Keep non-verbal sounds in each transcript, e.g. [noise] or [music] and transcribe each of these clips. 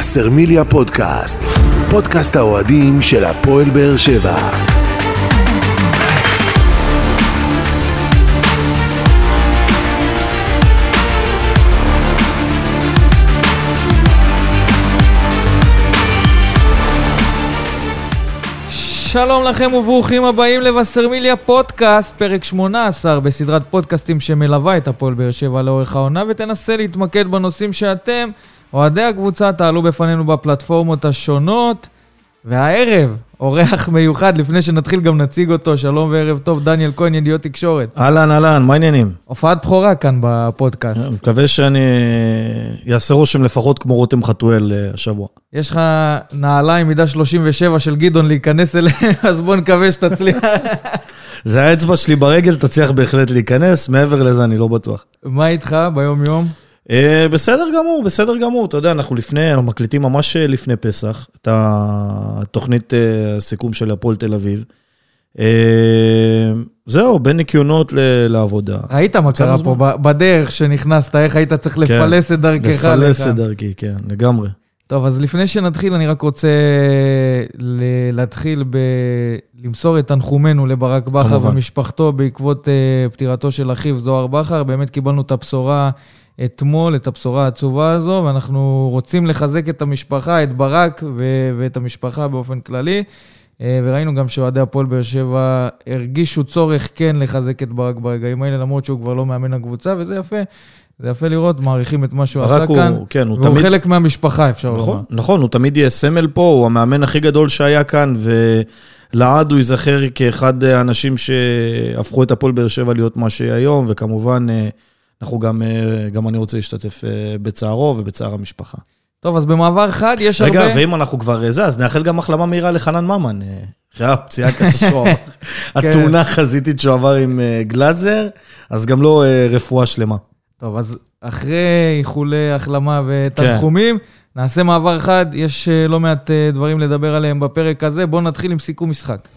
וסרמיליה פודקאסט, פודקאסט האוהדים של הפועל באר שבע. שלום לכם וברוכים הבאים לבשרמיליה פודקאסט, פרק 18 בסדרת פודקאסטים שמלווה את הפועל באר שבע לאורך העונה ותנסה להתמקד בנושאים שאתם, אוהדי הקבוצה, תעלו בפנינו בפלטפורמות השונות. והערב, אורח [laughs] מיוחד, לפני שנתחיל גם נציג אותו, שלום וערב טוב, דניאל כהן, ידיעות תקשורת. אהלן, אהלן, מה העניינים? הופעת בכורה כאן בפודקאסט. אני מקווה שאני אעשה רושם לפחות כמו רותם חתואל אה, השבוע. יש לך נעליים מידה 37 של גדעון להיכנס אליהם, [laughs] אז בוא נקווה שתצליח. זה האצבע שלי ברגל, תצליח בהחלט להיכנס, מעבר לזה אני לא בטוח. מה איתך ביום-יום? אה, בסדר גמור, בסדר גמור. אתה יודע, אנחנו לפני, אנחנו מקליטים ממש אה, לפני פסח, את התוכנית אה, הסיכום של הפועל תל אביב. זהו, בין ניקיונות לעבודה. ראית מה קרה פה בדרך שנכנסת, איך היית צריך כן, לפלס את דרכך. לפלס את דרכי, כן, לגמרי. טוב, אז לפני שנתחיל, אני רק רוצה להתחיל ב... למסור את תנחומינו לברק בכר ומשפחתו בעקבות פטירתו של אחיו זוהר בכר. באמת קיבלנו את הבשורה אתמול את הבשורה העצובה הזו, ואנחנו רוצים לחזק את המשפחה, את ברק ו- ואת המשפחה באופן כללי. אה, וראינו גם שאוהדי הפועל באר שבע הרגישו צורך כן לחזק את ברק ברגעים האלה, למרות שהוא כבר לא מאמן הקבוצה, וזה יפה. זה יפה לראות, מעריכים את מה שהוא עשה הוא, כאן, כן, הוא והוא תמיד... חלק מהמשפחה, אפשר נכון, לומר. נכון, הוא תמיד יהיה סמל פה, הוא המאמן הכי גדול שהיה כאן, ולעד הוא ייזכר כאחד האנשים שהפכו את הפועל באר שבע להיות מה שהיא היום, וכמובן... אה, אנחנו גם, אה, גם אני רוצה להשתתף אה, בצערו ובצער המשפחה. טוב, אז במעבר חד יש רגע, הרבה... רגע, ואם אנחנו כבר זה, אז נאחל גם החלמה מהירה לחנן ממן. אה, אחרי הפציעה קשה שהוא עבר. התאונה החזיתית שהוא עבר עם גלאזר, אז גם לא רפואה שלמה. טוב, אז אחרי איחולי החלמה ותנחומים, כן. נעשה מעבר חד, יש לא מעט דברים לדבר עליהם בפרק הזה. בואו נתחיל עם סיכום משחק.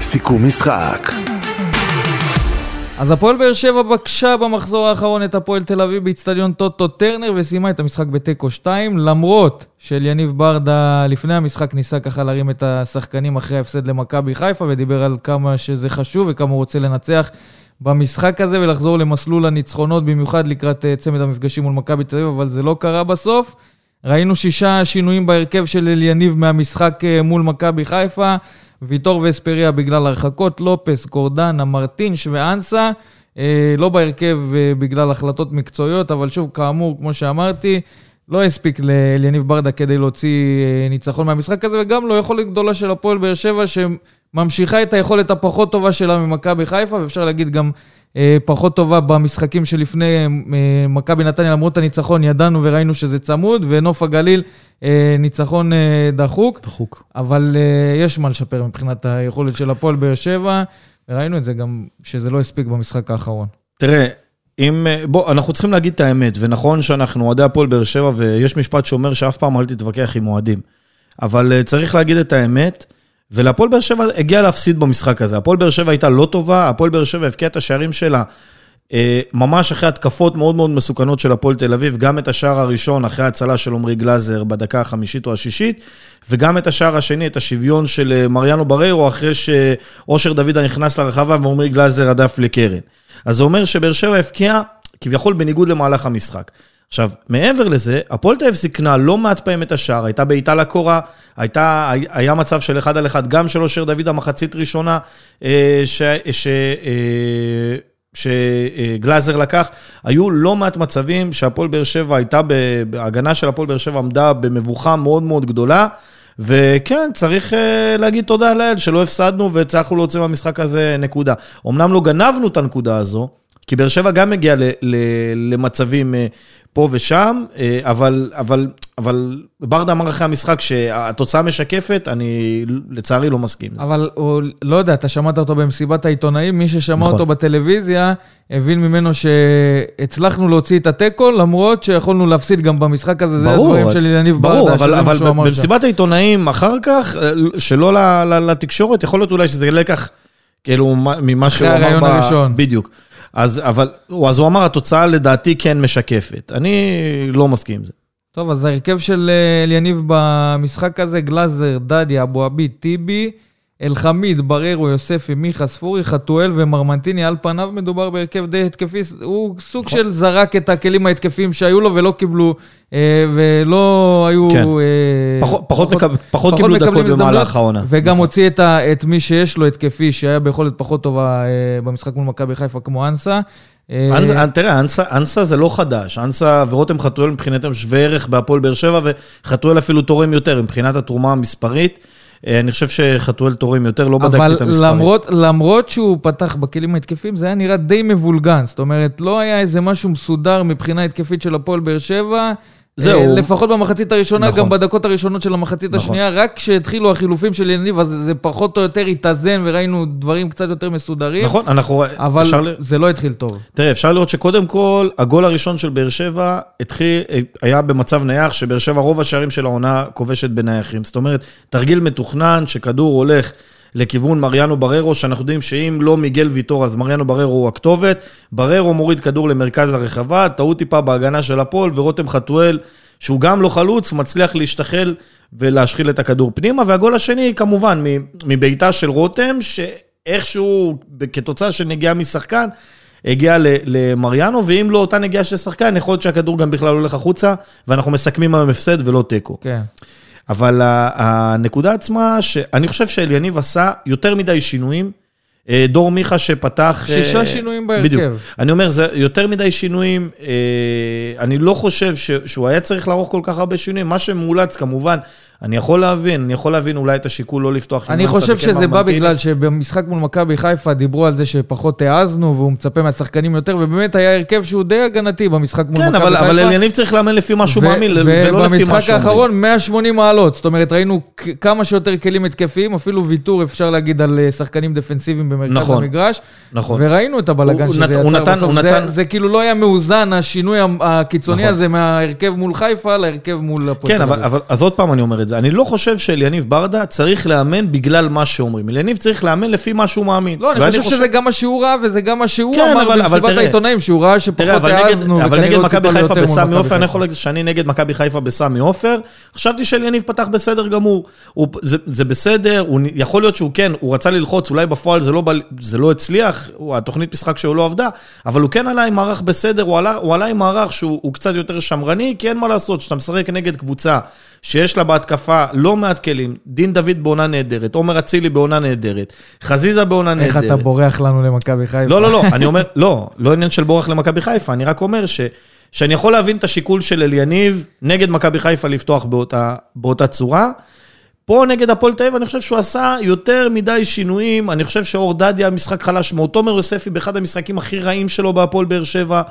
סיכום משחק. אז הפועל באר שבע בקשה במחזור האחרון את הפועל תל אביב באיצטדיון טוטו טרנר וסיימה את המשחק בתיקו 2, למרות שאליניב ברדה לפני המשחק ניסה ככה להרים את השחקנים אחרי ההפסד למכבי חיפה ודיבר על כמה שזה חשוב וכמה הוא רוצה לנצח במשחק הזה ולחזור למסלול הניצחונות, במיוחד לקראת אה, צמד המפגשים מול מכבי תל אביב, אבל זה לא קרה בסוף. ראינו שישה שינויים בהרכב של אליניב מהמשחק אה, מול מכבי חיפה. ויטור ואספריה בגלל הרחקות, לופס, גורדנה, מרטינש ואנסה. אה, לא בהרכב אה, בגלל החלטות מקצועיות, אבל שוב, כאמור, כמו שאמרתי, לא הספיק ליניב ברדה כדי להוציא אה, ניצחון מהמשחק הזה, וגם לא יכולת גדולה של הפועל באר שבע, שממשיכה את היכולת הפחות טובה שלה ממכבי חיפה, ואפשר להגיד גם פחות טובה במשחקים שלפני אה, מכבי נתניה, למרות הניצחון, ידענו וראינו שזה צמוד, ונוף הגליל, אה, ניצחון דחוק. דחוק. אבל יש מה לשפר מבחינת היכולת של הפועל באר שבע, וראינו את זה גם, שזה לא הספיק במשחק האחרון. תראה, אם, בוא, אנחנו צריכים להגיד את האמת, ונכון שאנחנו אוהדי הפועל באר שבע, ויש משפט שאומר שאף פעם אל תתווכח עם אוהדים. אבל צריך להגיד את האמת, ולהפועל באר שבע הגיע להפסיד במשחק הזה. הפועל באר שבע הייתה לא טובה, הפועל באר שבע הבקיעה את השערים שלה אה, ממש אחרי התקפות מאוד מאוד מסוכנות של הפועל תל אביב, גם את השער הראשון אחרי ההצלה של עמרי גלאזר בדקה החמישית או השישית, וגם את השער השני, את השוויון של אה, מריאנו בריירו, אחרי שאושר דוידה נכנס לרחבה ועמרי גלאזר הדף לקרן. אז זה אומר שבאר שבע הבקיעה כביכול בניגוד למהלך המשחק. עכשיו, מעבר לזה, הפועל תל אביב סיכנה לא מעט פעמים את השער, הייתה בעיטה לקורה, הייתה, היה מצב של אחד על אחד, גם של אושר דוד המחצית ראשונה, אה, ש... ש אה, שגלאזר לקח, היו לא מעט מצבים שהפועל באר שבע הייתה, ההגנה של הפועל באר שבע עמדה במבוכה מאוד מאוד גדולה, וכן, צריך אה, להגיד תודה לאל שלא הפסדנו והצלחנו להוציא מהמשחק הזה נקודה. אמנם לא גנבנו את הנקודה הזו, כי באר שבע גם מגיע למצבים פה ושם, אה, אבל, אבל, אבל ברדה אמר אחרי המשחק שהתוצאה משקפת, אני לצערי לא מסכים. אבל הוא, לא יודע, אתה שמעת אותו במסיבת העיתונאים, מי ששמע נכון. אותו בטלוויזיה, הבין ממנו שהצלחנו להוציא את התיקו, למרות שיכולנו להפסיד גם במשחק הזה, ברור, זה הדברים של יניב ברדה, ברור, אבל, אבל במסיבת העיתונאים אחר כך, אה, שלא לתקשורת, יכול להיות אולי שזה לקח, כאילו, ממה שהוא אמר... אחרי הרעיון הראשון. בדיוק. אז, אבל, אז הוא אמר, התוצאה לדעתי כן משקפת. אני לא מסכים עם זה. טוב, אז ההרכב של אה, אליניב במשחק הזה, גלאזר, דדיה, אבו עביד, טיבי, אלחמיד, בררו, יוספי, מיכה, ספורי, חתואל ומרמנטיני, על פניו מדובר בהרכב די התקפי, הוא סוג נכון. של זרק את הכלים ההתקפיים שהיו לו ולא קיבלו, אה, ולא היו... כן. אה, פחות- פחות מקב- פחות קיבלו דקות במהלך העונה. וגם נכון. הוציא את ה- את מי שיש לו התקפי, שהיה ביכולת פחות טובה אה, במשחק מול מכבי חיפה, כמו אנסה. אנסה, תראה, אנסה, אנסה זה לא חדש. אנסה ורותם חתואל מבחינתם שווה ערך בהפועל באר שבע, וחתואל אפילו תורם יותר מבחינת התרומה המספרית. אה, אני חושב שחתואל תורם יותר, לא בדקתי אבל את המספרים. למרות, למרות שהוא פתח בכלים ההתקפיים, זה היה נראה די מבולגן. זאת אומרת, לא היה איזה משהו מסודר מבחינה התקפית של הפועל באר שבע. זהו. אה, לפחות במחצית הראשונה, נכון. גם בדקות הראשונות של המחצית נכון. השנייה, רק כשהתחילו החילופים של יניב, אז זה פחות או יותר התאזן וראינו דברים קצת יותר מסודרים. נכון, אנחנו... אבל אפשר זה לא התחיל טוב. תראה, אפשר לראות שקודם כל, הגול הראשון של באר שבע התחיל, היה במצב נייח, שבאר שבע רוב השערים של העונה כובשת בנייחים. זאת אומרת, תרגיל מתוכנן, שכדור הולך לכיוון מריאנו בררו, שאנחנו יודעים שאם לא מיגל ויטור, אז מריאנו בררו הוא הכתובת. בררו מוריד כדור למרכז הרחבה, טעות טיפה בהגנה של הפועל, ורותם חתואל, שהוא גם לא חלוץ, מצליח להשתחל ולהשחיל את הכדור פנימה. והגול השני, כמובן, מ- מבעיטה של רותם, שאיכשהו, כתוצאה של נגיעה משחקן, הגיע למריאנו, ואם לא אותה נגיעה של שחקן, יכול להיות שהכדור גם בכלל הולך החוצה, ואנחנו מסכמים היום הפסד ולא תיקו. כן. אבל הנקודה עצמה, שאני חושב שאליניב עשה יותר מדי שינויים. אה, דור מיכה שפתח... שישה אה, שינויים בהרכב. בדיוק. אני אומר, זה יותר מדי שינויים. אה, אני לא חושב ש- שהוא היה צריך לערוך כל כך הרבה שינויים. מה שמאולץ, כמובן, אני יכול להבין, אני יכול להבין אולי את השיקול לא לפתוח עם אני חושב שזה בא. בגלל שבמשחק מול מכבי חיפה דיברו על זה שפחות העזנו, והוא מצפה מהשחקנים יותר, ובאמת היה הרכב שהוא די הגנתי במשחק מול מכבי כן, חיפה. אבל, אבל אליניב צריך לאמן לפי מה שהוא מאמין, ולא לפי מה שהוא. האחרון 180 מעלות, זאת אומרת ראינו כמה שיותר כלים התקפיים, אפילו ויתור אפשר להגיד על אה, שחקנים דפנסיביים במרכז נכון, המגרש. נכון. וראינו את הבלגן שזה נת- יצר נתן- בסוף, זה, נתן- זה כאילו לא היה מאוזן השינוי הקיצוני נכון. הזה מההרכב מול חיפה להרכב מול הפועל כן, תל אבל, אביב. אבל אז עוד פעם אני אומר את זה, אני לא חושב שאליניב ברדה צריך לאמן בגלל מה שאומרים. אליניב צריך לאמן לפי מה שהוא מאמין. לא, אני ואני חושב שזה גם מה שהוא ראה וזה גם מה שהוא כן, אמר במסיבת העיתונאים, שהוא ראה שפחות העזנו, אבל נגד מכבי חיפה בסמי עופר, אני. יכול להגיד שאני נגד מכבי חיפה בסמי עופר, חשבתי שאליניב פתח בסדר גמור. הוא, זה, זה בסדר, הוא, יכול להיות שהוא כן, הוא רצה ללחוץ, אולי בפועל זה לא, זה לא הצליח, הוא, התוכנית משחק שלו לא עבדה, אבל הוא כן עלה עם מערך בסדר, הוא עלה, הוא עלה עם מערך שהוא הוא קצת יותר שמרני, כי אין מה לעשות, כשאתה משחק נגד קבוצה שיש לה בהתקפה לא מעט כלים, דין דוד בעונה נהדרת, עומר אצילי בעונה נהדרת, חזיזה בעונה נהדרת. איך אתה בורח לנו למכבי חיפה. לא, לא, לא, אני אומר, לא, לא עניין של בורח למכבי חיפה, אני רק אומר ש, שאני יכול להבין את השיקול של אליניב נגד מכבי חיפה לפתוח באותה, באותה צורה. פה נגד הפועל תל אביב, אני חושב שהוא עשה יותר מדי שינויים, אני חושב שאור דדיה משחק חלש מאוד, תומר יוספי באחד המשחקים הכי רעים שלו בהפועל באר שבע,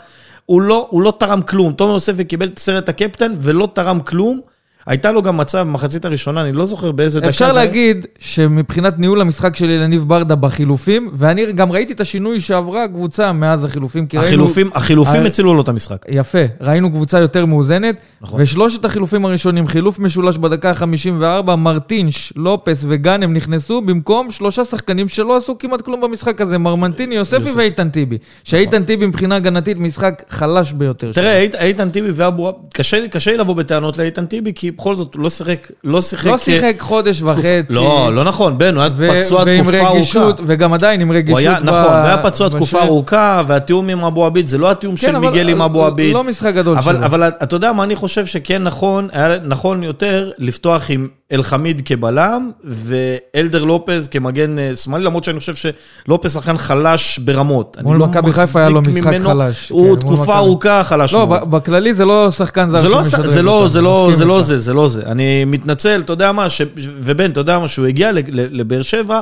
הוא לא, הוא לא תרם כלום, תומר יוספי קיבל את סרט הקפטן ולא תרם כלום. הייתה לו גם מצב במחצית הראשונה, אני לא זוכר באיזה דקה אפשר זה היה. להגיד שמבחינת ניהול המשחק של ילניב ברדה בחילופים, ואני גם ראיתי את השינוי שעברה הקבוצה מאז החילופים, כי ראינו... החילופים, החילופים ה- הצילו לו את המשחק. יפה, ראינו קבוצה יותר מאוזנת, נכון. ושלושת החילופים הראשונים, חילוף משולש בדקה ה-54, מרטינש, לופס וגאנם נכנסו במקום שלושה שחקנים שלא עשו כמעט כלום במשחק הזה, מרמנטיני, יוספי יוסף. ואיתן טיבי. שאיתן טיבי מבחינה הגנתית משחק חלש ביותר. תראה, אית- איתן טיבי ואבו קשה קשה לבוא בטענות לאיתן טיבי, כי בכל זאת הוא לא שיחק, לא שיחק... לא שיחק חודש וחצי. לא, לא נכון, בן, הוא היה ו- פצוע תקופה ארוכה. רגישות, וגם עדיין עם הוא רגישות. היה, ב- נכון, הוא היה פצוע תקופה בשל. ארוכה, והתיאום עם אבו עביד זה לא התיאום של כן, אבל מיגל עם אבו עביד. לא משחק גדול אבל, שלו. אבל אתה יודע מה, אני חושב שכן נכון, היה נכון יותר לפתוח עם אלחמיד כבלם, ואלדר לופז כמגן אה, שמאלי, למרות שאני חושב שלופז שחקן חלש ברמות. מול לא מכבי חיפה היה לו משחק ממנו. חלש, כן, הוא מול תקופה. ארוכה חלש לא, מאוד. בכללי זה לא שחקן זר זה לא, שמשדרג זה לא, זה לא, זה לא. זה, זה לא זה. אני מתנצל, אתה יודע מה, ש... ובן, אתה יודע מה, שהוא הגיע לבאר שבע,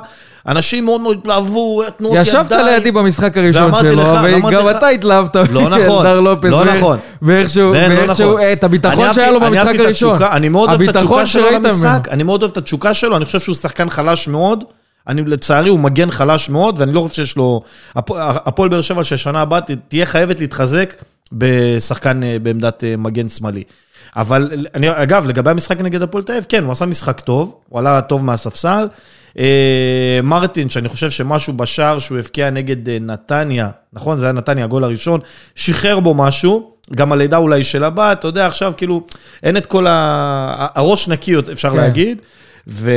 אנשים מאוד מאוד התלהבו, תנועות ידיים. ישבת לידי במשחק הראשון שלו, וגם לך- אתה התלהבת. לא [laughs] נכון, לא נכון. ואיכשהו, לא נכון. את הביטחון שהיה לו במשחק הראשון. אני מאוד אוהב את התשוקה שלו. למשחק, אני מאוד אוהב את התשוקה שלו, אני חושב שהוא שחקן חלש מאוד. אני לצערי, הוא מגן חלש מאוד, ואני לא חושב שיש לו... הפ- הפועל באר שבע ששנה הבאה ת- תהיה חייבת להתחזק בשחקן אה, בעמדת אה, מגן שמאלי. אבל אני, אגב, לגבי המשחק נגד הפועל תל אביב, כן, הוא עשה משחק טוב, הוא עלה טוב מהספסל. אה, מרטין, שאני חושב שמשהו בשער שהוא הבקיע נגד אה, נתניה, נכון? זה היה נתניה, הגול הראשון, שחרר בו משהו. גם הלידה אולי של הבת, אתה יודע, עכשיו כאילו, אין את כל ה... הראש נקי, אפשר כן. להגיד. ו...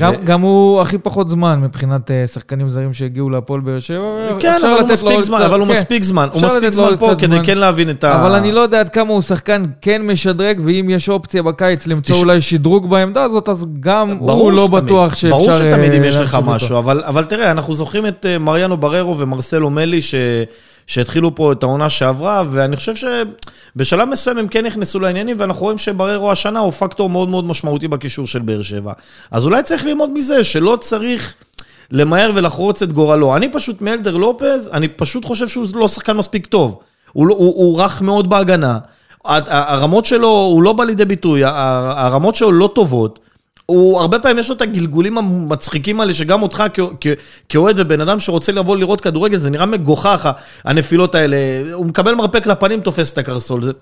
גם, ו- גם הוא הכי פחות זמן מבחינת אה, שחקנים זרים שהגיעו להפועל באר שבע. כן, אבל הוא מספיק זמן, קצת- אבל הוא כן. מספיק זמן, הוא מספיק זמן פה כדי זמן. כן להבין את ה... אבל אני לא יודע עד כמה הוא שחקן כן משדרג, ואם יש אופציה בקיץ למצוא תש- אולי שדרוג בעמדה הזאת, אז גם הוא לא שתמיד- בטוח שאפשר... ברור שתמיד אם אה, יש לך. משהו, אבל, אבל תראה, אנחנו זוכרים את אה, מריאנו בררו ומרסלו מלי, ש, שהתחילו פה את העונה שעברה, ואני חושב שבשלב מסוים הם כן נכנסו לעניינים, ואנחנו רואים שבררו השנה הוא פקטור מאוד מאוד משמעותי בקישור של באר שבע. אז אולי צריך ללמוד מזה, שלא צריך... למהר ולחרוץ את גורלו. אני פשוט מאלדר לופז, אני פשוט חושב שהוא לא שחקן מספיק טוב. הוא, לא- הוא, הוא רך מאוד בהגנה. הרמות שלו, הוא לא בא לידי ביטוי, הרמות שלו לא טובות. הוא, הרבה פעמים יש לו את הגלגולים המצחיקים האלה, שגם אותך כאוהד ובן אדם שרוצה לבוא לראות כדורגל, זה נראה מגוחך, הנפילות האלה. הוא מקבל מרפק לפנים, תופס את הקרסול. זה,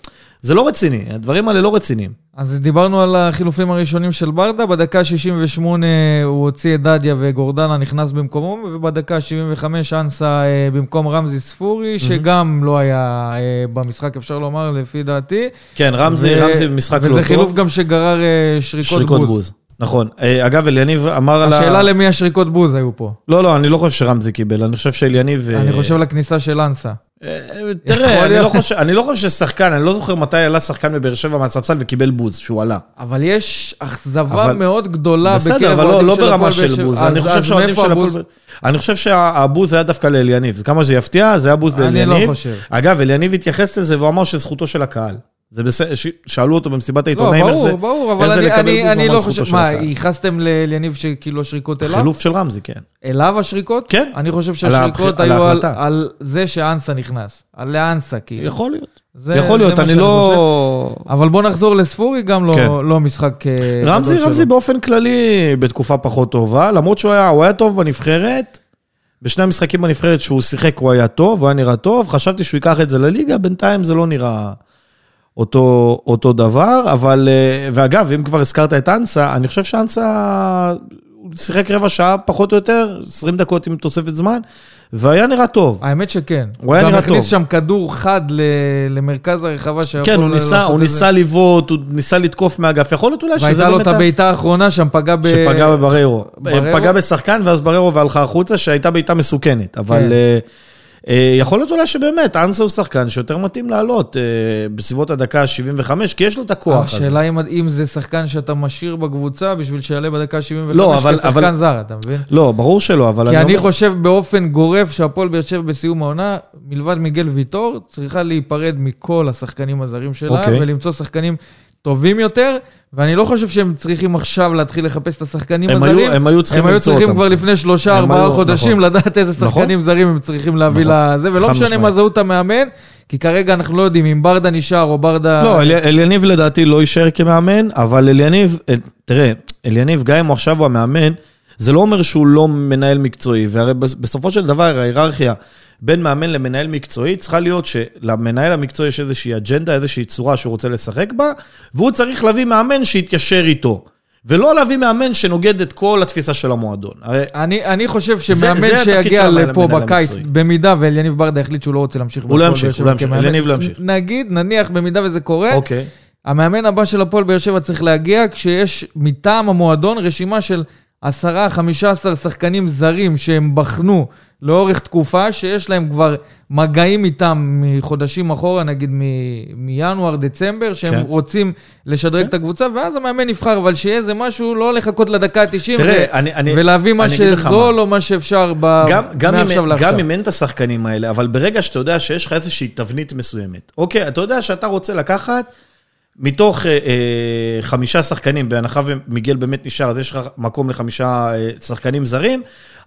זה לא רציני, הדברים האלה לא רציניים. אז דיברנו על החילופים הראשונים של ברדה, בדקה 68 הוא הוציא את דדיה וגורדנה נכנס במקומו, ובדקה 75 אנסה אה, במקום רמזי ספורי, שגם לא היה אה, במשחק, אפשר לומר, לפי דעתי. כן, רמזי, ו- רמזי במשחק לא טוב. וזה חילוף גם שגרר אה, שריקות, שריקות בוז. בוז. נכון. אה, אגב, אליניב אמר על ה... השאלה למי השריקות בוז היו פה. לא, לא, אני לא חושב שרמזי קיבל, אני חושב שאליניב... אני אה, חושב לכניסה של אנסה. אה, תראה, אני. לא חושב- אני לא חושב ששחקן, אני לא זוכר מתי עלה שחקן בבאר שבע מהספסל וקיבל בוז, שהוא עלה. אבל יש אכזבה אבל- מאוד גדולה בסדר, בקרב אבל לא- אוהדים לא של הפועל ברמה באר של שבע. בוז. אז- אני חושב שהאוהדים של הפועל... אני חושב שהבוז היה דווקא לאליניב. כמה זה יפתיע, זה היה בוז אני לאליניב. לא חושב. אגב, אליניב התייחס לזה והוא אמר שזכותו של הקהל. זה בסדר, ש- שאלו אותו במסיבת לא, העיתונאים איך זה... ברור, ברור, אבל איך זה אני- לקבל אני אני לא חושב... מה. ייחסתם ליניב שכאילו השריקות אליו? חילוף של רמזי, כן. אליו השריקות? כן. אני חושב על שהשריקות על היו על- ההחלטה. על זה שאנסה נכנס. על לאנסה, כאילו. יכול להיות. זה- יכול זה להיות, מה אני לא... אבל בוא נחזור לספורי, גם לא- כן. לא משחק אה, רמזי, שלו. רמזי באופן כללי בתקופה פחות טובה, למרות שהוא היה, היה טוב בנבחרת. בשני המשחקים בנבחרת שהוא שיחק הוא היה טוב, הוא היה נראה טוב, חשבתי שהוא ייקח את זה לליגה, בינתיים זה לא נראה אותו, אותו דבר, אבל, אה, ואגב, אם כבר הזכרת את אנסה, אני חושב שאנסה, שיחק רבע שעה פחות או יותר, 20 דקות עם תוספת זמן, והיה נראה טוב. האמת שכן. הוא היה נראה גם הכניס טוב. שם כדור חד ל- למרכז הרחבה שיכול כן, הוא ניסה, הוא ניסה. לבעוט, הוא ניסה לתקוף מהאגף, יכול להיות אולי שזה והייתה לו את הבעיטה האחרונה שם, פגע ב... שפגע בבררו. בררו? פגע בשחקן ואז בררו והלכה החוצה, שהייתה בעיטה מסוכנת. אבל כן. אה, אה, יכול להיות אולי שבאמת, אנסה הוא שחקן שיותר מתאים לעלות אה, בסביבות הדקה ה-75, כי יש לו את הכוח הזה. השאלה אם, אם זה שחקן שאתה משאיר בקבוצה בשביל שיעלה בדקה 75 לא, כשחקן אבל- זר, אתה מבין? לא, ברור שלא, אבל כי אני אומר- חושב באופן גורף שהפועל באר שבע בסיום העונה, מלבד מיגל ויטור, צריכה להיפרד מכל השחקנים הזרים שלה, אוקיי. ולמצוא שחקנים טובים יותר, ואני לא חושב שהם צריכים עכשיו להתחיל לחפש את השחקנים הם הזרים. היו- הם היו צריכים הם היו צריכים אותם. כבר לפני שלושה, ארבעה היו- חודשים נכון. לדעת איזה נכון. שחקנים זרים הם צריכים להביא נכון. לזה, ולא משנה. מה זהות המאמן, כי כרגע אנחנו לא יודעים אם ברדה נשאר או ברדה... לא, אל- אליניב לדעתי לא יישאר כמאמן, אבל אליניב, אה, תראה, אליניב, גם אם הוא עכשיו הוא המאמן, זה לא אומר שהוא לא מנהל מקצועי, והרי בס- בסופו של דבר ההיררכיה בין מאמן למנהל מקצועי צריכה להיות שלמנהל המקצועי יש איזושהי אג'נדה, איזושהי צורה שהוא רוצה לשחק בה, והוא צריך להביא מאמן שיתיישר איתו. ולא להביא מאמן שנוגד את כל התפיסה של המועדון. הרי אני, אני חושב זה שמאמן התפקיד שיגיע של המנהל- לפה בקיץ. במידה ואליניב ברדה החליט שהוא לא רוצה להמשיך הוא לא ימשיך, הוא לא ימשיך, אליניב לא ימשיך. נגיד, נניח, במידה וזה קורה, אוקיי. המאמן הבא של הפועל באר שבע צריך להגיע כשיש מטעם המועדון רשימה של 10-15 שחקנים זרים שהם בחנו לאורך תקופה, שיש להם כבר מגעים איתם מחודשים אחורה, נגיד מ- מינואר, דצמבר, שהם כן. רוצים לשדרג כן. את הקבוצה, ואז המאמן יבחר, אבל שיהיה איזה משהו, לא לחכות לדקה ה-90 תראה, אני- אני- ולהביא מה אני שזול. או מה שאפשר ב... גם, גם, מעכשיו לעכשיו. גם אם אין את השחקנים האלה, אבל ברגע שאתה יודע שיש לך איזושהי תבנית מסוימת, אוקיי, אתה יודע שאתה רוצה לקחת מתוך אה, אה, חמישה שחקנים, בהנחה ומיגל באמת נשאר, אז יש לך מקום לחמישה אה, שחקנים זרים,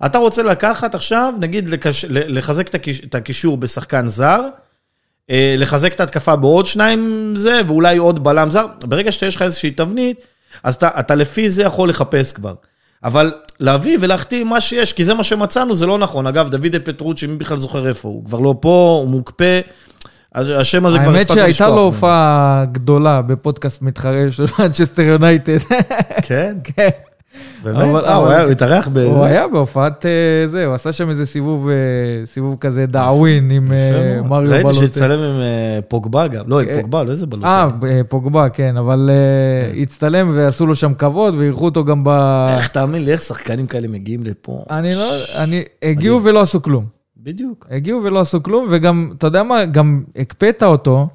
אתה רוצה לקחת עכשיו, נגיד, לקש, לחזק את הקיש- את הקישור בשחקן זר, אה, לחזק את ההתקפה בעוד שניים זה, ואולי עוד בלם זר, ברגע שיש לך איזושהי תבנית, אז אתה, אתה לפי זה יכול לחפש כבר. אבל להביא ולהחתים מה שיש, כי זה מה שמצאנו, זה לא נכון. אגב, דוד פטרוצ'י, מי בכלל זוכר איפה הוא? הוא כבר לא פה, הוא מוקפא. אז השם הזה כבר האמת הספקנו לשכוח. שהייתה לו. הופעה גדולה בפודקאסט מתחרה של [laughs] מנצ'סטר יונייטד. כן? כן. באמת? אה, הוא התארח באיזה... הוא היה בהופעת אה, זה, הוא עשה שם איזה סיבוב, אה, סיבוב כזה דאווין עם אה. מריו ראיתי בלוטה. שהצטלם עם פוגבה גם. לא, עם פוגבה, לא איזה בלוטה. אה, פוגבה, כן, אבל אה, הצטלם ועשו לו שם כבוד ואירחו אותו גם ב... איך תאמין לי, איך שחקנים כאלה מגיעים לפה? אני לא, אני, הגיעו ולא עשו כלום. בדיוק. הגיעו ולא עשו כלום, וגם, אתה יודע מה, גם הקפאת אותו,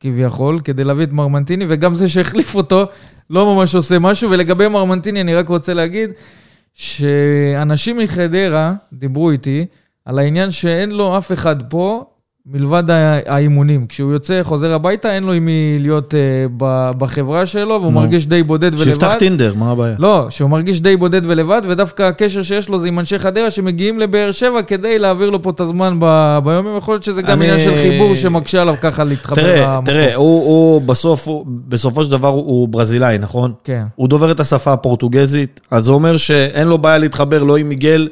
כביכול, כדי להביא את מרמנטיני, וגם זה שהחליף אותו, לא ממש עושה משהו. ולגבי מרמנטיני, אני רק רוצה להגיד, שאנשים מחדרה דיברו איתי על העניין שאין לו אף אחד פה מלבד האימונים. כשהוא יוצא, חוזר הביתה, אין לו עם מי להיות אה, ב- בחברה שלו, והוא נו. מרגיש די בודד ולבד. שיפתח טינדר, מה הבעיה? לא, שהוא מרגיש די בודד ולבד, ודווקא הקשר שיש לו זה עם אנשי חדרה שמגיעים לבאר שבע כדי להעביר לו פה את הזמן ב- ביום. יכול להיות שזה גם אני- עניין של חיבור שמקשה עליו ככה להתחבר תראה, למקום. תראה, הוא הוא בסוף, הוא- בסופו של דבר הוא- הוא ברזילאי, נכון? כן. הוא דובר את השפה הפורטוגזית, אז זה אומר שאין לו בעיה להתחבר לא עם מיגל,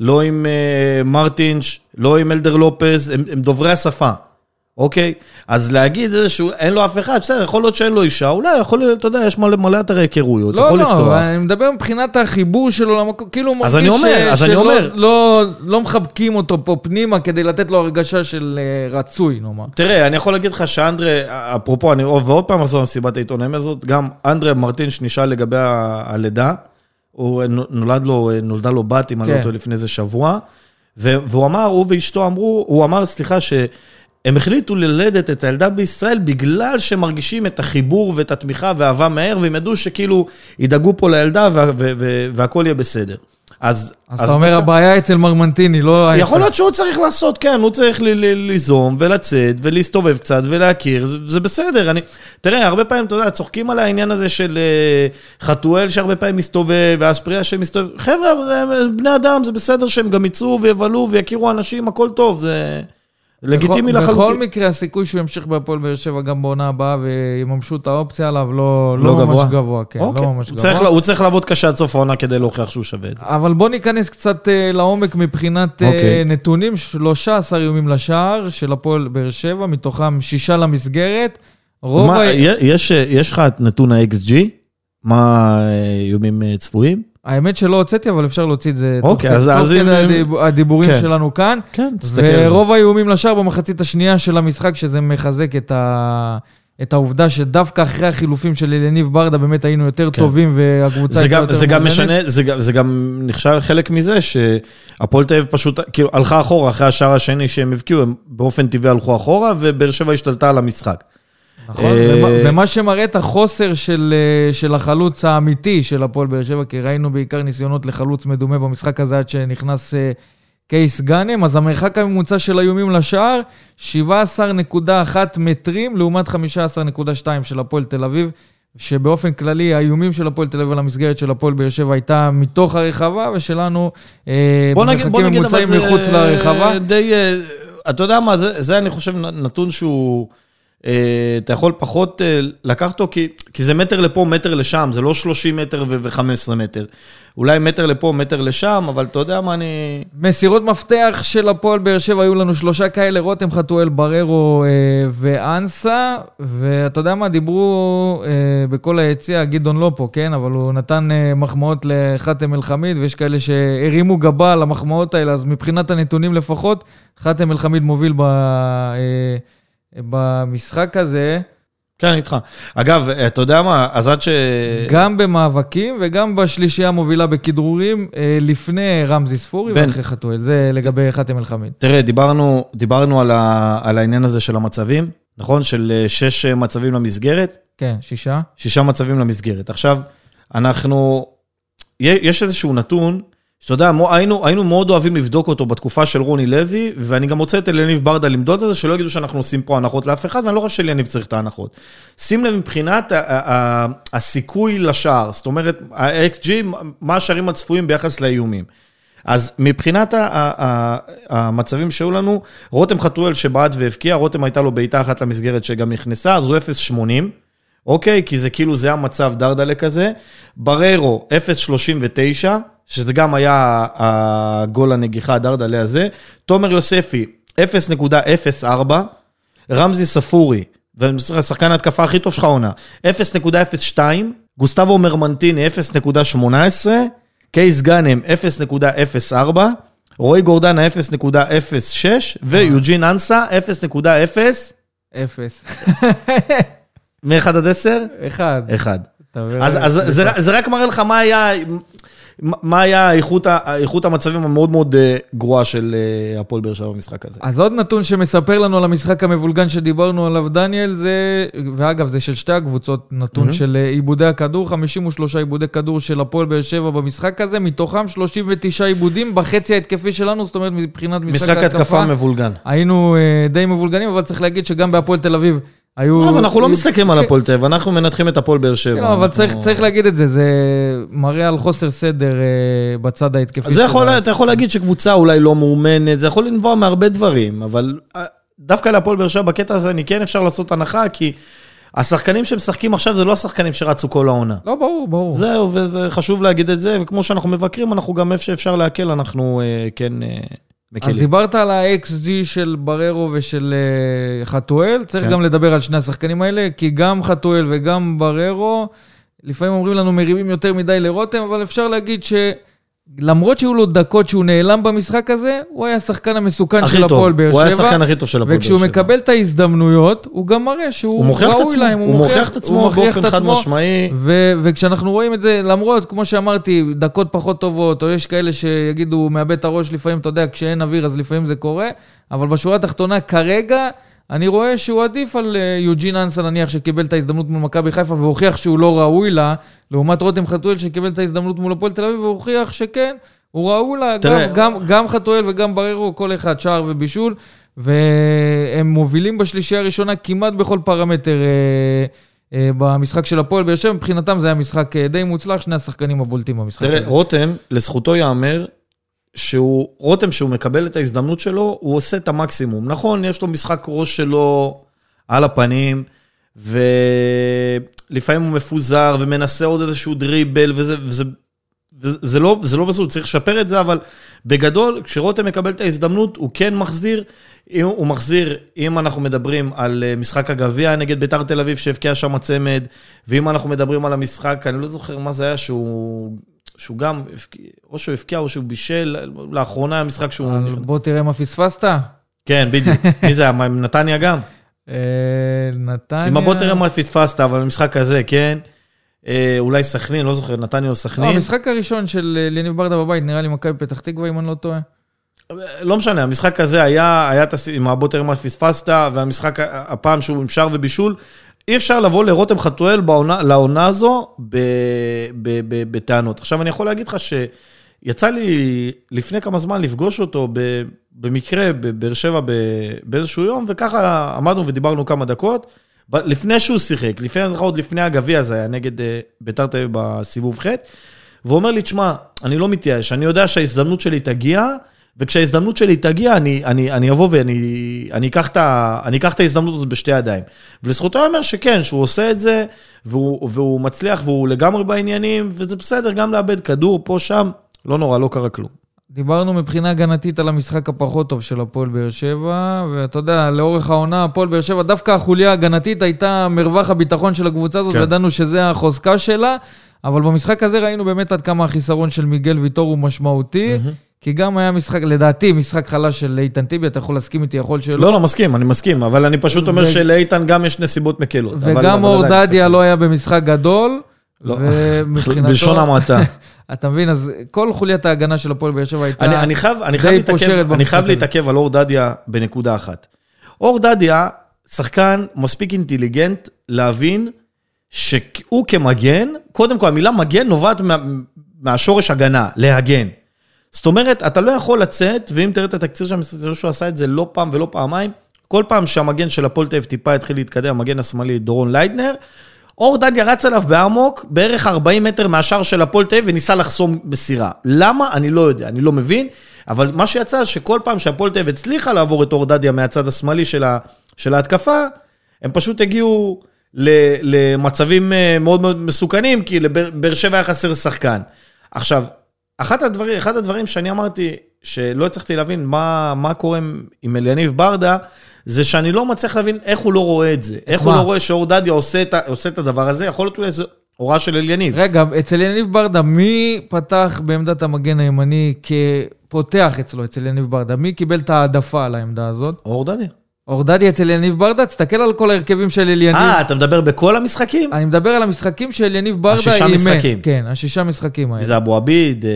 לא עם uh, מרטינש, לא עם אלדר לופז, הם, הם דוברי השפה, אוקיי? אז להגיד איזשהו, אין לו אף אחד, בסדר, יכול להיות שאין לו אישה, אולי יכול להיות, אתה יודע, יש מלא, מלא אתרי היכרויות, לא, יכול לא, לפתוח. אני מדבר מבחינת החיבור שלו למקום, כאילו הוא מרגיש אומר, ש- שלא- אומר. לא- לא מחבקים אותו פה פנימה כדי לתת לו הרגשה של אה, רצוי, נאמר. תראה, אני יכול להגיד לך שאנדרה, אפרופו, אני ועוד פעם אחזור למסיבת העיתונאים הזאת, גם אנדרה מרטינש נשאל לגבי הלידה, הוא נולד לו, נולדה לו בת, אם אני לא כן. טועה, לפני איזה שבוע, והוא אמר, הוא ואשתו אמרו, הוא אמר, סליחה, שהם החליטו ללדת את הילדה בישראל בגלל שהם מרגישים את החיבור ואת התמיכה והאהבה מהר, והם ידעו שכאילו ידאגו פה לילדה וה- ו- ו- והכל יהיה בסדר. אז... אז אתה אומר, הבעיה אצל מרמנטיני, לא... יכול להיות שהוא צריך לעשות, כן, הוא צריך ל- ל- ליזום ולצאת ולהסתובב קצת ולהכיר, זה, זה בסדר. אני, תראה, הרבה פעמים, אתה יודע, צוחקים על העניין הזה של אה, חתואל שהרבה פעמים מסתובב, ואספריה שמסתובב. חבר'ה, הם בני אדם, זה בסדר שהם גם יצאו ויבלו ויכירו אנשים, הכל טוב, זה לגיטימי בכל, בכל לחלוטין. מקרה, הסיכוי שהוא ימשיך בהפועל באר שבע גם בעונה הבאה ויממשו את האופציה עליו לא, לא, לא ממש גבוה? כן, אוקיי. לא ממש הוא גבוה. צריך, הוא צריך לעבוד קשה עד סוף העונה כדי להוכיח שהוא שווה את זה. אבל בוא ניכנס קצת אה, לעומק מבחינת אה, אוקיי. נתונים. 13 איומים לשער של הפועל באר שבע, מתוכם שישה למסגרת. רוב מה, ה... יש, יש לך את נתון ה-XG? מה אה, איומים אה, צפויים? האמת שלא הוצאתי, אבל אפשר להוציא את זה אוקיי, תוך, אז- תוך אז אם- כדי הדיב- הדיבורים כן. שלנו כאן. כן, תסתכל על זה. ורוב האיומים לשער במחצית השנייה של המשחק, שזה מחזק את, ה... את העובדה שדווקא אחרי החילופים של אליניב ברדה באמת היינו יותר כן. טובים והקבוצה הייתה יותר זה גם. משנה, זה גם, זה גם נחשב חלק מזה שהפועל תל אביב פשוט, כאילו, הלכה אחורה אחרי השער השני שהם הבקיעו, הם באופן טבעי הלכו אחורה, ובאר שבע השתלטה על המשחק. נכון, אה, ומה, ומה שמראה את החוסר של, אה, של החלוץ האמיתי של הפועל באר שבע, כי ראינו בעיקר ניסיונות לחלוץ מדומה במשחק הזה עד שנכנס אה, קייס גאנם, אז המרחק הממוצע של האיומים לשער, 17.1 מטרים לעומת 15.2 של הפועל תל אביב. שבאופן כללי האיומים של הפועל תל אביב על המסגרת של הפועל באר שבע הייתה מתוך הרחבה, ושלנו במרחקים ממוצעים מחוץ לרחבה. די, אתה יודע מה, זה, זה אני חושב נתון שהוא, אתה יכול פחות אה, לקחת אותו, כי, כי זה מטר לפה, מטר לשם, זה לא 30 מטר ו-15 מטר. אולי מטר לפה, מטר לשם, אבל אתה יודע מה אני... מסירות מפתח של הפועל באר שבע, היו לנו שלושה כאלה, רותם חתואל, בררו אה, ואנסה, ואתה יודע מה, דיברו אה, בכל היציע, גדעון לא פה, כן? אבל הוא נתן אה, מחמאות לחאתם אל-חמיד, ויש כאלה שהרימו גבה על המחמאות האלה, אז מבחינת הנתונים לפחות, חאתם אל-חמיד מוביל ב, אה, במשחק הזה, כן, איתך. אגב, אתה יודע מה, אז עד ש... גם במאבקים וגם בשלישייה המובילה בכדרורים, אה, לפני רמזי ספורי בן. ואחרי חתואל. זה לגבי חאתם אל-חמיד. תראה, דיברנו, דיברנו על, ה, על העניין הזה של המצבים, נכון? של אה, שש אה, מצבים למסגרת, כן, שישה. שישה מצבים למסגרת. עכשיו, אנחנו, יש איזשהו נתון, שאתה יודע, היינו, היינו מאוד אוהבים לבדוק אותו בתקופה של רוני לוי, ואני גם רוצה את אליניב ברדה למדוד את זה, שלא יגידו שאנחנו עושים פה הנחות לאף אחד, ואני לא חושב שאליניב צריך את ההנחות. שים לב מבחינת הסיכוי לשער, זאת אומרת, ה-XG, מה השערים הצפויים ביחס לאיומים. אז מבחינת המצבים שהיו לנו, רותם חתואל שבעט והבקיע, רותם הייתה לו בעיטה אחת למסגרת שגם נכנסה, אז הוא 0.80, אוקיי? כי זה כאילו, זה המצב דרדלה כזה. בררו, 0.39, שזה גם היה הגול הנגיחה הדרדלה הזה. תומר יוספי, 0.04. רמזי ספורי, ושחקן ההתקפה הכי טוב שלך עונה, 0.02, גוסטבו מרמנטיני 0.18, קייס גאנם 0.04, רועי גורדנה 0.06, ויוג'ין אנסה 0.0, אפס. [laughs] מ-1 עד 10? אחד. 1. אתה מבין? אז, אז זה, זה רק מראה לך מה היה, מה היה איכות, איכות המצבים המאוד מאוד אה, גרועה של אה, הפועל באר שבע במשחק הזה. אז עוד נתון שמספר לנו על המשחק המבולגן שדיברנו עליו, דניאל, זה, ואגב, זה של שתי הקבוצות, נתון Mhm. של אה, עיבודי הכדור, 53 עיבודי כדור של הפועל באר שבע במשחק הזה, מתוכם 39 עיבודים בחצי ההתקפי שלנו, זאת אומרת, מבחינת משחק משחק התקפה מבולגן. היינו אה, די מבולגנים, אבל צריך להגיד שגם בהפועל תל אביב היו... אבל אנחנו לא מסתכלים על כן. הפועל תל אביב, אנחנו מנתחים את הפועל באר שבע. כן, אבל צריך, להגיד את זה, זה מראה על חוסר סדר אה, בצד ההתקפי. זה יכול. אתה יכול להגיד שקבוצה אולי לא מאומנת, זה יכול לנבוע מהרבה דברים, אבל אה, דווקא להפועל באר שבע בקטע הזה אני כן אפשר לעשות הנחה, כי השחקנים שמשחקים עכשיו זה לא השחקנים שרצו כל העונה. לא, ברור, ברור. זהו, וזה חשוב להגיד את זה, וכמו שאנחנו מבקרים, אנחנו גם איפה שאפשר להקל, אנחנו אה, כן אה, אז מקלים. דיברת על ה-XG של בררו ושל אה, חתואל, צריך כן. גם לדבר על שני השחקנים האלה, כי גם חתואל וגם בררו, לפעמים אומרים לנו מרימים יותר מדי לרותם, אבל אפשר להגיד שלמרות שהיו לו דקות שהוא נעלם במשחק הזה, הוא היה השחקן המסוכן של הפועל באר שבע. הוא היה השחקן הכי טוב של הפועל באר וכשהוא שבע. מקבל את ההזדמנויות, הוא גם מראה שהוא הוא ראוי להם. הוא מוכיח את עצמו הוא באופן חד. משמעי. ו- וכשאנחנו רואים את זה, למרות, כמו שאמרתי, דקות פחות טובות, או יש כאלה שיגידו, הוא מאבד את הראש לפעמים, אתה יודע, כשאין אוויר אז לפעמים זה קורה, אבל בשורה התחתונה, כרגע, אני רואה שהוא עדיף על אה, יוג'ין אנסה, נניח, שקיבל את ההזדמנות מול מכבי חיפה והוכיח שהוא לא ראוי לה, לעומת רותם חתואל שקיבל את ההזדמנות מול הפועל תל אביב והוכיח שכן, הוא ראוי לה, גם, תראה- גם, גם חתואל וגם בררו, כל אחד שער ובישול, והם מובילים בשלישייה הראשונה כמעט בכל פרמטר. אה, אה, במשחק של הפועל באר שבע, מבחינתם זה היה משחק אה, די מוצלח, שני השחקנים הבולטים במשחק תראה. רותם, לזכותו ייאמר, שהוא, רותם, שהוא מקבל את ההזדמנות שלו, הוא עושה את המקסימום. נכון, יש לו משחק ראש שלו על הפנים, ולפעמים הוא מפוזר ומנסה עוד איזשהו דריבל, וזה, וזה, וזה זה לא, זה לא בסדר, צריך לשפר את זה, אבל בגדול, כשרותם מקבל את ההזדמנות, הוא כן מחזיר. אם הוא מחזיר, אם אנחנו מדברים על אה, משחק הגביע נגד ביתר תל אביב שהבקיע שם צמד, ואם אנחנו מדברים על המשחק, אני לא זוכר מה זה היה, שהוא, שהוא גם, או שהוא הבקיע או שהוא בישל, לאחרונה היה משחק שהוא... בוא תראה מה פספסת. כן, בדיוק. [laughs] מי זה היה? נתניה גם? אה, נתניה... עם הבוא תראה מה פספסת, אבל במשחק הזה, כן. אה, אולי סכנין, לא זוכר, נתניה או לא, סכנין. המשחק הראשון של אה, יניב ברדה בבית, נראה לי מכבי פתח תקווה, אם אני לא טועה. לא משנה, המשחק הזה היה, היה עם הבוא תראה מה פספסת, והמשחק הפעם שהוא עם שער ובישול. אי אפשר לבוא לרותם חתואל בעונה, לעונה הזו בטענות. עכשיו, אני יכול להגיד לך שיצא לי לפני כמה זמן לפגוש אותו ב, במקרה בבאר שבע באיזשהו יום, וככה עמדנו ודיברנו כמה דקות. לפני שהוא שיחק, לפני, עוד לפני הגביע זה היה נגד אה, ביתר תל אביב בסיבוב ח', והוא אומר לי, תשמע, אני לא מתייאש, אני יודע שההזדמנות שלי תגיע, וכשההזדמנות שלי תגיע, אני, אני, אני אבוא ואני אני אקח, את ה, אני אקח את ההזדמנות הזאת בשתי ידיים. ולזכותו ייאמר שכן, שהוא עושה את זה, והוא, והוא מצליח והוא לגמרי בעניינים, וזה בסדר, גם לאבד כדור פה, שם, לא נורא, לא קרה כלום. דיברנו מבחינה הגנתית על המשחק הפחות טוב של הפועל באר שבע, ואתה יודע, לאורך העונה, הפועל באר שבע, דווקא החוליה ההגנתית הייתה מרווח הביטחון של הקבוצה הזאת, כן. וידענו שזה החוזקה שלה, אבל במשחק הזה ראינו באמת עד כמה החיסרון של מיגל ויטור הוא משמעותי, כי גם היה משחק, לדעתי, משחק חלש של איתן טיבי, אתה יכול להסכים איתי, יכול שלא. לא, לא, מסכים, אני מסכים, אבל אני פשוט אומר ו- שלאיתן גם יש נסיבות מקלות. וגם אור דדיה. לא היה במשחק גדול. לא, ומבחינתו... בלשון המעטה. [laughs] אתה מבין, אז כל חוליית ההגנה של הפועל באר שבע הייתה... אני, אני חייב, אני די חייב פושרת להתעכב, אני במשחק חייב. להתעכב על אור דדיה בנקודה אחת. אור דדיה, שחקן מספיק אינטליגנט להבין שהוא כמגן, קודם כל המילה מגן נובעת מה, מהשורש הגנה, להגן. זאת אומרת, אתה לא יכול לצאת, ואם תראה את התקציר שם, תראה שהוא עשה את זה לא פעם ולא פעמיים, כל פעם שהמגן של הפועל תל אביב טיפה התחיל להתקדם, המגן השמאלי דורון ליידנר, אור דדיה רץ עליו באמוק, בערך 40 מטר מהשער של הפועל תל אביב, וניסה לחסום מסירה. למה? אני לא יודע, אני לא מבין, אבל מה שיצא, שכל פעם שהפועל תל אביב הצליחה לעבור את אור דדיה מהצד השמאלי של, ה, של ההתקפה, הם פשוט הגיעו למצבים אה, מאוד מאוד מסוכנים, כי לבאר שבע היה חסר שחקן. עכשיו, אחת הדברים, אחד הדברים שאני אמרתי, שלא הצלחתי להבין מה, מה קורה עם- אליניב ברדה, זה שאני לא מצליח להבין איך הוא לא רואה את זה. איך הוא מה? לא רואה שאור דדיה עושה עושה את הדבר הזה, יכול להיות אולי זה הוראה של אליניב. רגע, אצל יניב ברדה, מי פתח בעמדת המגן הימני כפותח אצלו, אצל יניב ברדה? מי קיבל את העדפה על העמדה הזאת? אור דדיה. אורדדי אצל יניב ברדה, תסתכל על כל ההרכבים של אליניב. אה, אתה מדבר בכל המשחקים? אני מדבר על המשחקים של יניב ברדה. השישה אימן. משחקים. כן, השישה משחקים האלה. זה אבו עביד. אה,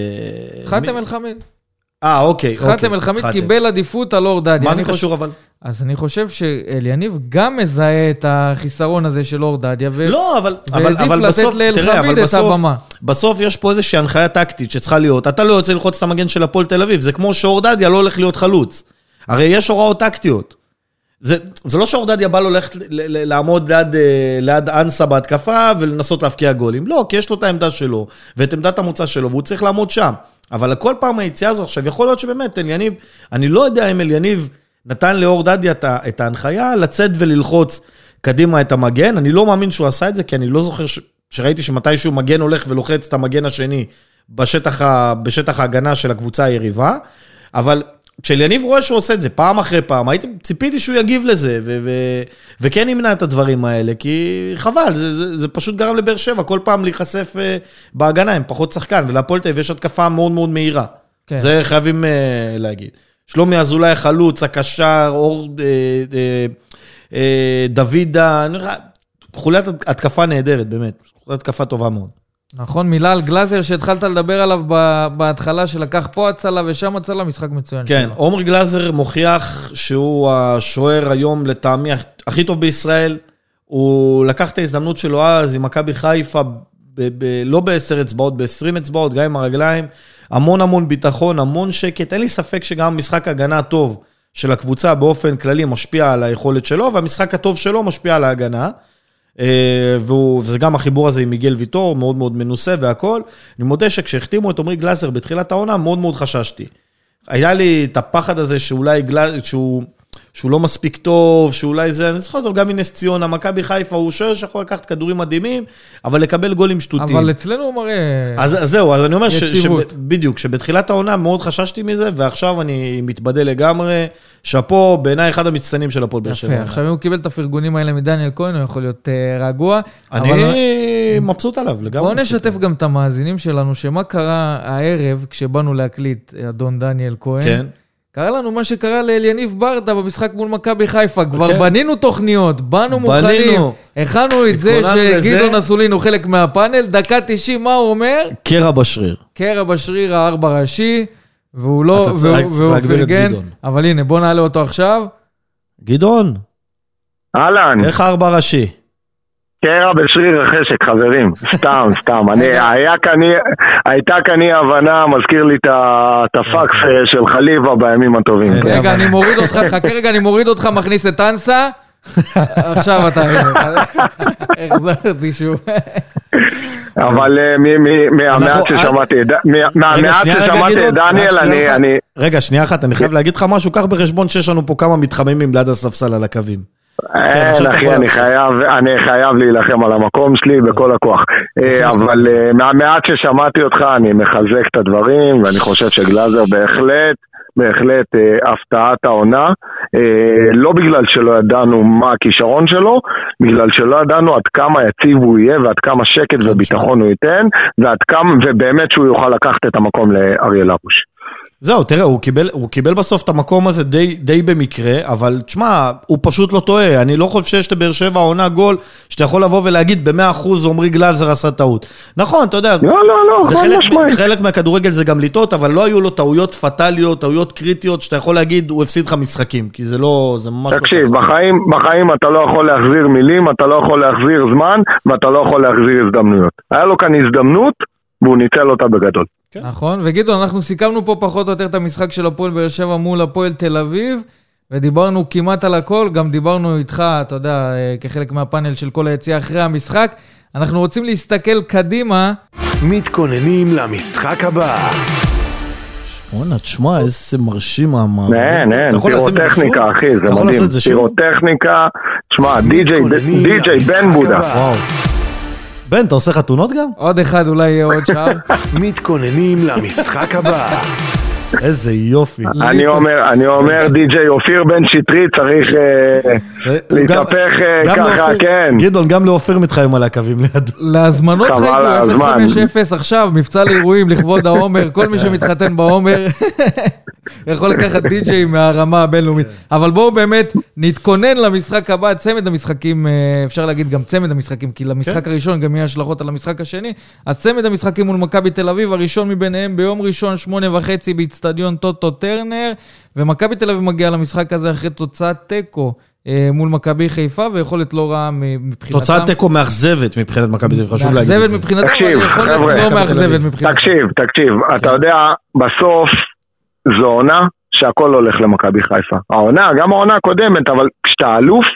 חאתם מי- אל-חמיד. אה, אוקיי. אוקיי, אל-חמיד חאתם. קיבל עדיפות על אורדדי. מה זה קשור אבל? אז אני חושב שאליניב גם מזהה את החיסרון הזה של אורדדיה, ו... לא, אבל, אבל, אבל לתת בסוף, תראה, לאלחמיד אבל את בסוף, הבמה. בסוף יש פה איזושהי הנחיה טקטית שצריכה להיות. אתה לא יוצא ללחוץ את המגן של הפועל תל אביב, זה כמו שאורדדיה לא הולך להיות חלוץ. הרי יש הוראות טקטיות. זה, זה לא שאורדדיה בא לו ללכת לעמוד ליד, אה, ליד אנסה בהתקפה ולנסות להבקיע גולים. לא, כי יש לו את העמדה שלו ואת עמדת המוצא שלו, והוא צריך לעמוד שם. אבל כל פעם היציאה הזו, עכשיו, יכול להיות שבאמת אליניב, אני לא יודע אם אליניב נתן לאור דדיה את ה- את ההנחיה לצאת וללחוץ קדימה את המגן, אני לא מאמין שהוא עשה את זה, כי אני לא זוכר ש... שראיתי שמתישהו מגן הולך ולוחץ את המגן השני בשטח, ה... בשטח ההגנה של הקבוצה היריבה, אבל כשאליניב רואה שהוא עושה את זה פעם אחרי פעם, הייתי, ציפיתי שהוא יגיב לזה, ו... ו... וכן ימנע את הדברים האלה, כי חבל, זה, זה, זה פשוט גרם לבאר שבע כל פעם להיחשף אה, בהגנה, הם פחות שחקן, ולהפועל תל אביב יש התקפה מאוד מאוד מהירה. כן. זה חייבים אה, להגיד. שלומי אזולאי החלוץ, הקשר, אור, אה, אה, אה, דוידה, חוליית התקפה נהדרת, באמת. חוליית התקפה טובה מאוד. נכון, מילה על גלאזר שהתחלת לדבר עליו בהתחלה, שלקח פה הצלה ושם הצלה, משחק מצוין כן, שלו. עומר גלאזר מוכיח שהוא השוער היום לטעמי הכי טוב בישראל. הוא לקח את ההזדמנות שלו אז עם מכבי חיפה, ב- ב- לא בעשר אצבעות, ב-20 אצבעות, גם עם הרגליים. המון המון ביטחון, המון שקט. אין לי ספק שגם משחק הגנה טוב של הקבוצה באופן כללי משפיע על היכולת שלו, והמשחק הטוב שלו משפיע על ההגנה. אה, וזה גם החיבור הזה עם מיגל ויטור, מאוד מאוד מנוסה והכל. אני מודה שכשהחתימו את עמרי גלאזר בתחילת העונה, מאוד מאוד חששתי. היה לי את הפחד הזה שאולי גלאזר, שהוא, שהוא לא מספיק טוב, שאולי זה, אני זוכר אותו גם מנס ציונה, מכבי חיפה, הוא שוער שיכול לקחת כדורים מדהימים, אבל לקבל גולים שטותיים. אבל אצלנו הוא מראה... אז אז זהו, אז אני אומר, ש, ש, יציבות. בדיוק, שבתחילת העונה מאוד חששתי מזה, ועכשיו אני מתבדה לגמרי. שאפו, בעיניי אחד המצטיינים של הפועל באר שבע. יפה, עכשיו אם הוא קיבל את הפרגונים האלה מדניאל כהן, הוא יכול להיות אה, רגוע. אני אבל- מבסוט עליו, לגמרי. בואו נשתף גם את המאזינים שלנו, שמה קרה הערב כשבאנו להקליט, אדון דניאל כהן. כן. קרה לנו מה שקרה לאליניב ברדה במשחק מול מכבי חיפה. כבר כן. בנינו תוכניות, באנו מוכנים, בנינו. הכנו את זה. שגדעון אסולין הוא חלק מהפאנל, דקה 90, מה הוא אומר? קרע בשריר. קרע בשריר הארבע ראשי, והוא לא, אתה צריך- והוא- צריך והוא להגביר את פרגן, גדעון. אבל הנה, בוא נעלה אותו עכשיו. גדעון, אהלן, איך הארבע ראשי? קרע בשריר החשק, חברים. סתם, סתם. אני, [laughs] היה כאן, הייתה כאן אי הבנה, מזכיר לי את הפקס אה, של חליבה בימים הטובים. כן. רגע, אני מוריד אותך, [laughs] חכה רגע, אני מוריד אותך, מכניס את אנסה. [laughs] עכשיו אתה... החזרתי שוב. אבל אה, מהמעט ששמעתי, את דניאל, אני, רגע, שנייה אחת, אני חייב להגיד לך משהו, קח בחשבון שיש לנו פה כמה מתחממים ליד הספסל על הקווים. כן, אין אתה אחי, יכול אני. חייב, אני חייב להילחם על המקום שלי בכל הכוח. אה, [laughs] אבל. אה, מהמעט ששמעתי אותך, אני מחזק את הדברים, ואני חושב שגלאזר בהחלט, בהחלט אה, הפתעת העונה. אה, לא בגלל שלא ידענו מה הכישרון שלו, בגלל שלא ידענו עד כמה יציב הוא יהיה ועד כמה שקט וביטחון הוא ייתן, ועד כמה, ובאמת שהוא יוכל לקחת את המקום לאריאל הרוש. זהו, תראה, הוא קיבל, הוא קיבל בסוף את המקום הזה די, די במקרה, אבל תשמע, הוא פשוט לא טועה. אני לא חושב שיש לבאר שבע עונה גול, שאתה יכול לבוא ולהגיד במאה אחוז עמרי גלאזר עשה טעות. נכון, אתה יודע, לא, לא, לא, זה חלק, משמעית. חלק מהכדורגל זה גם לטעות, אבל לא היו לו טעויות פטאליות, טעויות קריטיות, שאתה יכול להגיד, הוא הפסיד לך משחקים, כי זה לא, זה ממש תקשיב, לא. בחיים, בחיים אתה לא יכול להחזיר מילים, אתה לא יכול להחזיר זמן, ואתה לא יכול להחזיר הזדמנויות. היה לו כאן הזדמנות, והוא ניצל אותה בגדול. נכון, וגדעון, אנחנו סיכמנו פה פחות או יותר את המשחק של הפועל באר שבע מול הפועל תל אביב, ודיברנו כמעט על הכל, גם דיברנו איתך, אתה יודע, אה, כחלק מהפאנל של כל היציאה אחרי המשחק. אנחנו רוצים להסתכל קדימה. מתכוננים למשחק הבא. בואנה, תשמע, איזה מרשים המאמר. אין, אין, פירוטכניקה? אחי, זה מדהים. פירוטכניקה, שמע, די.ג'יי בן בודה. בן, אתה עושה חתונות גם? עוד אחד, אולי יהיה עוד שער. [laughs] מתכוננים למשחק הבא. איזה יופי. אני אומר, אני אומר, די.ג'יי אופיר בן שטרית צריך אה, להתהפך אה, גם ככה, לאופיר- כן. גדעון, גם לאופיר מתחייב על הקווים לידו. להזמנות חייגו על הזמן. 050 עכשיו, מבצע לאירועים לכבוד העומר, כל מי שמתחתן בעומר [laughs] יכול לקחת די-ג'יי מהרמה הבינלאומית. אבל בואו באמת נתכונן למשחק הבא, צמד המשחקים, אה, אפשר להגיד גם צמד המשחקים, כי למשחק כן. הראשון גם יהיה השלכות על המשחק השני. אז צמד המשחקים מול מכבי תל אביב, הראשון מביניהם ביום ראשון, שמונה וחצי, באיצטדיון טוטו טרנר, ומכבי תל אביב מגיעה למשחק הזה אחרי תוצאת תיקו. אה, מול מכבי חיפה, ויכולת לא רעה מבחינתם. תוצאת תיקו מאכזבת מבחינת מכבי תל אביב, חשוב להגיד את מאכזבת זה. מבחינתם, אבל יכולת לא מאכזבת. מבחינתם. תקשיב, תקשיב, כן. אתה יודע, בסוף זו עונה שהכל הולך למכבי חיפה. העונה, גם העונה הקודמת, אבל כשאתה אלוף,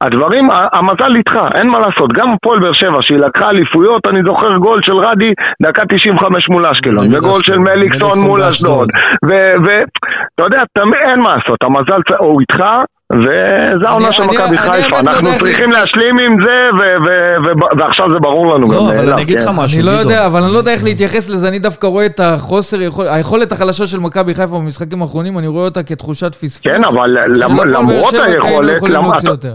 הדברים, המזל איתך, אין מה לעשות. גם הפועל באר שבע, שהיא לקחה אליפויות, אני זוכר גול של רדי, דקה 95 מול אשקלון, וגול של מליקסון מול. אשדוד. ואתה יודע, אין מה לעשות, המזל הוא איתך, וזה העונה של מכבי חיפה. לא אנחנו צריכים להשלים עם זה, ועכשיו זה ברור לנו גם לא, אבל מאליו, אני אגיד לך כן. משהו, אני לא. יודע, אבל אני לא יודע איך להתייחס לזה, אני דווקא רואה את החוסר, יכול- היכולת החלשה של מכבי חיפה במשחקים האחרונים, אני רואה אותה כתחושת פספוס. כן, אבל למרות היינו היכולת.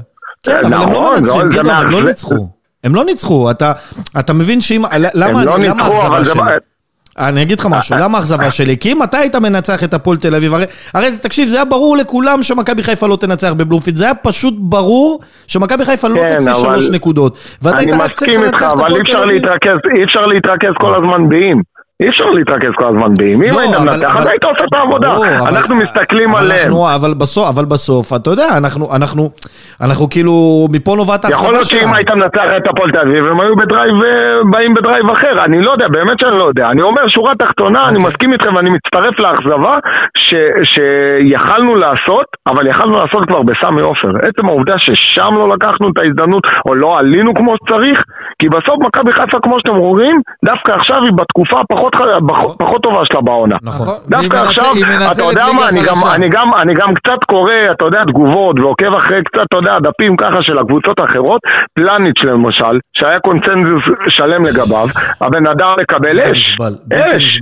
כן, אבל הם לא נכון, מנצחים, גדעון, הם לא. ניצחו. הם לא ניצחו, אתה, מבין שאם, למה, הם לא ניצחו, האכזבה אבל זה... בא- אני אגיד לך משהו, למה האכזבה שלי? כי אם אתה היית מנצח את הפועל תל אביב, הרי, הרי זה- תקשיב, זה היה ברור לכולם שמכבי חיפה לא תנצח בבלומפילד, זה היה פשוט ברור שמכבי חיפה לא כן, תוציא אבל- שלוש נקודות. ואתה אני היית רק צריך מסכים איתך, לנצח את אבל אי אפשר. להתרכז, אי אפשר להתרכז כל הזמן באם. אי אפשר להתרכז כל הזמן באם. אם לא, היית מנצח, אז היית עושה את העבודה. ברור, אבל- אנחנו מסתכלים אבל עליהם. אנחנו- אבל בסוף, אבל בסוף, אתה יודע, אנחנו, אנחנו, אנחנו כאילו, מפה נובעת האכזבה יכול להיות. שאם היית מנצח את הפועל תל אביב, הם היו ב-drive, אה, באים ב-drive אחר. אני לא יודע, באמת שאני לא יודע. אני אומר, שורה תחתונה, אני אוקיי. מסכים איתכם ואני מצטרף לאכזבה שיכלנו לעשות, אבל יכלנו לעשות כבר בסמי עופר. עצם העובדה ששם לא לקחנו את ההזדמנות, או לא עלינו כמו שצריך, כי בסוף מכבי חיפה, כמו שאתם רואים, דווקא עכשיו היא בתקופה הפחות ח- פחות- פחות טובה שלה בעונה. נכון. נכון. דווקא עכשיו, אתה יודע מה, אני גם. אני, גם, אני גם קצת קורא, אתה יודע, תגובות, ועוקב אחרי קצת, אתה יודע, דפים ככה של הקבוצות האחרות, פלניץ' למשל, שהיה קונצנזוס שלם לגביו, הבן אדם מקבל אש. אש.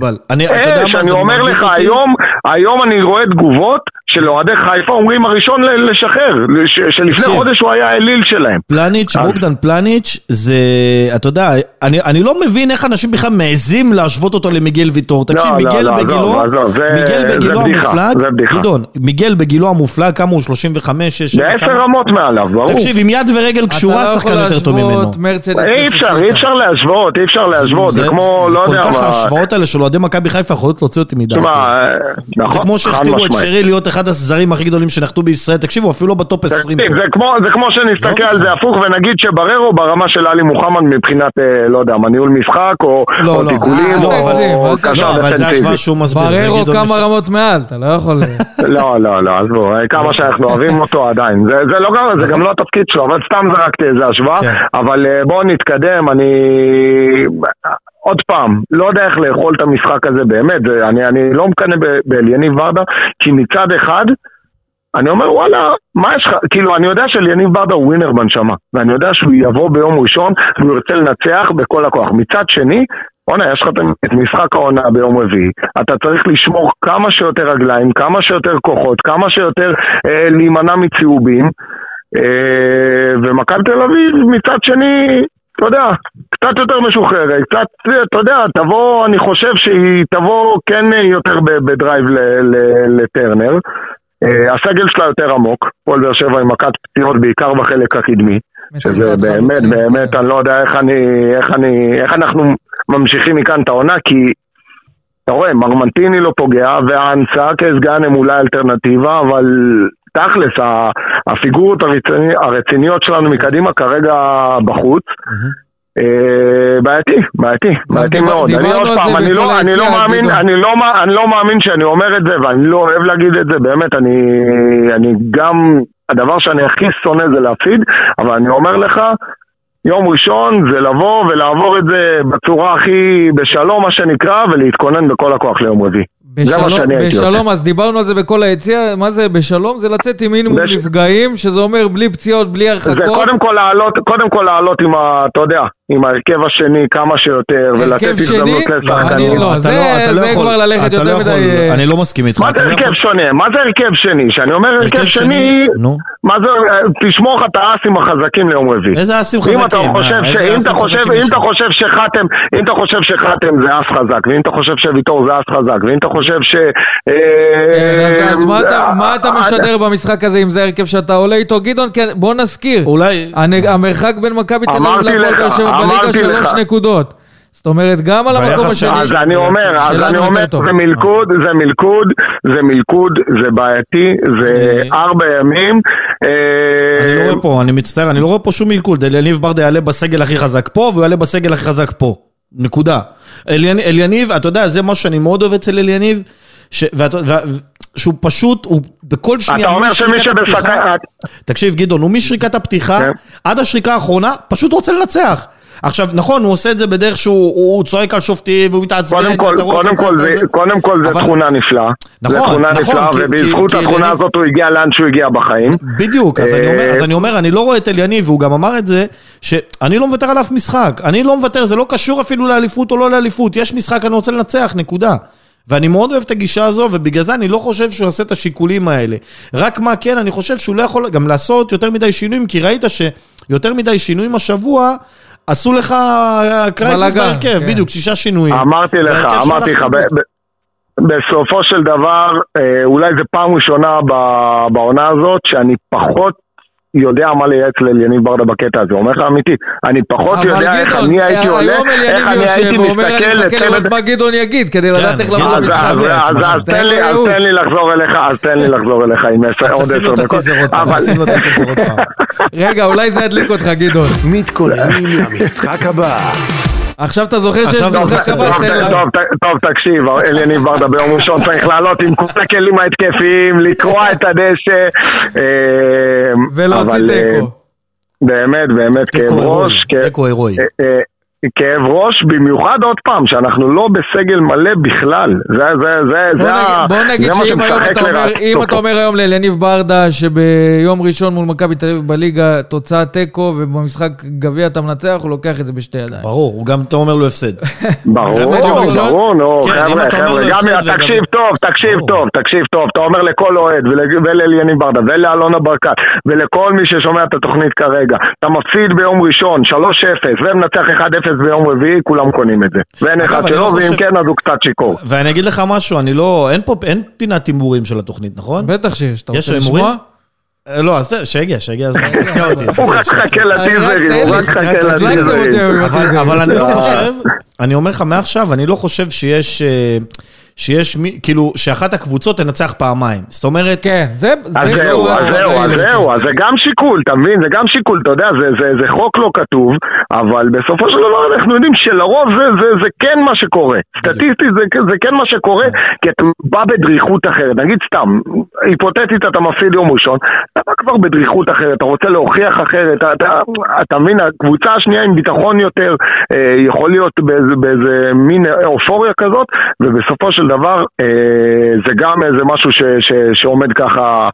אש, אני אומר לך. היום, היום אני רואה תגובות של אוהדי חיפה אומרים הראשון לשחרר, שלפני. חודש הוא היה האליל שלהם. פלניץ', בוגדן פלניץ', זה, אתה יודע, אני לא מבין איך אנשים בכלל מעזים להשוות אותו למיגל ויטור. תקשיב, לא, מיגל לא, בגילו, עזוב, עזוב, זה- מיגל זה בגילו בדיחה, המופלג, זה בדיחה. גדעון, מיגל בגילו המופלג, כמה הוא? 35, 6, זה עשר רמות מעליו, ברור. תקשיב, עם יד ורגל קשורה, שחקן יותר טוב ממנו. אתה לא יכול להשוות מרצדס אי אפשר. אי אפשר להשוות, אי אפשר להשוות, זה כמו, לא יודע כל כך מה. ההשוואות האלה של אוהדי מכבי חיפה יכולות להוציא אותי מדעתי. אה, זה נכון, כמו שהכתירו את. שרי להיות אחד הזרים הכי גדולים שנחתו בישראל. תקשיבו, אפילו לא בטופ 20 פה. תקשיב, זה כמו, זה שנסתכל על זה. הפוך ונגיד שבררו ברמה של עלי מוחמד מבחינת, אה, לא יודע, מה, ניהול משחק או לא, או לא. לא, אבל זה דפנסיבי. השוואה שהוא מסביר. בררו כמה רמות מעל, אתה לא יכול... [laughs] לא, לא, לא, עזבו, אה, כמה שאנחנו אוהבים אותו עדיין. זה, זה, לא, גם- זה גם לא התפקיד שלו, אבל סתם זרקתי איזה השוואה. כן. אבל אה, בואו נתקדם, אני... עוד פעם, לא יודע איך לאכול את המשחק הזה באמת, אני, אני לא מקנא באליניב ורדה, כי מצד אחד, אני אומר וואלה, מה יש לך, כאילו אני יודע שאליניב ברדה הוא ווינר בנשמה, ואני יודע שהוא יבוא ביום ראשון והוא ירצה לנצח בכל הכוח. מצד שני, בואנה, יש לך את- משחק העונה ביום רביעי, אתה צריך לשמור כמה שיותר רגליים, כמה שיותר כוחות, כמה שיותר אה, להימנע מצהובים, אה, ומכבי תל אביב מצד שני, אתה יודע, קצת יותר משוחררת, קצת, אתה יודע, תבוא, אני חושב שהיא תבוא כן יותר בדרייב לטרנר. אה, הסגל שלה יותר עמוק, פועל באר שבע עם מכת פציעות בעיקר בחלק הקדמי, שזה באמת, באמת, כן. אני לא יודע איך אני, איך אני, איך אנחנו ממשיכים מכאן את העונה, כי אתה רואה, מרמנטיני לא פוגע, והאנסה כסגן הם אולי אלטרנטיבה, אבל תכלס, הפיגורות הרציני, הרציניות שלנו מקדימה כרגע בחוץ. אה, בעייתי, בעייתי, בעייתי מאוד. אני עוד פעם, אני לא- אני לא מאמין. אני לא אני לא מאמין שאני אומר את זה, ואני לא אוהב להגיד את זה, באמת, אני אני גם, הדבר שאני הכי שונא זה להפסיד, אבל אני אומר לך, יום ראשון זה לבוא ולעבור את זה בצורה הכי בשלום, מה שנקרא, ולהתכונן בכל הכוח ליום רביעי. זה בשלום. בשלום, אז דיברנו על זה בכל היציאה, מה זה בשלום? זה לצאת עם מינימום בש- נפגעים, שזה אומר בלי פציעות, בלי זה הרחקות. קודם כל לעלות, קודם כל לעלות עם ה... אתה יודע, עם ההרכב השני כמה שיותר, ולתת הרכב? הזדמנות לא, לשחקנים. אני לא, אתה זה- אתה זה יכול- כבר ללכת אתה יותר לא יכול- מדי, אה, אני לא מסכים איתך. מה אתה זה לא הרכב יכול- שונה? מה זה הרכב שני? כשאני אומר הרכב הרכב שני, נו. מה זה, תשמור לך את האסים החזקים ליום רביעי. איזה אסים אם אתה חזקים? חושב, ש... איזה אם אתה חושב, אם אתה שחתם, אם אתה חושב שחתם זה אס חזק, ואם אתה חושב שוויטור זה אס חזק, ואם אתה חושב ש... כן, אה, אז- אז מה אתה- אה, משדר במשחק הזה אם זה ההרכב שאתה עולה איתו? גדעון, כן, בוא נזכיר. אולי... המרחק בין מכבי תל אביב לך, באר שבע בליגה אמרתי שלוש לך. נקודות. זאת אומרת, גם על המקום השני... אז אני אומר, אז אני אומר. זה מלכוד, זה מלכוד, זה מלכוד, זה בעייתי, זה אני- ארבע ימים. אה, אני לא רואה פה, אני מצטער, אני לא רואה פה שום מלכוד. אליניב ברדה יעלה בסגל הכי חזק פה, והוא יעלה בסגל הכי חזק פה. נקודה. אליניב, אתה יודע, זה משהו שאני מאוד אוהב אצל אליניב, שהוא פשוט, הוא בכל שנייה... אתה אומר שמי שבשחקן... תקשיב, גדעון, הוא משריקת הפתיחה כן. עד השריקה האחרונה, פשוט רוצה לנצח. עכשיו, נכון, הוא עושה את זה בדרך שהוא הוא צועק על שופטים והוא מתעצבן. קודם כל, קודם כל, זה, זה- קודם כל זה אבל- תכונה נפלאה. זה נכון, תכונה נכון, נפלאה, ובזכות התכונה הזאת הוא הגיע לאן שהוא הגיע בחיים. בדיוק, אז אני, אומר, אה, אז אני אומר, אני לא רואה את אליניב, והוא גם אמר את זה, שאני לא מוותר על אף משחק. אני לא מוותר, זה לא קשור אפילו לאליפות או לא לאליפות. יש משחק, אני רוצה לנצח, נקודה. ואני מאוד אוהב את הגישה הזו, ובגלל זה אני לא חושב שהוא יעשה את השיקולים האלה. רק מה כן, אני חושב שהוא לא יכול גם לעשות יותר מדי שינויים, כי ראית שיותר מדי שינויים השבוע, עשו לך קרייסיס בלאגן, בהרכב, כן. בדיוק, שישה שינויים. אמרתי לך, אמרתי לך, בסופו של דבר, אה, אולי זו פעם ראשונה ב- בעונה הזאת שאני פחות יודע מה לייעץ לאליניב ברדה בקטע הזה, אומר לך אמיתי, אני פחות אבל יודע איך גדעון, אני הייתי עולה, היום איך אליניב אני הייתי יושב ואומר, אני מסתכל מחכה לראות. מה גדעון יגיד, כדי לדעת איך לבוא גדעון, למשחק. אז- תן לי- אז ייעוץ. תן לי לחזור אליך, אז תן לי לחזור אליך עם עשר- אז עוד תשים לו עשר את דקות, הטיזר עוד פעם, אבל תשים לו את הטיזר עוד פעם. רגע, אולי זה ידליק אותך, גדעון. מתכוננים למשחק הבא. עכשיו אתה זוכר שיש משחק הבא? טוב, תקשיב, אליניב ברדה ביום ראשון צריך לעלות עם כל הכלים ההתקפיים, לקרוע את הדשא. אה, ולהוציא אבל, אה, תיקו. באמת, באמת, כאב ראש. כ- תיקו הירואי. כאב ראש, במיוחד עוד פעם, שאנחנו לא בסגל מלא בכלל. זה, זה, זה, בוא זה, נגיד- בוא נגיד זה מה שאם היום אתה אומר, אם אתה. אומר היום לאליניב ברדה שביום ראשון מול מכבי תל אביב בליגה תוצאה תיקו ובמשחק גביע אתה מנצח, הוא לוקח את זה בשתי ידיים. ברור, הוא גם, אתה אומר לו הפסד. ברור? ברור, נו, כן, חבר'ה, חבר'ה, גם, תקשיב טוב, תקשיב. טוב, תקשיב טוב, אתה אומר לכל אוהד ול- ולאליניב ברדה ולאלונה ברקת ולכל מי ששומע את התוכנית כרגע, אתה מפסיד ביום ראשון 3-0 ומנצח 1-0 ביום רביעי, כולם קונים את זה. ואין אחד לא שלא, ואם כן אז הוא קצת שיכור. ואני אגיד לך משהו, אני לא, אין פה, אין פינת הימורים של התוכנית, נכון? בטח שיש, אתה יש רוצה הימורים? לשמוע? אה, לא, אז שיגיע, שיגיע הזמן, תפתיע אותי. הוא רק חכה לטיזרים, הוא רק חכה לטיזרים. אבל, אני לא אה. חושב, אני אומר לך מעכשיו, אני לא חושב שיש, אה, שיש מי, כאילו, שאחת הקבוצות תנצח פעמיים. זאת אומרת, כן, זה... אז זה זהו, כבר אז זהו, אז. זהו, אז זה גם שיקול, אתה מבין? זה גם שיקול, אתה יודע, זה, זה, זה חוק לא כתוב, אבל בסופו של דבר אנחנו יודעים שלרוב זה, זה, זה כן מה שקורה. סטטיסטית זה, זה כן מה שקורה, כי אתה בא בדריכות אחרת. נגיד סתם, היפותטית אתה מפסיד יום ראשון, אתה בא כבר בדריכות אחרת, אתה רוצה להוכיח אחרת, אתה, אתה, אתה מבין, הקבוצה השנייה עם ביטחון יותר, אה, יכול להיות באיזה, באיזה מין אופוריה כזאת, ובסופו של דבר אה, זה גם איזה משהו ש, ש, שעומד ככה,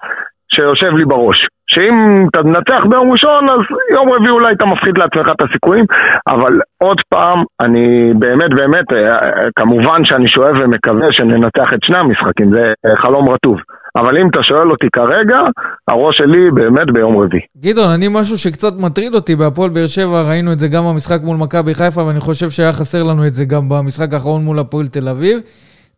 שיושב לי בראש. שאם אתה מנצח ביום ראשון, אז יום רביעי אולי אתה מפחית לעצמך את הסיכויים, אבל עוד פעם, אני באמת באמת, אה, כמובן שאני שואב ומקווה שננצח את שני המשחקים, זה אה, חלום רטוב. אבל אם אתה שואל אותי כרגע, הראש שלי באמת ביום רביעי. גדעון, אני משהו שקצת מטריד אותי בהפועל באר שבע, ראינו את זה גם במשחק מול מכבי חיפה, ואני חושב שהיה חסר לנו את זה גם במשחק האחרון מול הפועל תל אביב.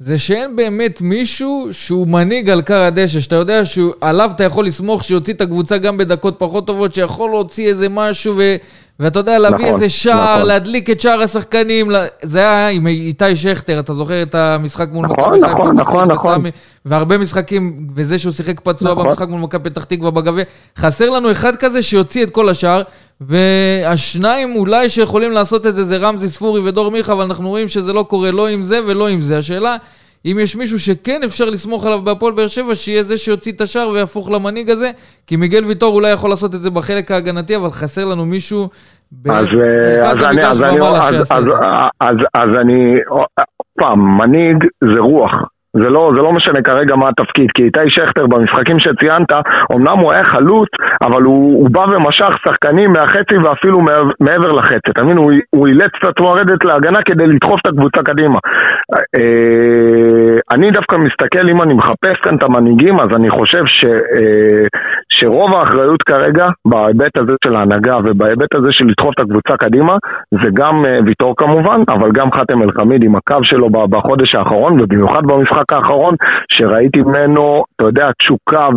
זה שאין באמת מישהו שהוא מנהיג על כר הדשא, שאתה יודע שעליו אתה יכול לסמוך שיוציא את הקבוצה גם בדקות פחות טובות, שיכול להוציא איזה משהו ו... ואתה יודע, להביא נכון, איזה שער, נכון. להדליק את שאר השחקנים, זה היה עם איתי שכטר, אתה זוכר את המשחק מול נכון, מכבי חיפה? נכון, נכון, מחוץ נכון. לסמי, והרבה משחקים, וזה שהוא שיחק פצוע נכון. במשחק מול מכבי פתח תקווה בגביע, חסר לנו אחד כזה שיוציא את כל השאר, והשניים אולי שיכולים לעשות את זה זה רמזי ספורי ודור מיכה, אבל אנחנו רואים שזה לא קורה לא עם זה ולא עם זה. השאלה, אם יש מישהו שכן אפשר לסמוך עליו בהפועל באר שבע, שיהיה זה שיוציא את השאר ויהפוך למנהיג הזה, כי מיגל ויטור אולי יכול לעשות את זה בחלק ההגנתי, אבל חסר לנו מישהו אז, אה, במרכז אני, המגרש ומעלה שיעשה את זה. אז, אני, פעם, מנהיג זה רוח. זה לא, זה לא משנה כרגע מה התפקיד, כי איתי שכטר במשחקים שציינת, אמנם הוא היה חלוץ, אבל הוא, הוא בא ומשך שחקנים מהחצי ואפילו מעבר לחצי, אתה מבין? הוא, אילץ את עצמו לרדת להגנה כדי לדחוף את הקבוצה קדימה. אה, אני דווקא מסתכל, אם אני מחפש כאן את המנהיגים, אז אני חושב ש, אה, שרוב האחריות כרגע, בהיבט הזה של ההנהגה ובהיבט הזה של לדחוף את הקבוצה קדימה, זה גם אה, ויטור כמובן, אבל גם חאתם אל-חמיד עם הקו שלו בחודש האחרון, ובמיוחד במשחק האחרון, שראיתי ממנו, אתה יודע, תשוקה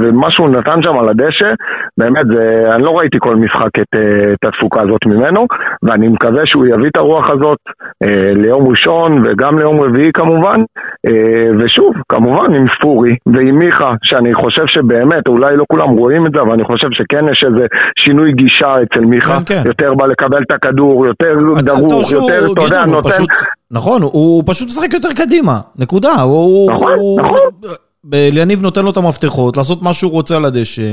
ומה שהוא נתן שם על הדשא, באמת, זה, אני לא ראיתי כל משחק את, אה, את התפוקה הזאת ממנו, ואני מקווה שהוא יביא את הרוח הזאת אה, ליום ראשון וגם ליום רביעי כמובן, אה, ושוב, כמובן עם ספורי ועם מיכה, שאני חושב שבאמת, אולי לא כולם רואים את זה, אבל אני חושב שכן יש איזה שינוי גישה אצל מיכה, כן, כן. יותר בא לקבל את הכדור, יותר דרוך, יותר, אתה יודע, נותן... פשוט, נכון, הוא פשוט משחק יותר קדימה, נקודה. הוא, נכון, הוא, נכון. יניב נותן לו את המפתחות, לעשות מה שהוא רוצה על הדשא,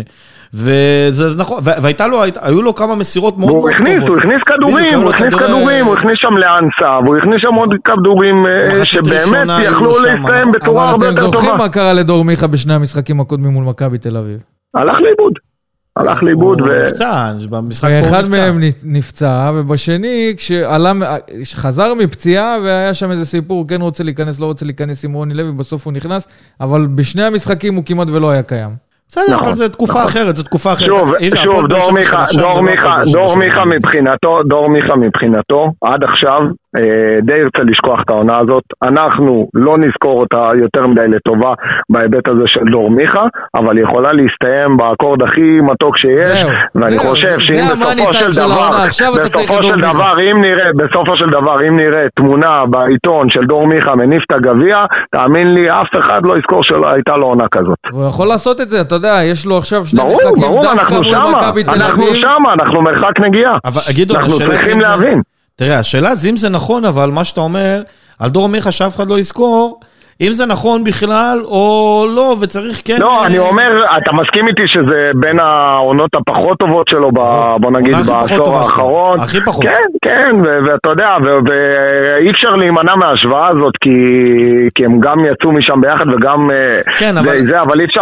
וזה נכון, והייתה לו, היו לו כמה מסירות מאוד מאוד טובות. הוא הכניס כדורים, הוא הכניס כדורים, הוא הכניס שם לאנסה, והוא הכניס שם עוד כדורים אה, שבאמת יכלו להסתיים בצורה הרבה יותר טובה. אבל אתם זוכרים מה קרה לדור מיכה בשני המשחקים הקודמים מול מכבי תל אביב? הלך לאיבוד. הלך לאיבוד ו... הוא נפצע, במשחק פה הוא נפצע. אחד מהם נפצע, ובשני, כשעלה, חזר מפציעה, והיה שם איזה סיפור, כן רוצה להיכנס, לא רוצה להיכנס עם רוני לוי, בסוף הוא נכנס, אבל בשני המשחקים הוא כמעט ולא היה קיים. בסדר, נכון, אבל זו תקופה נכון. אחרת, זו תקופה אחרת. שוב, שוב, דור מיכה, דור מיכה, דור מיכה מבחינתו, דור מיכה מבחינתו, עד עכשיו, די ירצה לשכוח את העונה הזאת. אנחנו לא נזכור אותה יותר מדי לטובה בהיבט הזה של דור מיכה, אבל היא יכולה להסתיים באקורד הכי מתוק שיש, זהו, ואני זהו, חושב שאם בסופו של דבר, בסופו של דבר, אם נראה, בסופו של דבר, אם נראה תמונה בעיתון של דור מיכה מניף את הגביע, תאמין לי, אף אחד לא יזכור שלא הייתה לו עונה כזאת. הוא יכול לעשות את זה, אתה יודע, יש לו עכשיו שני משחקים דווקא מול מכבי תל אביב. אנחנו שמה, אנחנו מרחק נגיעה. אנחנו צריכים להבין. תראה, השאלה זה אם זה נכון, אבל מה שאתה אומר, על דור מיכה שאף אחד לא יזכור, אם זה נכון בכלל או לא, וצריך כן... לא, אה, אני אומר, אתה מסכים איתי שזה בין העונות הפחות טובות שלו, בוא נגיד, בעשור האחרון. הכי פחות. כן, כן, ואתה יודע, ואי אפשר להימנע מההשוואה הזאת, כי הם גם יצאו משם ביחד וגם... אה, כן, אבל... זה, אבל אי אפשר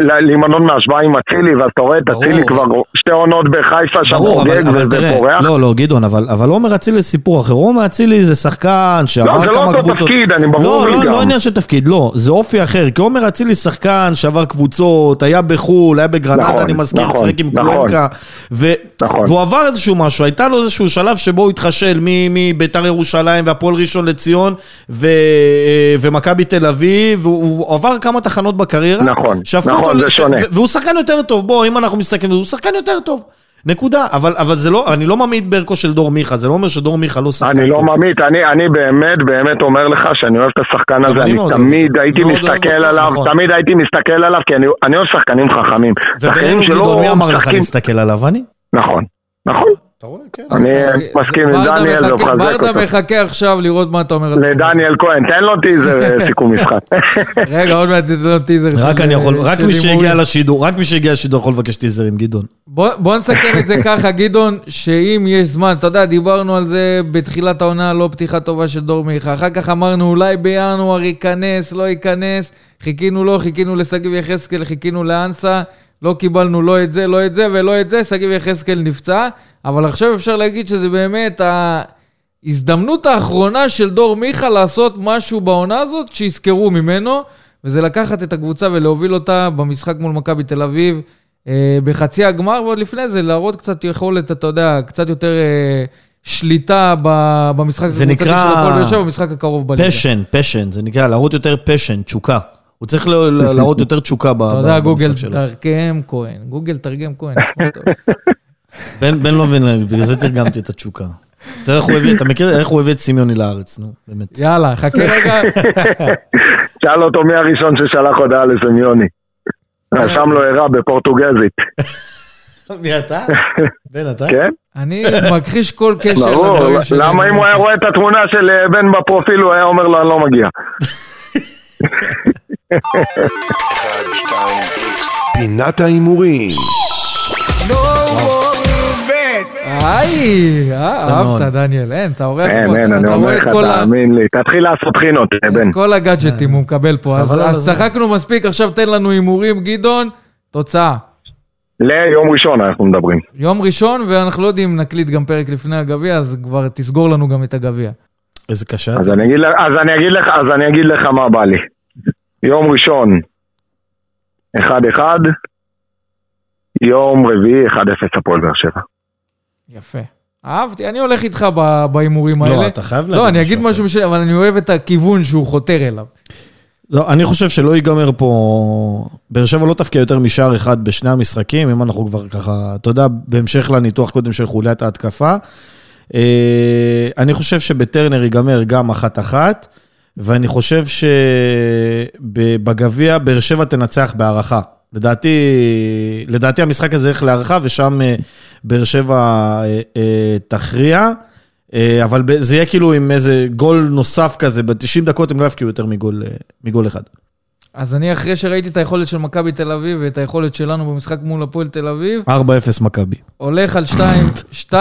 להימנע מההשוואה עם אצילי, ואז אתה רואה את אצילי כבר שתי עונות בחיפה, שם חוגג וזה פורח. לא, לא, גדעון, אבל עומר אצילי זה סיפור אחר. עומר אצילי זה שחקן שעבר כמה קבוצות... לא, זה לא אותו תפקיד, אני ברור לי לא, לא, גם. עניין של תפקיד, לא, זה אופי אחר. כי עומר אצילי שחקן שעבר קבוצות, היה בחו"ל, היה בגרנטה, נכון, אני מזכיר, נכון, משחק עם נכון, קוונקה. ו... נכון. והוא עבר איזשהו משהו, הייתה לו איזשהו שלב שבו הוא התחשל מביתר ירושלים והפועל ראשון לציון ו... ומכבי תל אביב, והוא עבר כמה תחנות בקריירה. נכון, נכון, זה שונה. והוא שחקן יותר טוב, בוא, אם אנחנו מסתכלים, הוא שחקן יותר טוב. נקודה, אבל, אבל זה לא, אני לא ממעיט בערכו של דור מיכה, זה לא אומר שדור מיכה לא שחקן אני לא ממעיט, אני, אני באמת באמת אומר לך שאני אוהב את השחקן הזה, אני, אני תמיד הייתי מסתכל עליו, נכון. תמיד הייתי מסתכל עליו, כי אני, אני אוהב שחקנים חכמים. שחקנים שלא... מי אמר לך להסתכל עליו, אני? נכון, נכון. כן. אני מסכים עם דניאל ומחזק אותו. ברדה מחכה עכשיו לראות מה אתה אומר. לדניאל כהן, תן לו טיזר אה, [laughs] סיכום משחק. רגע, עוד מעט תתן לו טיזר. רק אני יכול, רק מי שהגיע לשידור, רק מי שהגיע לשידור יכול לבקש טיזר עם גדעון. בוא נסכם את זה [laughs] ככה, גדעון, שאם יש זמן, אתה יודע, דיברנו על זה בתחילת העונה, לא פתיחה טובה של דור מיכה. אחר כך אמרנו, אולי בינואר ייכנס, לא ייכנס. חיכינו לו, חיכינו לשגיב יחזקאל, חיכינו לאנסה. לא קיבלנו לא את זה, לא את זה ולא את זה, שגיב יחזקאל נפצע, אבל עכשיו אפשר להגיד שזה באמת ההזדמנות האחרונה של דור מיכה לעשות משהו בעונה הזאת, שיזכרו ממנו, וזה לקחת את הקבוצה ולהוביל אותה במשחק מול מכבי תל אביב אה, בחצי הגמר, ועוד לפני זה להראות קצת יכולת, אתה יודע, קצת יותר... אה, שליטה במשחק זה נקרא... של הפועל באר שבע, במשחק הקרוב בליגה. passion, passion, זה נקרא להראות יותר passion, תשוקה. הוא צריך להראות יותר תשוקה במשחק שלו. אתה יודע, גוגל תרגם כהן. גוגל תרגם כהן. [laughs] בן לא מבין, בגלל זה תרגמתי את התשוקה. אתה מכיר איך הוא הביא את סימיוני לארץ, נו, באמת. יאללה, חכה רגע. [laughs] שאל אותו מי הראשון ששלח הודעה לסמיוני. רשם לו ערה בפורטוגזית. [laughs] מי אתה? בן, אתה? כן. אני מכחיש כל קשר. ברור, למה אם הוא היה רואה את התמונה של אה, בן בפרופיל, הוא היה אומר לו, אני לא מגיע. פינת ההימורים. היי, אה. אהבת, דניאל. אין, אתה עורך פה, אין, אתה אני רואה אומר את לך, כל ה- תאמין לי. תתחיל לעשות חינות, אה, בן. את כל הגאדג'טים הוא מקבל פה. אז. צחקנו מספיק, עכשיו תן לנו הימורים, גדעון. תוצאה. ליום ראשון אנחנו מדברים. יום ראשון, ואנחנו לא יודעים אם נקליט גם פרק לפני הגביע, אז כבר תסגור לנו גם את הגביע. איזה קשה. אז אני אגיד לך, אז אני אגיד לך, אז אני אגיד לך מה בא לי. יום ראשון, 1-1, יום רביעי, 1-0 הפועל באר שבע. יפה. אהבתי, אני הולך איתך בהימורים האלה. לא, אתה חייב להגיד לא, אני אגיד משהו משלי, אבל אני אוהב את הכיוון שהוא חותר אליו. לא, אני חושב שלא ייגמר פה... באר שבע לא תפקיע יותר משער אחד בשני המשחקים, אם אנחנו כבר ככה, אתה יודע, בהמשך לניתוח קודם של חוליית ההתקפה. אה, אני חושב שבטרנר ייגמר גם אחת-אחת, ואני חושב שבגביע באר שבע תנצח בהערכה. לדעתי, לדעתי המשחק הזה ילך להערכה, ושם אה, באר שבע אה, אה, תכריע. אבל זה יהיה כאילו עם איזה גול נוסף כזה, ב-90 דקות הם לא יפקיעו יותר מגול, מגול אחד. אז אני, אחרי שראיתי את היכולת של מכבי תל אביב ואת היכולת שלנו במשחק מול הפועל תל אביב, 4-0 מכבי. הולך על 2-1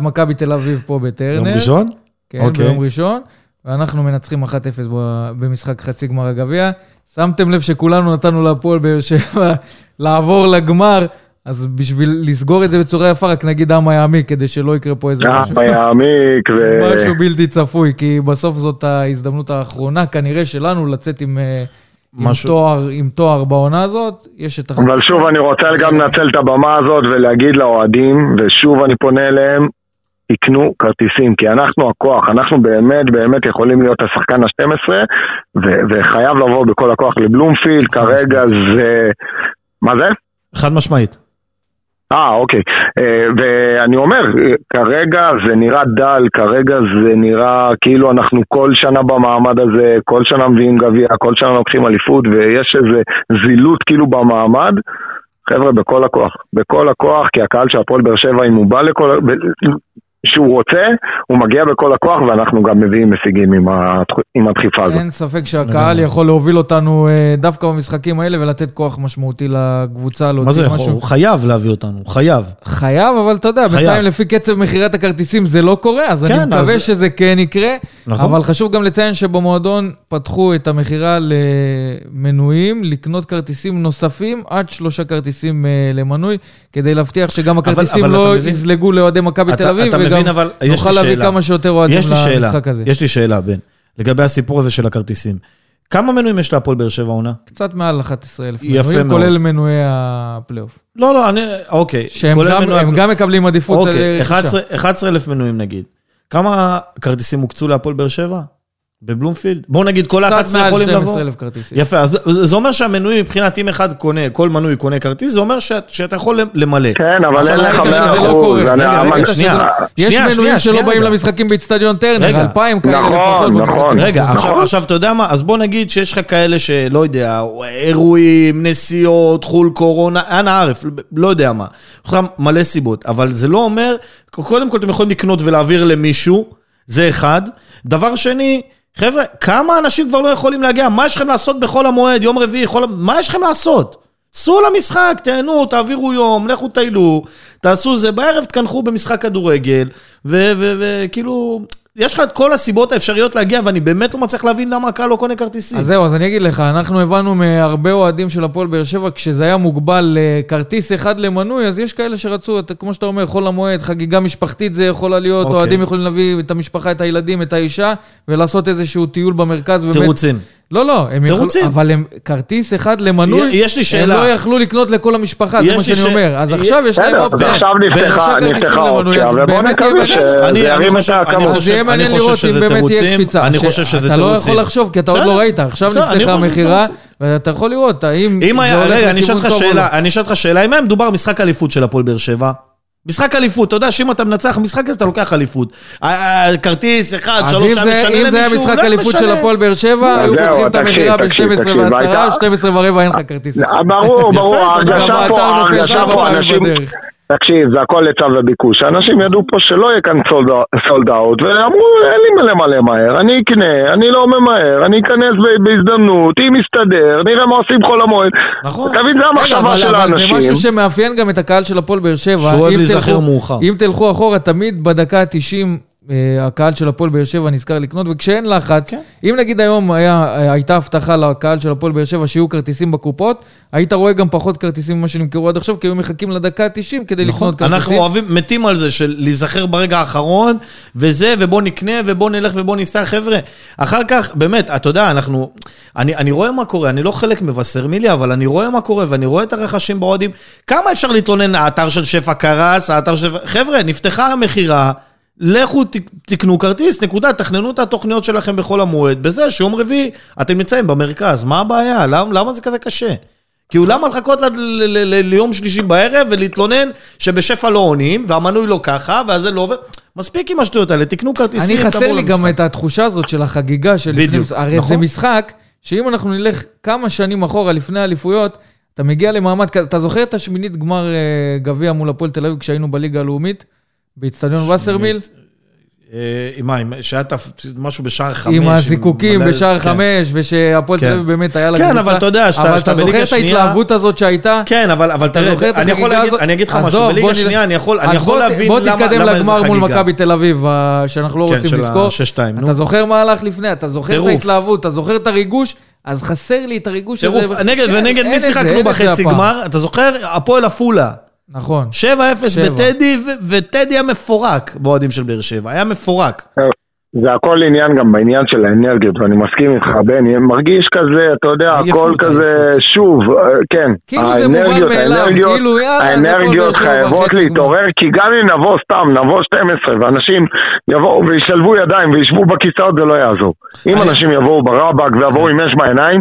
מכבי תל אביב פה בטרנר. יום ראשון? כן, אוקיי. ביום ראשון, ואנחנו מנצחים 1-0 ב- במשחק חצי גמר הגביע. שמתם לב שכולנו נתנו להפועל באר שבע [laughs] לעבור לגמר, אז בשביל לסגור את זה בצורה יפה, רק נגיד אמה יעמיק, כדי שלא יקרה פה איזה משהו. אבא יעמיק ו... משהו בלתי צפוי, כי בסוף זאת ההזדמנות האחרונה כנראה שלנו לצאת עם, אה, עם, תואר, עם תואר בעונה הזאת. יש את החצי. אבל שוב אני רוצה גם לנצל את הבמה הזאת ולהגיד לאוהדים, ושוב אני פונה אליהם, יקנו כרטיסים, כי אנחנו הכוח, אנחנו באמת באמת יכולים להיות השחקן ה-12, ו- וחייב לבוא בכל הכוח לבלומפילד, כרגע זה... מה זה? חד משמעית. אה, אוקיי. אה, ואני אומר, כרגע זה נראה דל, כרגע זה נראה כאילו אנחנו כל שנה במעמד הזה, כל שנה מביאים גביע, כל שנה לוקחים אליפות, ויש איזו זילות כאילו במעמד. חבר'ה, בכל הכוח. בכל הכוח, כי הקהל של הפועל באר שבע, אם הוא בא לכל... שהוא רוצה, הוא מגיע בכל הכוח, ואנחנו גם מביאים הישגים עם, הדח- עם הדחיפה הזאת. אין ספק שהקהל יכול להוביל אותנו אה, דווקא במשחקים האלה ולתת כוח משמעותי לקבוצה, להוציא מה זה יכול? משהו. הוא חייב להביא אותנו, הוא חייב. חייב, אבל אתה יודע, חייב. בינתיים לפי קצב מכירת הכרטיסים זה לא קורה, אז אני כן, מקווה אז- שזה כן יקרה. נכון. אבל חשוב גם לציין שבמועדון פתחו את המכירה למנויים, לקנות כרטיסים נוספים, עד שלושה כרטיסים אה, למנוי, כדי להבטיח שגם הכרטיסים אבל לא אתה מבין- יזלגו לאוהדי מכבי תל אביב, מבין, אבל יש לי נוכל להביא שאלה. כמה שיותר אוהדים יש לי שאלה, למשחק הזה. יש לי שאלה, בן, לגבי הסיפור הזה של הכרטיסים. כמה מנויים יש להפועל באר שבע עונה? קצת מעל 11,000 יפה מנויים, מאוד. כולל מנויי הפלייאוף. לא, לא, אני, אוקיי. שהם גם, הפל- גם מקבלים עדיפות אוקיי, רכישה. 11 11,000 מנויים נגיד. כמה כרטיסים הוקצו להפועל באר שבע? בבלומפילד? בואו נגיד כל קצת ה-11 מעל יכולים לבוא. 12,000 כרטיסים. יפה, אז זה זה אומר שהמנוי מבחינת אם אחד קונה, כל מנוי קונה כרטיס, זה אומר שאת- שאתה יכול למלא. כן, אבל עכשיו אין לך ראית שזה 100 לא קורה. אחוז. שנייה. יש מנויים שלא שנייה, באים. למשחקים באיצטדיון טרנר, רגע. 2,000 כאלה נכון, לפחות. נכון. במשחקים. רגע, נכון. עכשיו, עכשיו אתה יודע מה? אז בוא נגיד שיש לך כאלה שלא יודע, אירועים, נסיעות, חו"ל קורונה, אנא ערף, לא יודע מה. יש לך מלא סיבות, אבל זה לא אומר, קודם כל אתם יכולים לקנות ולהעביר למישהו, זה אחד. דבר שני, חבר'ה, כמה אנשים כבר לא יכולים להגיע? מה יש לכם לעשות בחול המועד, יום רביעי, חול... מה יש לכם לעשות? סעו למשחק, תהנו, תעבירו יום, לכו טיילו, תעשו זה, בערב תקנחו במשחק כדורגל, וכאילו, יש לך את כל הסיבות האפשריות להגיע, ואני באמת לא מצליח להבין למה הקהל לא קונה כרטיסים. אז זהו, אז אני אגיד לך, אנחנו הבנו מהרבה אוהדים של הפועל באר שבע, כשזה היה מוגבל לכרטיס אחד למנוי, אז יש כאלה שרצו, אתה- כמו שאתה אומר, חול המועד, חגיגה משפחתית זה יכולה להיות, אוקיי. אוהדים יכולים להביא את המשפחה, את הילדים, את האישה, ולעשות איזשהו טיול במרכז. תירוצים. לא, לא, הם יכלו, תירוצים. אבל הם כרטיס אחד למנוי, יש לי שאלה. הם לא יכלו לקנות לכל המשפחה, זה מה שאני ש- אומר. אז עכשיו יש להם אופציה. אז עכשיו נפתחה נפתחה ובואו באמת נקווה שזה אני- אני ירים את חושב- אני הכמות. אז יהיה מעניין אני חושב לראות אם באמת תהיה תירוצים, קפיצה. אני חושב שזה אתה לא תירוצים. יכול לחשוב, כי אתה עוד. לא ראית, עכשיו נפתחה המכירה, תירוצים. ואתה יכול לראות האם אם זה היה, הולך רגע, אני אשאל לכיוון אותך טוב או לא. שאלה, אני אשאל אותך שאלה, אם היה מדובר משחק אליפות של הפועל באר שבע, משחק אליפות, אתה יודע שאם אתה מנצח משחק הזה, אתה לוקח אליפות. ה- ה- כרטיס אחד, אז שלוש, אם שעה זה- משנה אם זה היה למישהו, משחק לא אליפות של משנה. הפועל באר שבע, אז היו פותחים את תקשיב, ב-12 תקשיב, ו-10, הייתה- 12 ורבע אין לך כרטיס. ברור, [laughs] ברור, יודע, ההרגשה פה, ההרגשה שם פה, פעם אנשים... תקשיב, זה הכל היצע וביקוש. אנשים ידעו פה שלא יהיה כאן סולד אאוט, ואמרו, אין לי מלא מלא מהר, אני אקנה, אני לא ממהר, אני אכנס בהזדמנות, אם יסתדר, נראה מה עושים חול המועד. נכון. אתה מבין, זה המחשבה של האנשים. זה משהו שמאפיין גם את הקהל של הפועל באר שבע. שהוא אוהב להיזכר מאוחר. אם תלכו אחורה, תמיד בדקה ה-90... אה, הקהל של הפועל באר שבע נזכר לקנות, וכשאין לחץ, כן. אם נגיד היום היה, הייתה הבטחה לקהל של הפועל באר שבע שיהיו כרטיסים בקופות, היית רואה גם פחות כרטיסים ממה שנמכרו עד עכשיו, כי היו מחכים לדקה ה-90 כדי נכון, לקנות כרטיסים. אנחנו אוהבים, מתים על זה של להיזכר ברגע האחרון, וזה, ובוא נקנה, ובוא נלך ובוא נסתר, חבר'ה. אחר כך, באמת, אתה יודע, אנחנו... אני, אני רואה מה קורה, אני לא חלק מבשר מילי, אבל אני רואה מה קורה, ואני רואה את הרכשים באוהדים. כמה אפשר להתלונן, האתר של שפע קרס, האתר של... חבר'ה, נפתחה המכירה. לכו תקנו כרטיס, נקודה, תכננו את התוכניות שלכם בחול המועד, בזה שיום רביעי אתם נמצאים במרכז, מה הבעיה? למה, למה זה כזה קשה? כאילו למה לחכות ליום שלישי בערב ולהתלונן שבשפע לא עונים, והמנוי לא ככה, והזה לא עובר? מספיק עם השטויות האלה, תקנו כרטיסים, אני חסר לי גם את התחושה הזאת של החגיגה של בדיוק, לפני... הרי נכון? זה משחק, שאם אנחנו נלך כמה שנים אחורה לפני האליפויות, אתה מגיע למעמד, אתה זוכר את השמינית גמר אה, גביע מול הפועל תל אביב כשהיינו בליגה הלאומית? באיצטדיון וסרמיל. עם מה, שהיה משהו בשער חמש. עם הזיקוקים בשער כן. חמש, ושהפועל תל אביב באמת היה לה קבוצה. כן, אבל אתה יודע, שאתה בליגה שנייה... אבל אתה זוכר את ההתלהבות הזאת שהייתה? כן, אבל תראה, אני יכול להגיד, אני אגיד לך משהו, בליגה שנייה אני יכול להבין למה זה חגיגה. בוא תתקדם לגמר מול מכבי תל אביב, שאנחנו לא רוצים לזכור. כן, של ה-6-2, נו. אתה זוכר מה הלך לפני, אתה זוכר את ההתלהבות, אתה זוכר את הריגוש, אז חסר לי את הריגוש הזה. טירוף, ונגד מי שיחקנו בחצי גמר? אתה זוכר? הפועל עפולה. נכון. 7-0 בטדי, וטדי היה מפורק באוהדים של באר שבע, היה מפורק. זה הכל עניין גם בעניין של האנרגיות, ואני מסכים איתך, בני, מרגיש כזה, אתה יודע, הכל כזה, שוב, אה, כן. כאילו מובן מאליו, כאילו יאללה, האנרגיות חייבות להתעורר, כי גם אם נבוא סתם, נבוא 12, ואנשים יבואו וישלבו ידיים וישבו בכיסאות, זה לא יעזור. אם אנשים יבואו ברבק ויבואו עם אש בעיניים,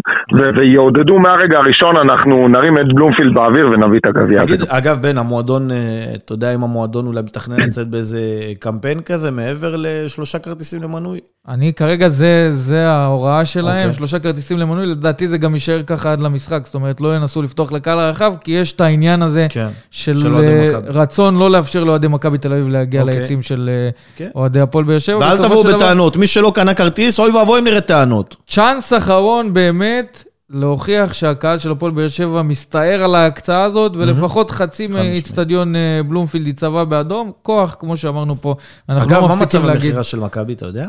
ויעודדו מהרגע הראשון, אנחנו נרים את בלומפילד באוויר ונביא את הגביע הזה. אגב, בן, המועדון, אה, אתה יודע אם המועדון אולי מתכנן לצאת באיזה קמפיין כזה, מעבר לשלושה כרטיסים למנוי? אני כרגע, זה, זה ההוראה שלהם, okay. אוקיי. שלושה כרטיסים למנוי, לדעתי זה גם יישאר ככה עד למשחק, זאת אומרת, לא ינסו לפתוח לקהל הרחב, כי יש את העניין הזה כן, של, של אה, רצון לא לאפשר לאוהדי מכבי תל אביב להגיע okay. אוקיי. ליציעים של okay. אה, כן. אוהדי הפועל באר שבע. ואל תבואו בטענות, דבר... מי שלא קנה כרטיס, אוי ואבוי אם נראה טענות. צ'אנס אחרון באמת, להוכיח שהקהל של הפועל באר שבע מסתער על ההקצאה הזאת, ולפחות חצי מאיצטדיון אה, בלומפילד ייצבע באדום. כוח, כמו שאמרנו פה, אנחנו לא מפסיקים להגיד... אגב, מה מצב המכירה של מכבי, אתה יודע?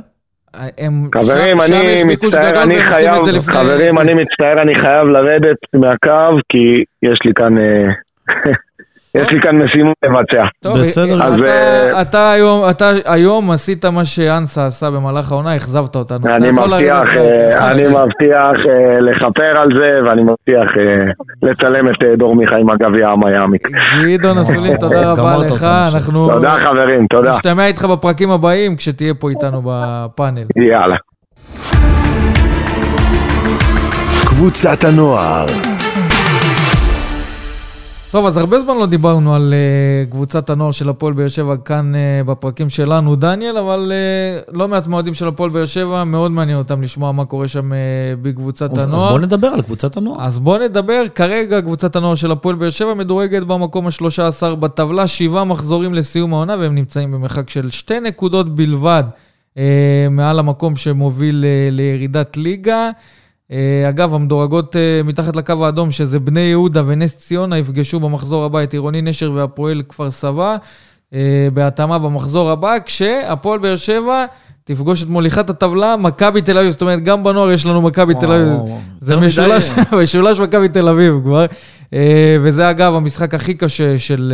הם, חברים, שם, אני שם מצטער, אני חייב, חברים, אני מצטער, אני חייב לרדת מהקו, כי יש לי כאן... אה, יש לי כאן משימות לבצע. טוב, בסדר. אז, אתה, uh, אתה, היום, אתה היום עשית מה שאנסה עשה במהלך העונה, אכזבת אותנו. אני מבטיח, uh, אני מבטיח uh, לכפר על זה, ואני מבטיח uh, לצלם את uh, דור מיכה עם הגביע המיאמי. גדעון אסולין, תודה [laughs] רבה לך. אנחנו... תודה חברים, תודה. נשתמע איתך בפרקים הבאים, כשתהיה פה איתנו בפאנל. יאללה. קבוצת הנוער טוב, אז הרבה זמן לא דיברנו על uh, קבוצת הנוער של הפועל באר שבע כאן uh, בפרקים שלנו, דניאל, אבל uh, לא מעט מועדים של הפועל באר שבע, מאוד מעניין אותם לשמוע מה קורה שם uh, בקבוצת אז, הנוער. אז בואו נדבר על קבוצת הנוער. אז בואו נדבר, כרגע קבוצת הנוער של הפועל באר שבע מדורגת במקום ה-13 בטבלה, שבעה מחזורים לסיום העונה, והם נמצאים במרחק של שתי נקודות בלבד uh, מעל המקום שמוביל uh, לירידת ליגה. אה, אגב, המדורגות אה, מתחת לקו האדום, שזה בני יהודה ונס ציונה, יפגשו במחזור הבא את עירוני נשר והפועל כפר סבא, אה, בהתאמה במחזור הבא, כשהפועל באר שבע תפגוש את מוליכת הטבלה, מכבי תל אביב. זאת אומרת, גם בנוער יש לנו מכבי תל אביב. זה משולש, [laughs] משולש מכבי תל אביב כבר. וזה אגב המשחק הכי קשה של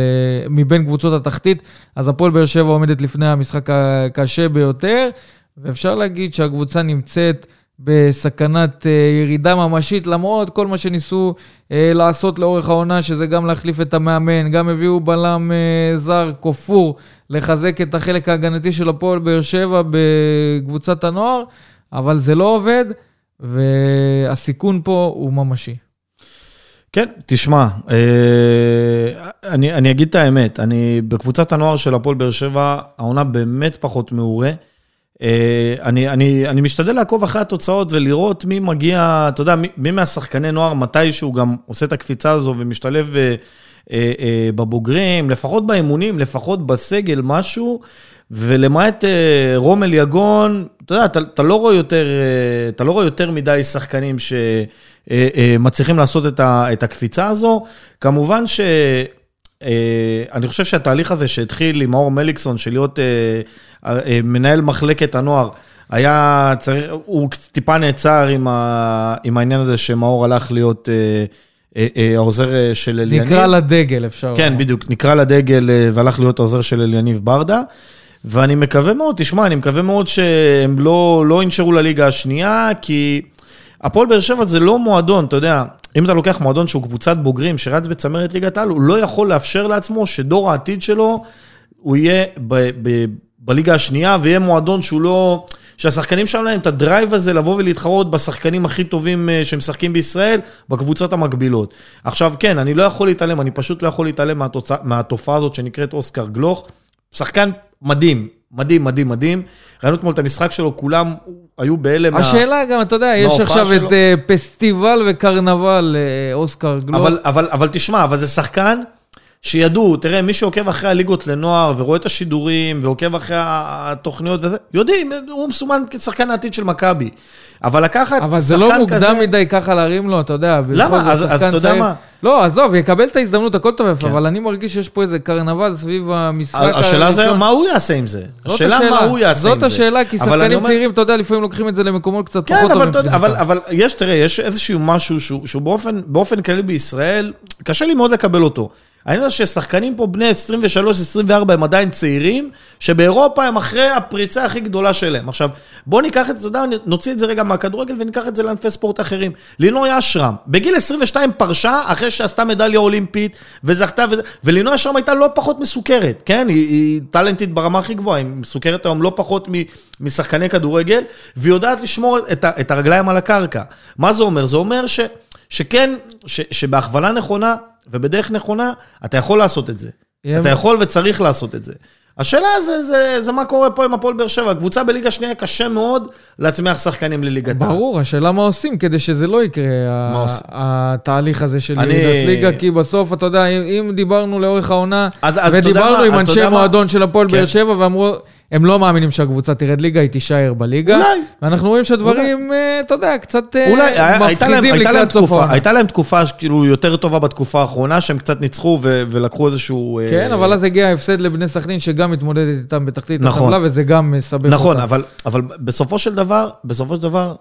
מבין קבוצות התחתית. אז הפועל באר שבע עומדת לפני המשחק הקשה ביותר, ואפשר להגיד שהקבוצה נמצאת... בסכנת אה, ירידה ממשית, למרות כל מה שניסו אה, לעשות לאורך העונה, שזה גם להחליף את המאמן, גם הביאו בלם אה, זר כופור לחזק את החלק ההגנתי של הפועל באר שבע בקבוצת הנוער, אבל זה לא עובד, והסיכון פה הוא ממשי. כן, תשמע, אני, אני אגיד את האמת, אני בקבוצת הנוער של הפועל באר שבע, העונה באמת פחות מעורה. אה, אני, אני, אני משתדל לעקוב אחרי התוצאות ולראות מי מגיע, אתה יודע, מי, מהשחקני נוער, מתי שהוא גם עושה את הקפיצה הזו ומשתלב אה, אה, בבוגרים, לפחות באימונים, לפחות בסגל, משהו, ולמעט רומל יגון, אתה יודע, אתה, אתה, לא רואה יותר, אתה לא רואה יותר מדי שחקנים שמצליחים לעשות את, ה, את הקפיצה הזו. כמובן ש... אה, אני חושב שהתהליך הזה שהתחיל עם מאור מליקסון, של להיות אה, אה, מנהל מחלקת הנוער, היה צריך, הוא טיפה נעצר עם, ה, עם העניין הזה שמאור הלך להיות העוזר של אליניב. נקרא לדגל, אפשר. כן, בדיוק, נקרא לדגל והלך להיות העוזר של אליניב ברדה. ואני מקווה מאוד, תשמע, אני מקווה מאוד שהם לא, לא ינשרו לליגה השנייה, כי הפועל באר שבע זה לא מועדון, אתה יודע, אם אתה לוקח מועדון שהוא קבוצת בוגרים שרץ בצמרת ליגת העל, הוא לא יכול לאפשר לעצמו שדור העתיד שלו, הוא יהיה ב, ב, בליגה השנייה, ויהיה מועדון שהוא לא... שהשחקנים שם להם את הדרייב הזה לבוא ולהתחרות בשחקנים הכי טובים אה, שמשחקים בישראל, בקבוצות המקבילות. עכשיו, כן, אני לא יכול להתעלם, אני פשוט לא יכול להתעלם מהתופעה הזאת שנקראת אוסקר גלוך. שחקן מדהים, מדהים, מדהים, מדהים. ראינו אתמול את המשחק שלו, כולם היו בהלם מה... השאלה גם, אתה יודע, יש עכשיו שלו. את uh, פסטיבל וקרנבל uh, אוסקר גלוך. אבל, אבל, אבל תשמע, אבל זה שחקן... שידעו, תראה, מי שעוקב אחרי הליגות לנוער ורואה את השידורים ועוקב אחרי התוכניות וזה, יודעים, הוא מסומן כשחקן העתיד של מכבי. אבל לקחת שחקן כזה... אבל זה לא מוקדם כזה... מדי ככה להרים לו, אתה יודע. למה? אז, אז אתה יודע מה? לא, עזוב, יקבל את ההזדמנות, הכל טוב יפה, כן. אבל אני מרגיש שיש פה איזה קרנבל סביב המשחק. השאלה זה מה הוא יעשה עם זה. השאלה מה הוא יעשה עם זה. זאת השאלה, כי שחקנים צעירים, אתה יודע, לפעמים לוקחים את זה למקומות קצת כן, פחות טובים. כן, אבל, אבל יש, תראה, יש איזשהו משהו שהוא, שהוא באופן, באופן כללי בישראל, קשה לי מאוד לקבל אותו. אני יודע ששחקנים פה בני 23-24 הם עדיין צעירים, שבאירופה הם אחרי הפריצה הכי גדולה שלהם. עכשיו, בואו ניקח את זה, אתה יודע, נוציא את זה רגע מהכדורגל וניקח את זה לענפי ספורט אחרים. לינוי אשרם, בגיל 22 פרשה, אחרי שעשתה מדליה אולימפית וזכתה, ו... ולינוי אשרם הייתה לא פחות מסוכרת, כן? היא, היא טאלנטית ברמה הכי גבוהה, היא מסוכרת היום לא פחות משחקני כדורגל, והיא יודעת לשמור את, ה, את הרגליים על הקרקע. מה זה אומר? זה אומר ש, שכן, ש, שבהכוונה נכונה, ובדרך נכונה, אתה יכול לעשות את זה. אתה יכול וצריך לעשות את זה. השאלה זה, זה, זה מה קורה פה עם הפועל באר שבע. קבוצה בליגה שנייה קשה מאוד להצמיח שחקנים לליגת העל. ברור, השאלה מה עושים כדי שזה לא יקרה, מה עושים? התהליך הזה של אני... ירידת ליגה, כי בסוף, אתה יודע, אם, אם דיברנו לאורך העונה, אז, אז ודיברנו עם אנשי מועדון של הפועל כן. באר שבע, ואמרו... הם לא מאמינים שהקבוצה תרד ליגה, היא תישאר בליגה. אולי. ואנחנו רואים שהדברים, אה, אתה יודע, קצת אה, אולי, מפחידים לקראת סוף העונה. הייתה להם תקופה כאילו יותר טובה בתקופה האחרונה, שהם קצת ניצחו ולקחו איזשהו... אה, כן, אבל אז הגיע ההפסד לבני סכנין, שגם מתמודדת איתם בתחתית נכון. הטבלה, וזה גם מסבך אותם. נכון, אבל בסופו של דבר, בסופו של דבר,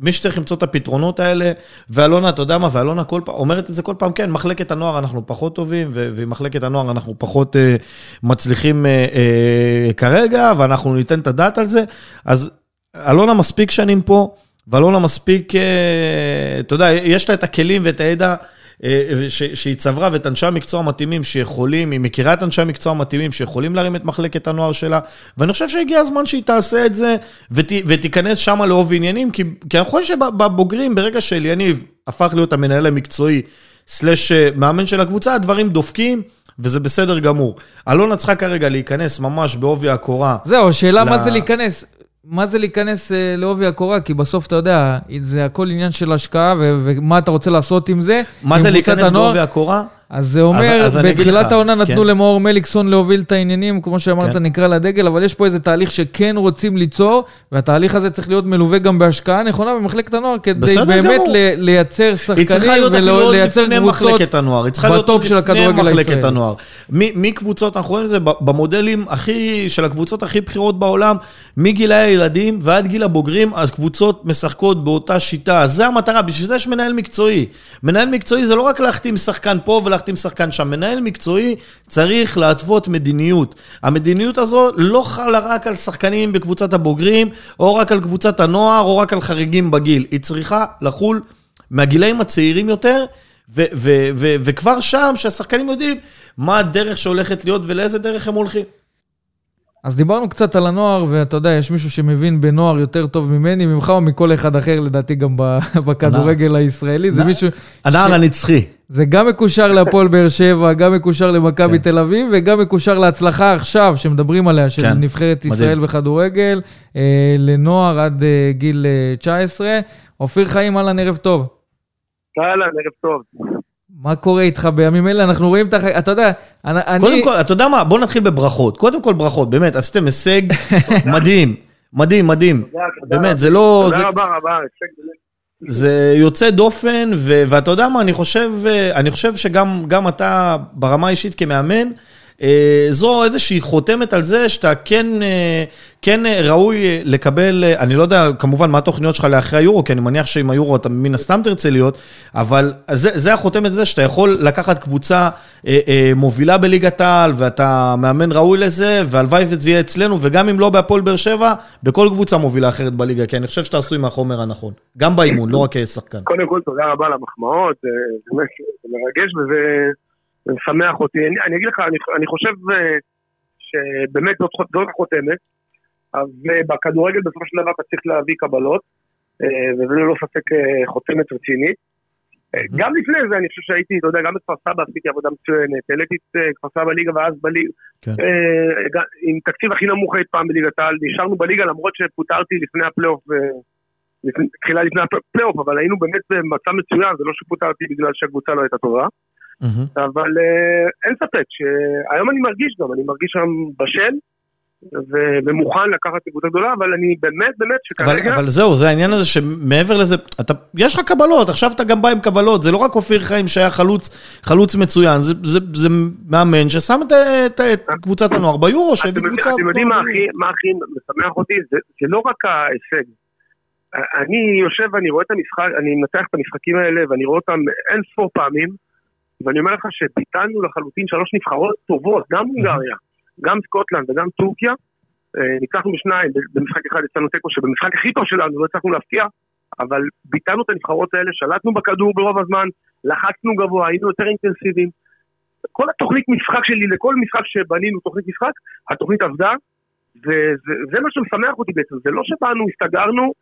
מי שצריך למצוא את הפתרונות האלה, ואלונה, אתה יודע מה, ואלונה כל פעם, אומרת את זה כל פעם, כן, מחלקת הנוער אנחנו פחות טובים, ועם מחלקת הנוער אנחנו פחות אה, מצליחים אה, אה, כרגע, ואנחנו ניתן את הדעת על זה. אז אלונה מספיק שנים פה, ואלונה מספיק, אה, אתה יודע, יש לה את הכלים ואת הידע. אה, שהיא צברה ואת אנשי המקצוע המתאימים שיכולים, היא מכירה את אנשי המקצוע המתאימים שיכולים להרים את מחלקת הנוער שלה, ואני חושב שהגיע הזמן שהיא תעשה את זה ות, ותיכנס שם לאוב עניינים, כי, כי אני חושב שבבוגרים, ברגע שאליניב הפך להיות המנהל המקצועי, סלאש אה, מאמן של הקבוצה, הדברים דופקים. וזה בסדר גמור. אלונה צריכה כרגע להיכנס ממש בעובי הקורה. זהו, השאלה ל... מה זה להיכנס. מה זה להיכנס אה, לעובי הקורה? כי בסוף, אתה יודע, זה הכל עניין של השקעה, ומה אתה רוצה לעשות עם זה. מה זה להיכנס לעובי הקורה? אז זה אומר, אז, אז בתחילת העונה נתנו כן. למאור מליקסון להוביל את העניינים, כמו שאמרת, כן. נקרא לדגל, אבל יש פה איזה תהליך שכן רוצים ליצור, והתהליך הזה צריך להיות מלווה גם בהשקעה נכונה במחלקת הנוער, כדי באמת ל- לייצר שחקנים ולייצר קבוצות בטופ של הכדורגל הישראלי. מקבוצות, אנחנו רואים את זה במודלים הכי, של הקבוצות הכי בכירות בעולם, מגילאי הילדים ועד גיל הבוגרים, אז קבוצות משחקות באותה שיטה. זה המטרה, בשביל זה יש מנהל מקצועי. מנהל מקצועי זה לא רק להחתים שחקן פה להחתים שחקן שם. מנהל מקצועי צריך להתוות מדיניות. המדיניות הזו לא חלה רק על שחקנים בקבוצת הבוגרים, או רק על קבוצת הנוער, או רק על חריגים בגיל. היא צריכה לחול מהגילאים הצעירים יותר, ו- ו- ו- וכבר שם, שהשחקנים יודעים מה הדרך שהולכת להיות ולאיזה דרך הם הולכים. אז דיברנו קצת על הנוער, ואתה יודע, יש מישהו שמבין בנוער יותר טוב ממני, ממך או מכל אחד אחר, לדעתי גם [laughs] בכדורגל הישראלי. זה מישהו... הנער הנצחי. זה גם מקושר להפועל באר שבע, גם מקושר למכבי כן. תל אביב, וגם מקושר להצלחה עכשיו, שמדברים עליה, של כן. נבחרת ישראל בכדורגל, אה, לנוער עד אה, גיל 19. אופיר חיים, אהלן, ערב טוב. אהלן, ערב טוב. מה קורה איתך בימים אלה? אנחנו רואים את הח... אתה יודע, אני... קודם כל, אתה יודע מה? בוא נתחיל בברכות. קודם כל ברכות, באמת, עשיתם הישג [laughs] מדהים. מדהים, מדהים. באמת, זה לא... תודה רבה רבה, הישג באמת. זה יוצא דופן, ואתה יודע מה, אני חושב, אה, שגם גם אתה, ברמה האישית כמאמן, זו איזושהי חותמת על זה שאתה כן, אה, כן אה, ראוי אה, לקבל, אה, אני לא יודע כמובן מה התוכניות שלך לאחרי היורו, כי אני מניח שעם היורו אתה מן הסתם תרצה להיות, אבל זה, זה החותמת זה שאתה יכול לקחת קבוצה אה, אה, מובילה בליגת העל, ואתה מאמן ראוי לזה, והלוואי וזה יהיה אצלנו, וגם אם לא בהפועל באר שבע, בכל קבוצה מובילה אחרת בליגה, כי אני חושב שאתה עשוי מהחומר הנכון. גם באימון, לא רק כשחקן. קודם כל, תודה רבה על המחמאות, זה מרגש וזה זה משמח אותי. אני, אני אגיד לך, אני, אני חושב אה, שבאמת זאת, זאת החותמת, אז אה, בכדורגל בסופו של דבר אתה צריך להביא קבלות, אה, וזה ללא ספק אה, חותמת רצינית. אה, גם לפני זה אני חושב שהייתי, אתה יודע, גם בכפר סבא עשיתי עבודה מצוינת, העליתי את כפר סבא בליגה ואז בליגה, כן. עם תקציב הכי נמוך אי פעם בליגת העל, נשארנו בליגה למרות שפוטרתי לפני הפלייאוף, תחילה לפני הפלייאוף, אבל היינו באמת במצב מצוין, זה לא שפוטרתי בגלל שהקבוצה לא הייתה טובה. אבל אה, אין ספק שהיום אני מרגיש גם, אני מרגיש שם בשל. ומוכן לקחת קבוצה גדולה, אבל אני באמת באמת אבל, שכרגע... אבל זהו, זה העניין הזה שמעבר לזה, אתה, יש לך קבלות, עכשיו אתה גם בא עם קבלות, זה לא רק אופיר חיים שהיה חלוץ, חלוץ מצוין, זה, זה, זה מאמן ששם את, את, את קבוצת הנוער ביורו, שהביא קבוצה... אתם יודעים מה. הכי- מה הכי משמח אותי? זה זה לא רק ההישג. אני יושב ואני רואה את המשחק, אני מנתח את המשחקים האלה ואני רואה אותם אין ספור פעמים, ואני אומר לך שביטלנו לחלוטין שלוש נבחרות טובות, גם הונגריה, גם סקוטלנד וגם טורקיה. אה, ניצחנו בשניים, במשחק אחד יצאנו תיקו שבמשחק הכי טוב שלנו לא הצלחנו להפתיע, אבל ביטלנו את הנבחרות האלה, שלטנו בכדור ברוב הזמן, לחצנו גבוה, היינו יותר אינטנסיביים. כל התוכנית משחק שלי, לכל משחק שבנינו תוכנית משחק, התוכנית עבדה, וזה זה מה שמשמח אותי בעצם, זה לא שבאנו, הסתגרנו,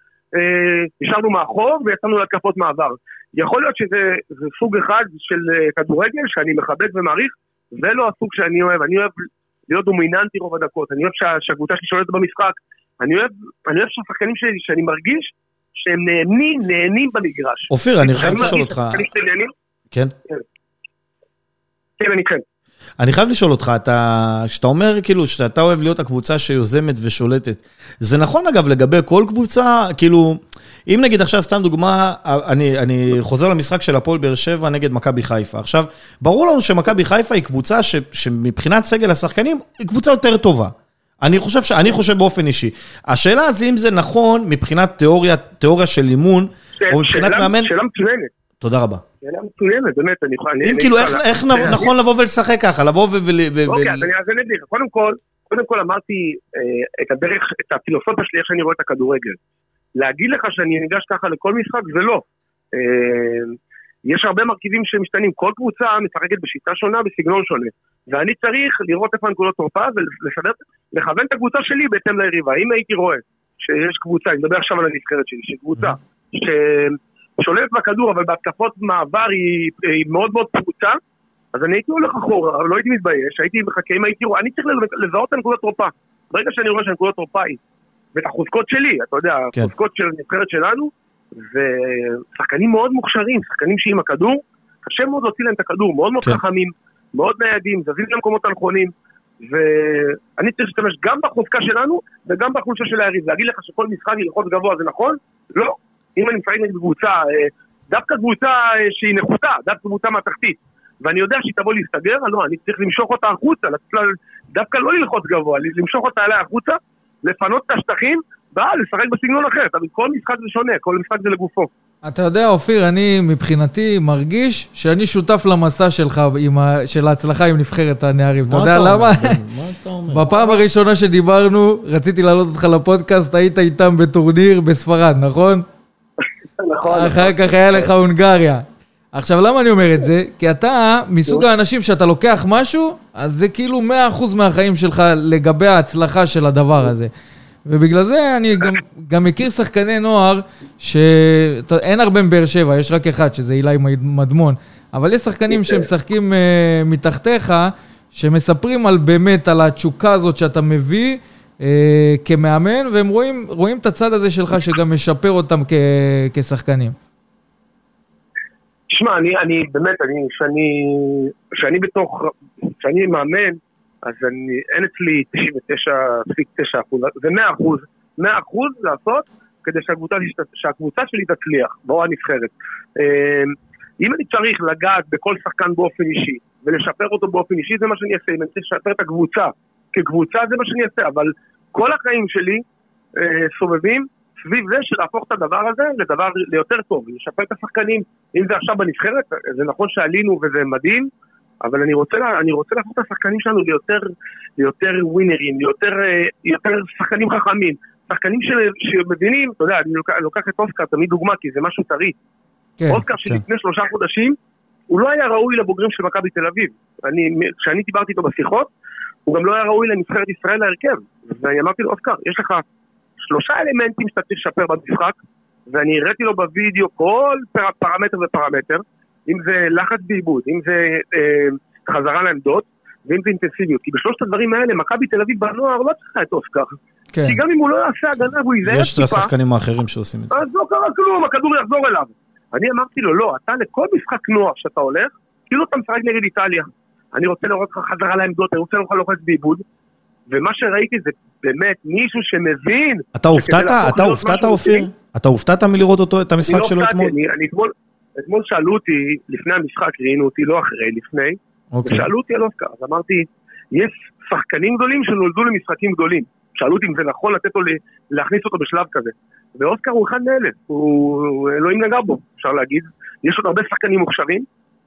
נשארנו מאחור ויצאנו להתקפות מעבר. יכול להיות שזה זה סוג אחד של אה, כדורגל שאני מכבד ומעריך, זה לא הסוג שאני אוהב, אני אוהב להיות דומיננטי רוב הדקות, אני אוהב שה- שהקבוצה שלי שולטת במשחק, אני אוהב, אני אוהב שהשחקנים שלי, שאני מרגיש שהם נהנים, נהנים במגרש. אופיר, אני חייב לשאול אותך, נהנים? כן? כן, אני כן. אני חייב לשאול אותך, אתה, שאתה אומר כאילו שאתה אוהב להיות הקבוצה שיוזמת ושולטת, זה נכון אגב לגבי כל קבוצה, כאילו, אם נגיד עכשיו סתם דוגמה, אני, אני חוזר למשחק של הפועל באר שבע נגד מכבי חיפה. עכשיו, ברור לנו שמכבי חיפה היא קבוצה ש, שמבחינת סגל השחקנים, היא קבוצה יותר טובה. אני חושב, ש, אני חושב באופן אישי. השאלה זה אם זה נכון מבחינת תיאוריה, תיאוריה של אימון, או מבחינת שאלה- מאמן, שאלה מצוינת. תודה רבה. שאלה מצוינת, באמת, אני יכול... אני- אם אני כאילו, איך, אני- נכון לבוא ולשחק ככה, לבוא ו... אוקיי, אז אני אז אני אגיד לך. קודם כל, קודם כל אמרתי אה, את הדרך, את הפילוסופיה שלי, איך שאני רואה את הכדורגל. להגיד לך שאני ניגש ככה לכל משחק, זה לא. אה, יש הרבה מרכיבים שמשתנים. כל קבוצה משחקת בשיטה שונה, בסגנון שונה. ואני צריך לראות איפה הנקודות תורפה ולסדר, לכוון את הקבוצה שלי בהתאם ליריבה. אם הייתי רואה שיש קבוצה, אני מדבר עכשיו על הנבחרת שלי, שקבוצה ששולטת בכדור, אבל בהתקפות מעבר היא, היא מאוד מאוד פרוצה, אז אני הייתי הולך אחורה, אבל לא הייתי מתבייש, הייתי מחכה, אם הייתי רואה, אני צריך לזהות את הנקודות תורפה. ברגע שאני רואה שהנקודות תורפה היא, ואת החוזקות שלי, אתה יודע, כן. החוזקות של הנבחרת שלנו, ושחקנים מאוד מוכשרים, שחקנים שעם הכדור, קשה מאוד להוציא להם את הכדור, מאוד מאוד כן. חכמים, מאוד ניידים, זזים למקומות הנכונים, ואני צריך להשתמש גם בחוזקה שלנו וגם בחולשה של היריב. להגיד לך שכל משחק ילחוץ גבוה זה נכון? לא. אם אני משחק נגד קבוצה, אה, דווקא קבוצה אה, שהיא נחותה, דווקא קבוצה מהתחתית, ואני יודע שהיא תבוא להסתגר, לא, אני צריך למשוך אותה החוצה, דווקא לא ללחוץ גבוה, למשוך אותה אליי החוצה, לפנות את השטחים, ואז לשחק בסגנון אחר. אבל כל משחק זה שונה, כל משחק זה לגופו. אתה יודע, אופיר, אני מבחינתי מרגיש שאני שותף למסע שלך, עם ה... של ההצלחה עם נבחרת הנערים. אתה יודע אומר, למה? מה אתה אומר? בפעם הראשונה שדיברנו, רציתי להעלות אותך לפודקאסט, היית איתם בטורניר בספרד, נכון? נכון. אחר כך היה לך הונגריה. עכשיו, למה אני אומר את זה? כי אתה מסוג האנשים שאתה לוקח משהו, אז זה כאילו 100% מהחיים שלך לגבי ההצלחה של הדבר הזה. ובגלל זה אני גם, גם מכיר שחקני נוער שאין הרבה מבאר שבע, יש רק אחד, שזה אילי מדמון. אבל יש שחקנים שמשחקים uh, מתחתיך, שמספרים על באמת, על התשוקה הזאת שאתה מביא uh, כמאמן, והם רואים, רואים את הצד הזה שלך שגם משפר אותם כ, כשחקנים. תשמע, אני, אני באמת, אני, שאני, שאני בתוך, שאני מאמן, אז אני, אין אצלי 99.9 אחוז, זה 100 אחוז, 100 אחוז לעשות כדי שהקבוצה, שהקבוצה שלי תצליח, בואו הנבחרת. אמ, אם אני צריך לגעת בכל שחקן באופן אישי ולשפר אותו באופן אישי, זה מה שאני אעשה. אם אני צריך לשפר את הקבוצה כקבוצה, זה מה שאני אעשה. אבל כל החיים שלי אה, סובבים סביב זה של להפוך את הדבר הזה לדבר ליותר טוב, לשפר את השחקנים. אם זה עכשיו בנבחרת, זה נכון שעלינו וזה מדהים, אבל אני רוצה, אני רוצה להפוך את השחקנים שלנו ליותר, ליותר ווינרים, ליותר יותר שחקנים חכמים. שחקנים שמבינים, אתה יודע, אני לוקח, לוקח את אוסקר תמיד דוגמה, כי זה משהו טרי. כן, אוסקר כן. שלפני שלושה חודשים, הוא לא היה ראוי לבוגרים של מכבי תל אביב. כשאני דיברתי איתו בשיחות, הוא גם לא היה ראוי לנבחרת ישראל להרכב. ואני אמרתי לו, אוסקר, יש לך שלושה אלמנטים שאתה צריך לשפר במשחק, ואני הראיתי לו בווידאו כל פר, פרמטר ופרמטר, אם זה לחץ בעיבוד, אם זה אה, חזרה לעמדות, ואם זה אינטנסיביות. כי בשלושת הדברים האלה, מכבי תל אביב בנוער לא צריכה את אוסקר. כן. כי גם אם הוא לא יעשה הגנה והוא ייזהר טיפה... יש את השחקנים האחרים שעושים את זה. אז לא קרה כלום, הכדור יחזור אליו. אני אמרתי לו, לא, אתה לכל משחק נוער שאתה הולך, כאילו אתה משחק נגד איטליה. אני רוצה לראות אותך חזרה לעמדות, אני רוצה לראות אותך לוחץ בעיבוד. ומה שראיתי זה באמת מישהו שמבין... אתה הופתעת? אתה הופתעת, אופיר? אתה הופתעת מלראות אותו, את המשחק שלו אתמול? אני אני אתמול, אתמול שאלו אותי, לפני המשחק ראינו אותי, לא אחרי, לפני, אוקיי. ושאלו אותי על אוסקר, אז אמרתי, יש שחקנים גדולים שנולדו למשחקים גדולים. שאלו אותי אם זה נכון לתת לו, להכניס אותו בשלב כזה. ואוסקר הוא אחד מאלה, הוא אלוהים נגע בו, אפשר להגיד. יש עוד הרבה שחקנים מוכשרים,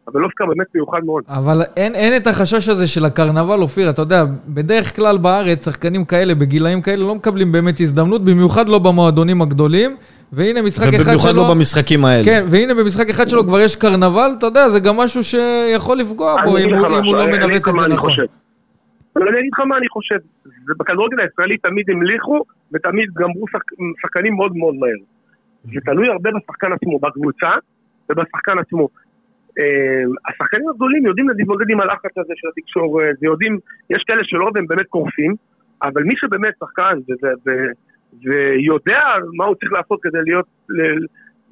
אבל אוסקר באמת מיוחד מאוד. אבל אין, אין את החשש הזה של הקרנבל, אופיר, אתה יודע, בדרך כלל בארץ שחקנים כאלה, בגילאים כאלה, לא מקבלים באמת הזדמנות, במיוחד לא במועדונים הגדולים. והנה משחק אחד שלו... ובמיוחד לא במשחקים האלה. כן, והנה במשחק אחד שלו כבר יש קרנבל, אתה יודע, זה גם משהו שיכול לפגוע בו אם, אם הוא לא מנווט את זה נכון. אבל אני אגיד לך מה אני חושב, בכדורגל הישראלי תמיד המליכו ותמיד גמרו שחקנים מאוד מאוד מהר. זה תלוי הרבה בשחקן עצמו, בקבוצה ובשחקן עצמו. אה, השחקנים הגדולים יודעים להתמודד עם הלחץ הזה של התקשורת, ויודעים, יש כאלה שלא והם באמת קורסים, אבל מי שבאמת שחקן ויודע מה הוא צריך לעשות כדי להיות,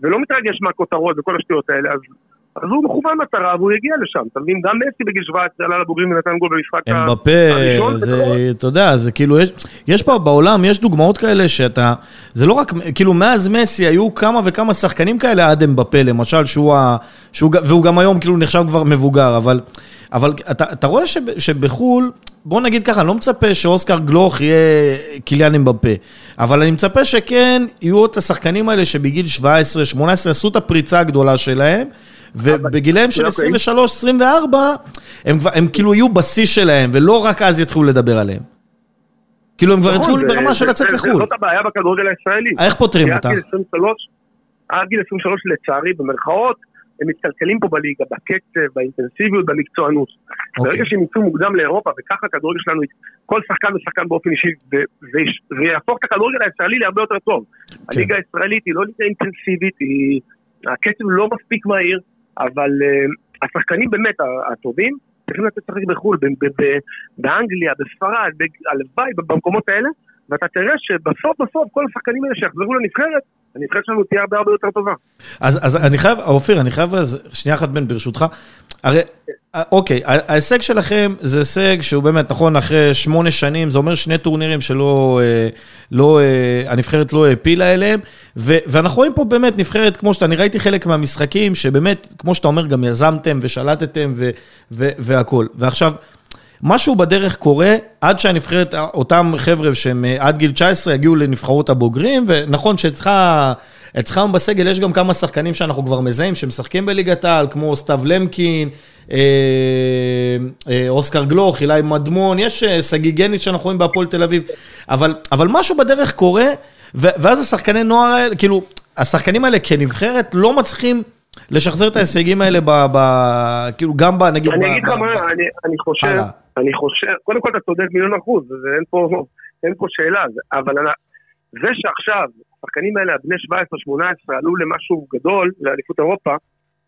ולא מתרגש מהכותרות וכל השטויות האלה, אז אז הוא מכוון מטרה והוא יגיע לשם, אתה מבין? גם מסי בגיל 17 עלה לבוגרים ונתן גול במשחק הראשון. זה, אתה יודע, זה כאילו, יש, יש פה בעולם, יש דוגמאות כאלה שאתה, זה לא רק, כאילו מאז מסי היו כמה וכמה שחקנים כאלה עד אמבפה, למשל, שהוא ה... שהוא, והוא גם היום כאילו נחשב כבר מבוגר, אבל, אבל אתה, אתה רואה שב, שבחו"ל, בוא נגיד ככה, אני לא מצפה שאוסקר גלוך יהיה קיליאן אמבפה, אבל אני מצפה שכן יהיו את השחקנים האלה שבגיל 17-18 עשו את הפריצה הגדולה שלהם. ובגילאים של 23-24, הם, הם כאילו יהיו בשיא שלהם, ולא רק אז יתחילו לדבר עליהם. כאילו הם כבר נכון, יתחילו ברמה של לצאת לחו"ל. זאת הבעיה בכדורגל הישראלי. איך פותרים אותה? עד גיל 23 לצערי, במרכאות, הם מתקלקלים פה בליגה, בקצב, באינטנסיביות, במקצוענות. Okay. אוקיי. ברגע שהם יצאו מוקדם לאירופה, וככה הכדורגל שלנו, כל שחקן ושחקן באופן אישי, ויהפוך את הכדורגל הישראלי להרבה יותר טוב. Okay. כן. הליגה הישראלית היא לא ליגה אינטנסיבית, היא... הקצב לא מספיק מהיר, אבל uh, השחקנים באמת הטובים צריכים לצאת לשחק בחו"ל, באנגליה, בספרד, הלוואי, במקומות האלה, ואתה תראה שבסוף בסוף כל השחקנים האלה שיחזרו לנבחרת, הנבחרת שלנו תהיה הרבה הרבה יותר טובה. אז, אז אני חייב, אופיר, אני חייב, אז, שנייה אחת בן, ברשותך. הרי, אוקיי, ההישג שלכם זה הישג שהוא באמת, נכון, אחרי שמונה שנים, זה אומר שני טורנירים שלא, אה, לא, אה, הנבחרת לא העפילה אליהם, ו, ואנחנו רואים פה באמת נבחרת, כמו שאתה, אני ראיתי חלק מהמשחקים, שבאמת, כמו שאתה אומר, גם יזמתם ושלטתם והכול. ועכשיו, משהו בדרך קורה עד שהנבחרת, אותם חבר'ה שהם אה, עד גיל 19 יגיעו לנבחרות הבוגרים, ונכון שאצלך בסגל יש גם כמה שחקנים שאנחנו כבר מזהים, שמשחקים בליגת העל, כמו סתיו למקין, אה, אה, אוסקר גלוך, אילי מדמון, יש שגיא גניס שאנחנו רואים בהפועל תל אביב, אבל, אבל משהו בדרך קורה, ואז השחקני נוער האלה, כאילו, השחקנים האלה כנבחרת לא מצליחים לשחזר את ההישגים האלה, ב, ב, כאילו גם ב, נגיד... אני אגיד לך מה, אני חושב, אני חושב, קודם כל אתה צודק מיליון אחוז, אין פה, אין פה שאלה, אבל זה שעכשיו השחקנים האלה, בני 17-18, עלו למשהו גדול, לאליפות אירופה,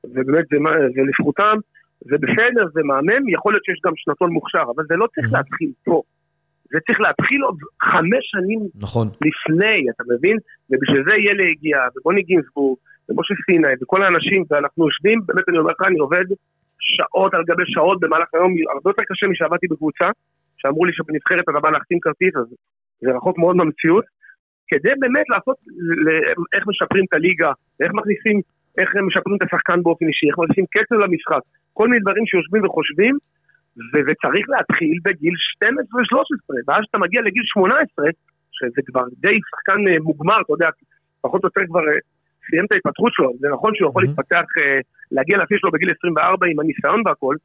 ובאמת זה, זה לזכותם, זה בסדר, זה מהמם, יכול להיות שיש גם שנתון מוכשר, אבל זה לא צריך להתחיל פה. זה צריך להתחיל עוד חמש שנים נכון. לפני, אתה מבין? ובשביל זה יהיה להגיע, ובוני גינסבורג, ומשה סיני וכל האנשים, ואנחנו יושבים, באמת אני אומר לך, אני עובד שעות על גבי שעות במהלך היום, הרבה יותר קשה משעבדתי בקבוצה, שאמרו לי שבנבחרת אתה בא להחתים כרטיס, אז זה רחוק מאוד מהמציאות, כדי באמת לעשות, איך משפרים את הליגה, איך מכניסים, איך משפרים את השחקן באופן אישי, איך מכניסים קצב למשחק, כל מיני דברים שיושבים וחושבים, ו- וצריך להתחיל בגיל 12-13, ואז כשאתה מגיע לגיל 18, שזה כבר די שחקן אה, מוגמר, אתה יודע, פחות או יותר כבר אה, סיים את ההתפתחות שלו, זה נכון שהוא יכול Mhm. להתפתח, אה, להגיע לשיא שלו בגיל 24 עם הניסיון והכל,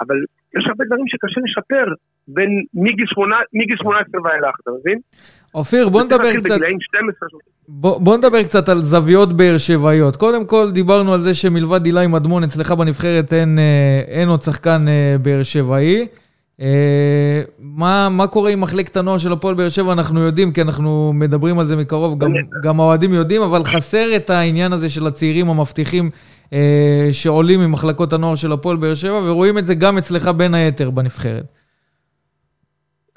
אבל יש הרבה דברים שקשה לשפר בין מגיל שמונה- מגיל 18 ואילך, אתה מבין? אופיר, בוא נדבר קצת... בגילאים 12 בוא, בוא נדבר קצת על זוויות באר שבעיות. קודם כל, דיברנו על זה שמלבד אילי מדמון, אצלך בנבחרת אין, אה, אין עוד שחקן אה, באר שבעי. אה, מה, מה קורה עם מחלקת הנוער של הפועל באר שבע? אנחנו יודעים, כי אנחנו מדברים על זה מקרוב, גם, גם האוהדים יודעים, אבל חסר את העניין הזה של הצעירים המבטיחים אה, שעולים ממחלקות הנוער של הפועל באר שבע, ורואים את זה גם אצלך בין היתר בנבחרת.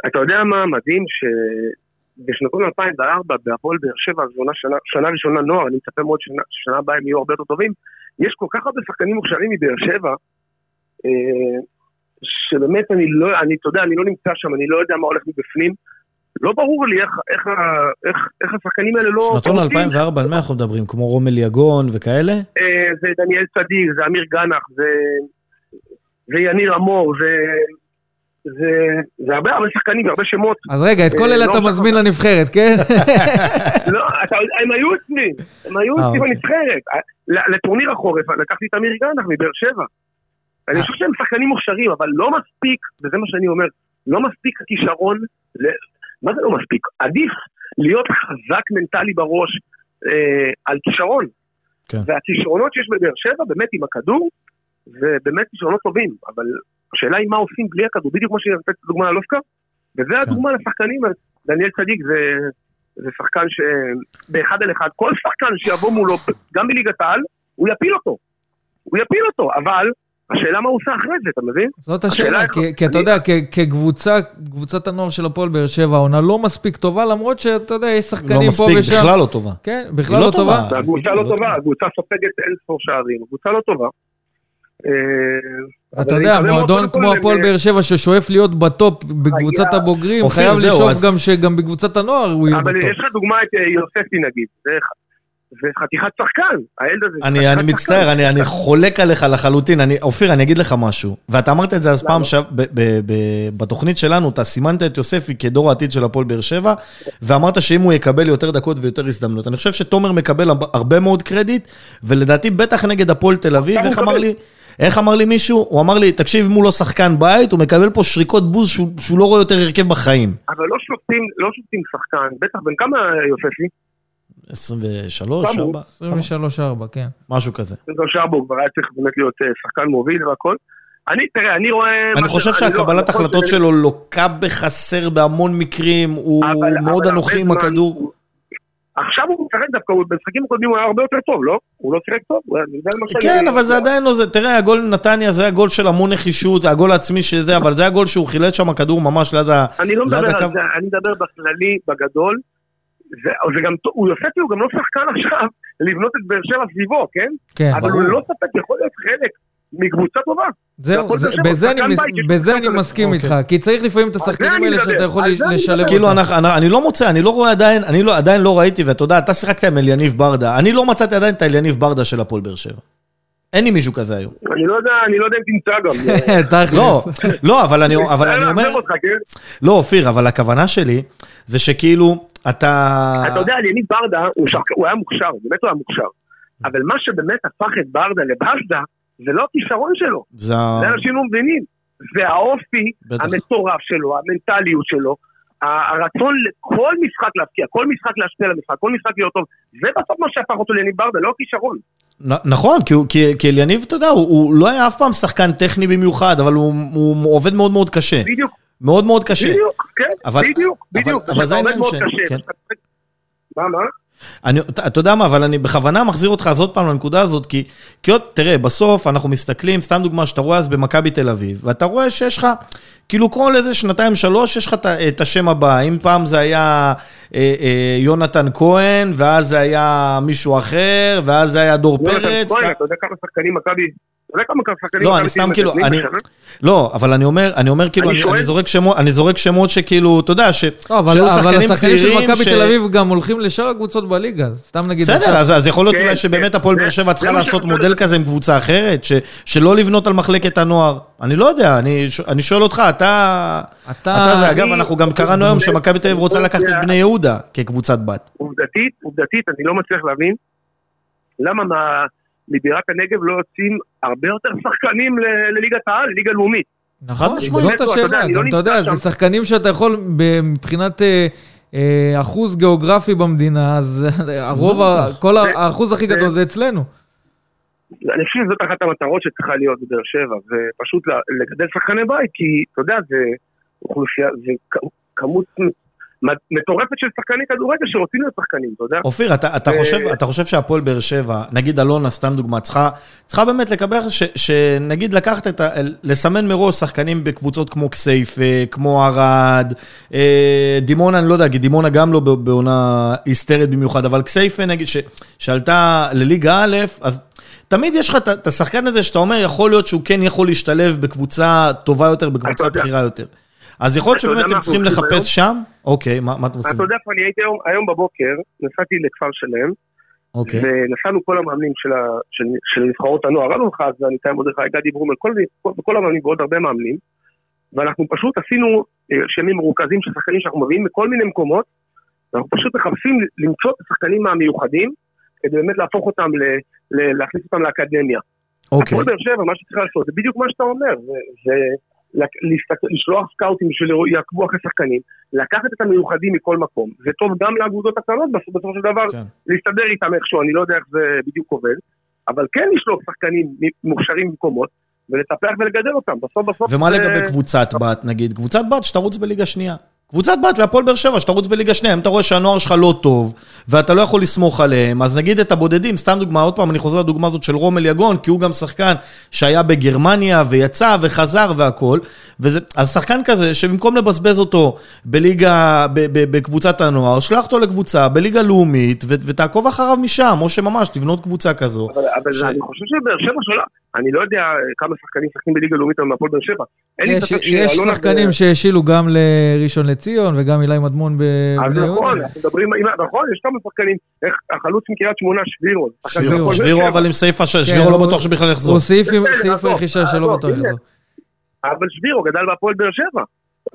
אתה יודע מה מדהים? שבשנתון 2004 בהפועל באר שבע, זו שנה, שנה ראשונה נוער, אני מצפה מאוד שנה, שנה הבאה הם יהיו הרבה יותר טובים, יש כל כך הרבה שחקנים מוכשרים מבאר שבע, אה, שבאמת אני לא, אני, אתה יודע, אני לא נמצא שם, אני לא יודע מה הולך מבפנים. לא ברור לי איך, איך, איך, איך השחקנים האלה לא... שנתון פורצים. 2004, על מה אנחנו מדברים? כמו רומל יגון וכאלה? אה, זה דניאל צדיק, זה אמיר גנח, זה, זה יניר אמור, זה, זה, זה הרבה הרבה שחקנים והרבה שמות. אז רגע, את כל אה, אלה לא אתה. מזמין לנבחרת, כן? [laughs] לא, אתה, הם היו אצלי, הם היו אה, אצלי אוקיי. בנבחרת. ל- לטורניר החורף לקחתי את אמיר גנח מבאר שבע. אני. חושב שהם שחקנים מוכשרים, אבל לא מספיק, וזה מה שאני אומר, לא מספיק הכישרון, מה זה לא מספיק? עדיף להיות חזק מנטלי בראש אה, על כישרון. כן. והכישרונות שיש בבאר שבע, באמת עם הכדור, זה באמת כישרונות טובים, אבל השאלה היא מה עושים בלי הכדור, בדיוק כמו שנתת דוגמה על אוסקר, וזה הדוגמה לשחקנים, דניאל צדיק זה, זה שחקן שבאחד על אחד, כל שחקן שיבוא מולו, גם בליגת העל, הוא יפיל אותו. הוא יפיל אותו, אבל השאלה מה הוא עושה אחרי זה, אתה מבין? זאת השאלה השאלה, כי, כי אתה יודע, כקבוצה, קבוצת הנוער של הפועל באר שבע, העונה לא מספיק טובה, למרות שאתה יודע, יש לא שחקנים פה מספיק, ושם. בכלל לא טובה. כן, בכלל לא לא טובה. והקבוצה לא לא טובה. הקבוצה סופגת אין ספור שערים, הקבוצה לא טובה. אה, אבל אתה יודע, מועדון כמו הפועל באר שבע ששואף להיות בטופ בקבוצת הבוגרים, חייב לשאוף גם שגם בקבוצת הנוער הוא יהיה אבל בטופ. יש לך דוגמא את אה, יוספי נגיד, זה ח- זה חתיכת שחקן, הילד הזה. זה אני, אני. מצטער, אני, אני חולק עליך לחלוטין. אני, אופיר, אני אגיד לך משהו. ואתה אמרת את זה אז פעם ש... ב, ב, ב, בתוכנית שלנו, אתה סימנת את יוספי כדור העתיד של הפועל באר שבע, ואמרת שאם הוא יקבל יותר דקות ויותר הזדמנות. אני חושב שתומר מקבל הרבה מאוד קרדיט, ולדעתי בטח נגד הפועל תל אביב, איך אמר. לי... איך אמר לי מישהו? הוא אמר לי, תקשיב, אם הוא לא שחקן בית, הוא מקבל פה שריקות בוז שהוא, שהוא לא רואה יותר הרכב בחיים. אבל לא שופטים, לא שופטים שחקן, בטח בן כמה יוספי? 23, כמה הוא? 4, 23-4, כן. משהו כזה. זה שרבו, הוא כבר היה צריך באמת להיות אה, שחקן מוביל והכל. אני, תראה, אני רואה... אני חושב לא- שהקבלת נכון החלטות שלו לוקה בחסר בהמון מקרים, הוא מאוד אנוכי עם הכדור. עכשיו הוא משחק דווקא, במשחקים הקודמים הוא היה הרבה יותר טוב, לא? הוא לא שיחק טוב, כן, אבל זה עדיין לא זה. תראה, הגול נתניה זה הגול של המון נחישות, הגול העצמי שזה, אבל זה הגול שהוא חילץ שם כדור ממש ליד ה... אני לא מדבר הקו. על זה, אני מדבר בכללי, בגדול. זה, זה גם, הוא יוספי הוא גם לא שחקן עכשיו לבנות את באר שבע סביבו, כן? כן. אבל הוא ללא ספק יכול להיות חלק מקבוצה טובה. זהו, זה- בזה אני מס- בזה אני מסכים אוקיי. איתך, כי צריך לפעמים את השחקנים אני האלה שאתה יכול אני לשלב. כאילו, אותם. אנחנו- אני לא מוצא, אני לא רואה עדיין, אני לא- עדיין לא ראיתי, ואתה יודע, אתה שיחקת עם אליניב ברדה, אני לא מצאתי עדיין את אליניב ברדה של הפועל באר שבע. אין לי מישהו כזה היום. אני לא יודע, אני לא יודע אם תמצא גם. [laughs] תכלס. לא, לא, אבל אני [laughs] אבל אני אני אומר... אותך, כן? לא, אופיר, אבל הכוונה שלי, זה שכאילו, אתה... אתה יודע, יניב ברדה, הוא שחק- הוא היה מוכשר, באמת הוא היה מוכשר. אבל מה שבאמת הפך את ברדה לבזדה, זה לא הכישרון שלו. זה זה אנשים לא מבינים. זה האופי בטח. המטורף שלו, המנטליות שלו, הרצון לכל משחק להפקיע, כל משחק להשפיע על המשחק, כל משחק להיות טוב. זה בסוף מה שהפך אותו ליניב ברדה, לא הכישרון. נכון, כי, כי, כי אליניב, אתה יודע, הוא, הוא לא היה אף פעם שחקן טכני במיוחד, אבל הוא, הוא עובד מאוד מאוד קשה. בדיוק, מאוד מאוד קשה. בדיוק, כן, אבל- בדיוק, אבל- בדיוק. אבל זה העניין מאוד ש- קשה, כן. מה, מה? אני, אתה אתה יודע מה, אבל אני בכוונה מחזיר אותך אז עוד פעם לנקודה הזאת, כי, כי עוד, תראה, בסוף אנחנו מסתכלים, סתם דוגמה שאתה רואה אז במכבי תל אביב, ואתה רואה שיש לך, כאילו כל איזה שנתיים, שלוש, יש לך את השם הבא. אם פעם זה היה אה, אה, יונתן כהן, ואז זה היה מישהו אחר, ואז זה היה דור יונתן פרץ. כהן, אתה יודע כמה שחקנים מכבי... יודע כמה שחקנים לא, אני סתם כאילו, אני? לא, אבל אני אומר, אני אומר כאילו, אני אני, שואל- אני זורק שמות, אני זורק שמות שכאילו, אתה יודע, ש... לא, אבל, השחקנים של מכבי תל אביב גם הולכים לשאר הקבוצות בליגה, סתם נגיד... בסדר, אז, אז יכול להיות כן, אולי שבאמת כן. הפועל זה- באר שבע צריכה לעשות מודל. כזה עם קבוצה אחרת, ש, שלא לבנות על מחלקת הנוער. אני לא יודע, אני, ש- אני שואל אותך, אתה... אתה... אתה זה, אגב, אני- אנחנו גם קראנו היום שמכבי תל אביב רוצה לקחת את בני יהודה כקבוצת בת. עובדתית, עובדתית, אני לא מצליח להבין למה מה- מבירת הנגב לא יוצאים הרבה יותר שחקנים לליגת העל, לליגה לאומית. נכון. זאת השאלה, לא גם אתה יודע. זה שחקנים שאתה יכול, מבחינת אה, אה, אחוז גיאוגרפי במדינה, אז הרוב, ה- כל האחוז הכי גדול זה אצלנו. אני חושב שזאת אחת המטרות שצריכה להיות בבאר שבע, ופשוט לגדל שחקני בית, כי אתה יודע, זה אוכלוסייה, זה כמות מטורפת של שחקני כדורגל שרוצים להיות שחקנים, אתה יודע? אופיר, אתה, אתה, אה, חושב, אתה חושב שהפועל באר שבע, נגיד אלונה, סתם דוגמה, צריכה, צריכה באמת לקבל, ש, שנגיד לקחת את ה... לסמן מראש שחקנים בקבוצות כמו כסייפה, כמו ערד, אה, דימונה, אני לא יודע, כי דימונה גם לא בעונה היסטרית במיוחד, אבל כסייפה נגיד, ש, שעלתה לליגה א', אז תמיד יש לך את השחקן הזה שאתה אומר, יכול להיות שהוא כן יכול להשתלב בקבוצה טובה יותר, בקבוצה. בכירה יותר. אז יכול להיות שבאמת הם צריכים לחפש שם? אוקיי, מה, אתם עושים? אתה יודע איפה אני הייתי היום, בבוקר, נסעתי לכפר שלם, אוקיי. ונסענו כל המאמנים של, ה, של, של נבחרות הנוער, רנו לך אז, אני אתן מרדכי, גדי ברומל, כל, כל, כל המאמנים ועוד הרבה מאמנים, ואנחנו פשוט עשינו אה, שמים מרוכזים של שחקנים שאנחנו מביאים מכל מיני מקומות, ואנחנו פשוט מחפשים למצוא את השחקנים המיוחדים, כדי באמת להפוך אותם, ל, ל, להכניס אותם לאקדמיה. אוקיי. הפועל באר שבע, מה שצריך לעשות, זה בדיוק מה שאתה אומר, זה, זה לשלוח סקאוטים שיעקבו אחרי שחקנים, לקחת את המיוחדים מכל מקום, זה טוב גם לאגודות הקטנות בסופו בסופו של דבר, כן. להסתדר איתם איכשהו, אני לא יודע איך זה בדיוק עובד, אבל כן לשלוח שחקנים מוכשרים במקומות, ולטפח ולגדל אותם, בסוף בסוף... ומה זה- לגבי קבוצת בת, נגיד? קבוצת בת שתרוץ בליגה שנייה. קבוצת בת והפועל באר שבע שתרוץ בליגה שנייה. אם אתה רואה שהנוער שלך לא טוב, ואתה לא יכול לסמוך עליהם, אז נגיד את הבודדים, סתם דוגמה, עוד פעם, אני חוזר לדוגמה הזאת של רומל יגון, כי הוא גם שחקן שהיה בגרמניה, ויצא, וחזר והכל. וזה, אז שחקן כזה, שבמקום לבזבז אותו בליגה, בקבוצת הנוער, שלח אותו לקבוצה בליגה לאומית, ו, ותעקוב אחריו משם, או שממש תבנות קבוצה כזו. אבל, אבל ש- אני חושב שבאר שבע שלה, אני לא יודע כמה שחקנים משחקים בליגה לאומית היום מהפועל באר שבע. יש, יש שחקנים ו- שהשילו גם לראשון לציון וגם אילי מדמון בבני נכון, יהודה. אנחנו מדברים, נכון, יש כמה שחקנים, החלוץ מקריית שמונה, שבירו. שבירו, שבירו. אבל עם סייפה, ש- כן, שבירו לא בטוח שבכלל יחזור. הוא סעיף סעיף רכישה שלא בטוח. יחזור. אבל שבירו גדל בהפועל באר שבע.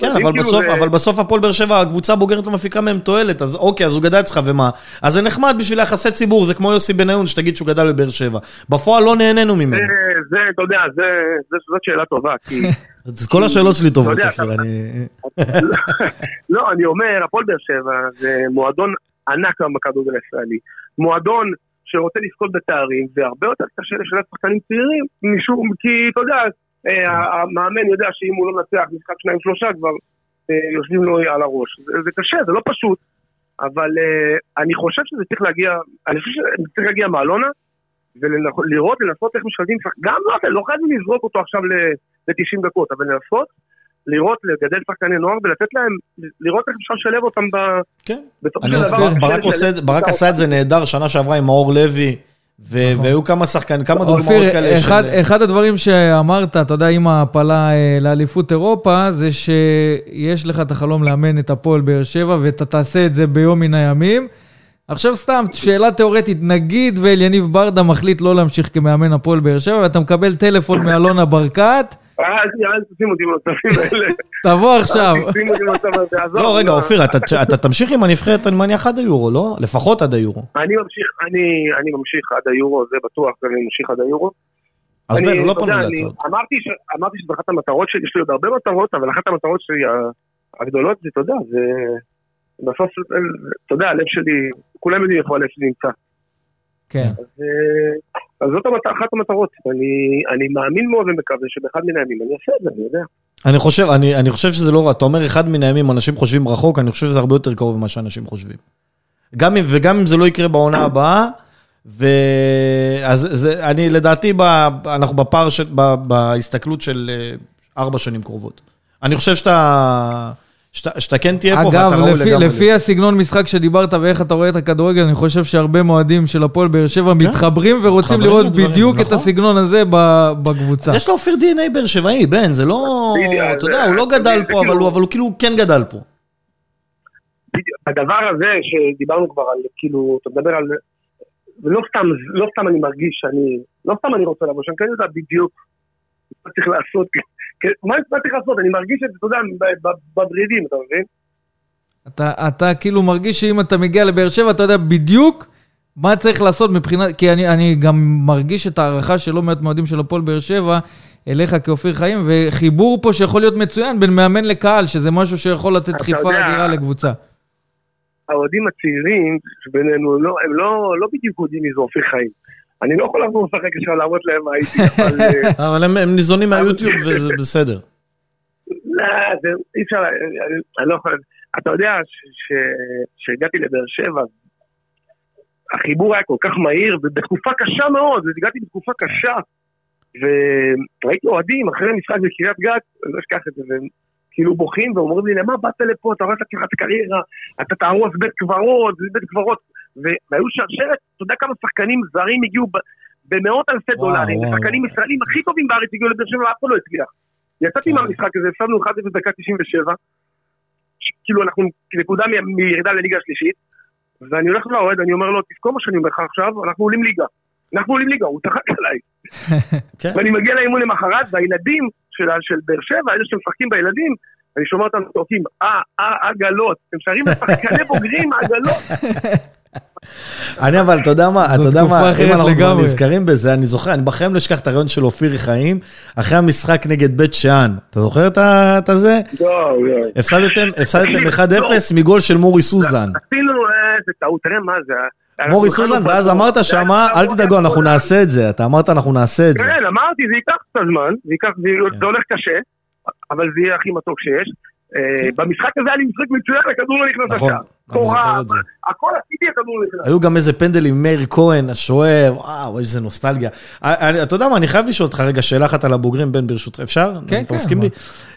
כן, אבל כאילו בסוף, זה- אבל בסוף הפועל באר שבע, הקבוצה הבוגרת לא מפיקה מהם תועלת, אז אוקיי, אז הוא גדל אצלך ומה? אז זה נחמד בשביל יחסי ציבור, זה כמו יוסי בניון, שתגיד שהוא גדל בבאר שבע. בפועל לא נהנינו ממנו. זה, זה, אתה יודע, זה, זה, זאת שאלה טובה, כי... [laughs] כל השאלות שלי טובות, אופיר, אתה- אני... [laughs] לא, אני אומר, הפועל באר שבע זה מועדון ענק בכדורגל הישראלי. מועדון שרוצה לזכות בתארים, והרבה יותר קשה לשלב שחקנים צעירים, משום, כי אתה יודע, המאמן יודע שאם הוא לא מנצח משחק שניים שלושה כבר אה, יושבים לו על הראש. זה, קשה, זה לא פשוט, אבל אה, אני חושב שזה צריך להגיע, אני חושב שזה צריך להגיע מאלונה, ולראות, לנסות איך שחק- גם לא, לא חייבים לזרוק אותו עכשיו ל-90 דקות, אבל לנסות לראות, לגדל שחקני נוער ולתת להם, לראות איך אפשר לשלב אותם ב... כן. בסופו אני של דבר... ברק ברק עשה את זה נהדר שנה שעברה עם מאור לוי. והיו כמה שחקנים, כמה דוגמאות כאלה אחד, של... אחד הדברים שאמרת, אתה יודע, עם ההעפלה אה, לאליפות אירופה, זה שיש לך את החלום לאמן את הפועל באר שבע, ואתה תעשה את זה ביום מן הימים. עכשיו סתם, שאלה תיאורטית, נגיד ואליניב ברדה מחליט לא להמשיך כמאמן הפועל באר שבע, ואתה מקבל טלפון מאלונה ברקת, אל אל תשים אותי במצבים [laughs] האלה. תבוא עכשיו. אל תשים אותי במצב הזה, עזוב. לא, רגע, אופיר, אתה- אתה תמשיך עם הנבחרת, אני מניח עד היורו, לא? לפחות עד היורו. אני ממשיך, אני, אני ממשיך עד היורו, זה בטוח, אני ממשיך עד היורו. אז בן, לא אתה פנו יודע, להצעות. אני אמרתי ש- אמרתי שזו אחת המטרות שלי, יש לי עוד הרבה מטרות, אבל אחת המטרות שלי הגדולות זה, אתה יודע, זה... בסוף, אתה יודע, הלב שלי, כולם יודעים איפה הלב שלי נמצא. כן. אז, אה, אז זאת המט- אחת המטרות. אני, אני מאמין מאוד ומקווה שבאחד מן הימים אני אעשה את זה, אני יודע. אני חושב, אני, אני חושב שזה לא רע, אתה אומר אחד מן הימים אנשים חושבים רחוק, אני חושב שזה הרבה יותר קרוב ממה שאנשים חושבים. גם אם, וגם אם זה לא יקרה בעונה הבאה, ואז זה, אני לדעתי, ב, אנחנו בפער, של, ב, בהסתכלות של אה, ארבע שנים קרובות. אני חושב שאתה, שאתה, כן תהיה פה ואתה ראוי אגב, לפי, לגמרי. לפי הסגנון משחק שדיברת ואיך אתה רואה את הכדורגל, אני חושב שהרבה מועדים של הפועל באר שבע מתחברים ורוצים מתחברים לראות בדיוק את נכון. הסגנון הזה בקבוצה. יש לו אופיר דנ"א באר שבעי, בן, זה לא, בדיוק, אתה זה- יודע, הוא לא זה גדל פה, כאילו- אבל הוא אבל הוא כאילו כן גדל פה. בדיוק. הדבר הזה שדיברנו כבר על, כאילו, אתה מדבר על... ולא סתם, לא סתם אני מרגיש שאני, לא סתם אני רוצה לבוא שם, כי אני יודע בדיוק מה צריך לעשות, כן, מה מה צריך לעשות, אני מרגיש את זה, אתה יודע, ב- ב- בוורידים, אתה מבין? אתה, אתה כאילו מרגיש שאם אתה מגיע לבאר שבע, אתה יודע בדיוק מה צריך לעשות מבחינת... כי אני, אני גם מרגיש את ההערכה של לא מעט מועדים של הפועל באר שבע אליך כאופיר חיים, וחיבור פה שיכול להיות מצוין בין מאמן לקהל, שזה משהו שיכול לתת דחיפה אדירה לקבוצה. האוהדים הצעירים שבינינו, לא, הם לא, לא בדיוק יודעים מי זה אופיר חיים. אני לא יכול לבוא לשחק עכשיו להראות להם מה הייתי, אבל... אה, [laughs] אבל הם, ניזונים מהיוטיוב וזה בסדר. [laughs] לא, זה אי אפשר, אני, אני לא יכול... אתה יודע שהגעתי לבאר שבע, החיבור היה כל כך מהיר, ובתקופה קשה מאוד, הגעתי בתקופה קשה, וראיתי אוהדים אחרי המשחק בקריית גת, אני לא אשכח את זה, והם כאילו בוכים ואומרים לי, למה באת לפה, אתה רואה את עצמך את הקריירה, אתה תהרוס בית קברות, זה בית קברות, והיו שרשרת, אתה יודע כמה שחקנים זרים הגיעו במאות אלפי דולרים. ושחקנים ישראלים הכי טובים בארץ הגיעו לבאר שבע, ואף אחד לא הצליח. יצאתי כן. מהמשחק הזה, הפסדנו 1-0 דקה 97, ש- כאילו אנחנו נקודה מירידה לליגה השלישית, ואני הולך לאוהד, אני אומר לו, תזכור מה שאני אומר לך עכשיו, אנחנו עולים ליגה. אנחנו עולים ליגה, הוא צחק עליי. [laughs] כן. ואני מגיע לאימון למחרת, והילדים של באר שבע, אלה שמשחקים בילדים, אני שומע אותם צועקים, אה, אה, עגלות. הם שרים לשחקני בוגרים, עגלות. [laughs] אני אבל, אתה יודע מה, אתה יודע מה, אם אנחנו כבר. נזכרים בזה, אני זוכר, אני בחיים לא אשכח את הרעיון של אופיר חיים, אחרי המשחק נגד בית שאן. אתה זוכר את הזה? לא, לא. הפסדתם הפסדתם תקשיב, 1-0 מגול של מורי סוזן. עשינו איזה טעות, תראה מה זה. אנחנו מורי סוזן, כבר- ואז אמרת שמה, אל תדאגו, אנחנו נעשה את זה. אתה אמרת, אנחנו נעשה את זה. כן, אמרתי, זה ייקח קצת זמן, זה ייקח, זה- כן. הולך קשה, אבל זה יהיה הכי מתוק שיש. אה, במשחק הזה היה לי משחק מצוין, הכדור לא נכנס נכון, לשער. קורה. הכל עשיתי, הכדור נכנס. היו גם איזה פנדל עם מאיר כהן, השוער, וואו, איזה נוסטלגיה. אה, אני- אתה יודע מה, אני חייב לשאול אותך רגע שאלה אחת על הבוגרים, בן, ברשותך, אפשר? כן, אתה כן, מסכים מה? לי?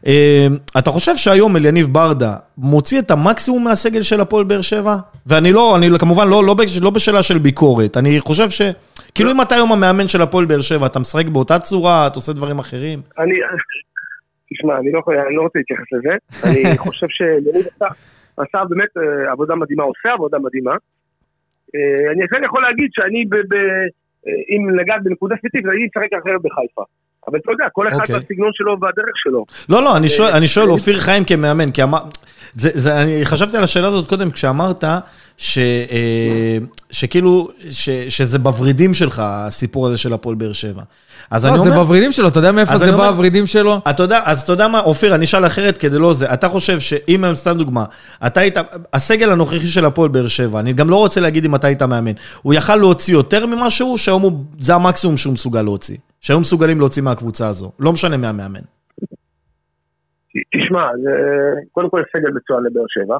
אה, אתה חושב שהיום אליניב ברדה מוציא את המקסימום מהסגל של הפועל באר שבע? ואני לא, אני כמובן לא, לא, לא בשאלה של ביקורת, אני חושב ש... כאילו אם אתה היום המאמן של הפועל באר שבע, אתה משחק באותה צורה, אתה עושה דברים אחרים? אני, תשמע, אני לא, יכול- אני לא רוצה להתייחס לזה. אני חושב עשה, עשה באמת אה, עבודה מדהימה, עושה עבודה מדהימה. אה, אני כן יכול להגיד שאני, ב, ב, אה, אם לגעת בנקודה ספציפית, אני אשחק אחרת בחיפה. אבל אתה יודע, כל אחד אוקיי. והסגנון שלו והדרך שלו. לא, לא, אני שואל, אני שואל אופיר חיים כמאמן, כי אמר... זה, זה, אני חשבתי על השאלה הזאת קודם, כשאמרת ש, אה, שכאילו, ש, שזה בוורידים שלך, הסיפור הזה של הפועל באר שבע. אז אני לא, זה אומר, בוורידים שלו, אתה יודע מאיפה אז זה אומר- הוורידים שלו? אתה יודע, אז אתה יודע מה, אופיר, אני אשאל אחרת כדי לא זה. אתה חושב שאם סתם דוגמה, אתה היית, הסגל הנוכחי של הפועל באר שבע, אני גם לא רוצה להגיד אם אתה היית מאמן, הוא יכל להוציא יותר ממשהו, שהיום הוא, זה המקסימום שהוא מסוגל להוציא. שהיו מסוגלים להוציא מהקבוצה הזו. לא משנה מי המאמן. תשמע, זה, קודם כל סגל מצוין לבאר שבע.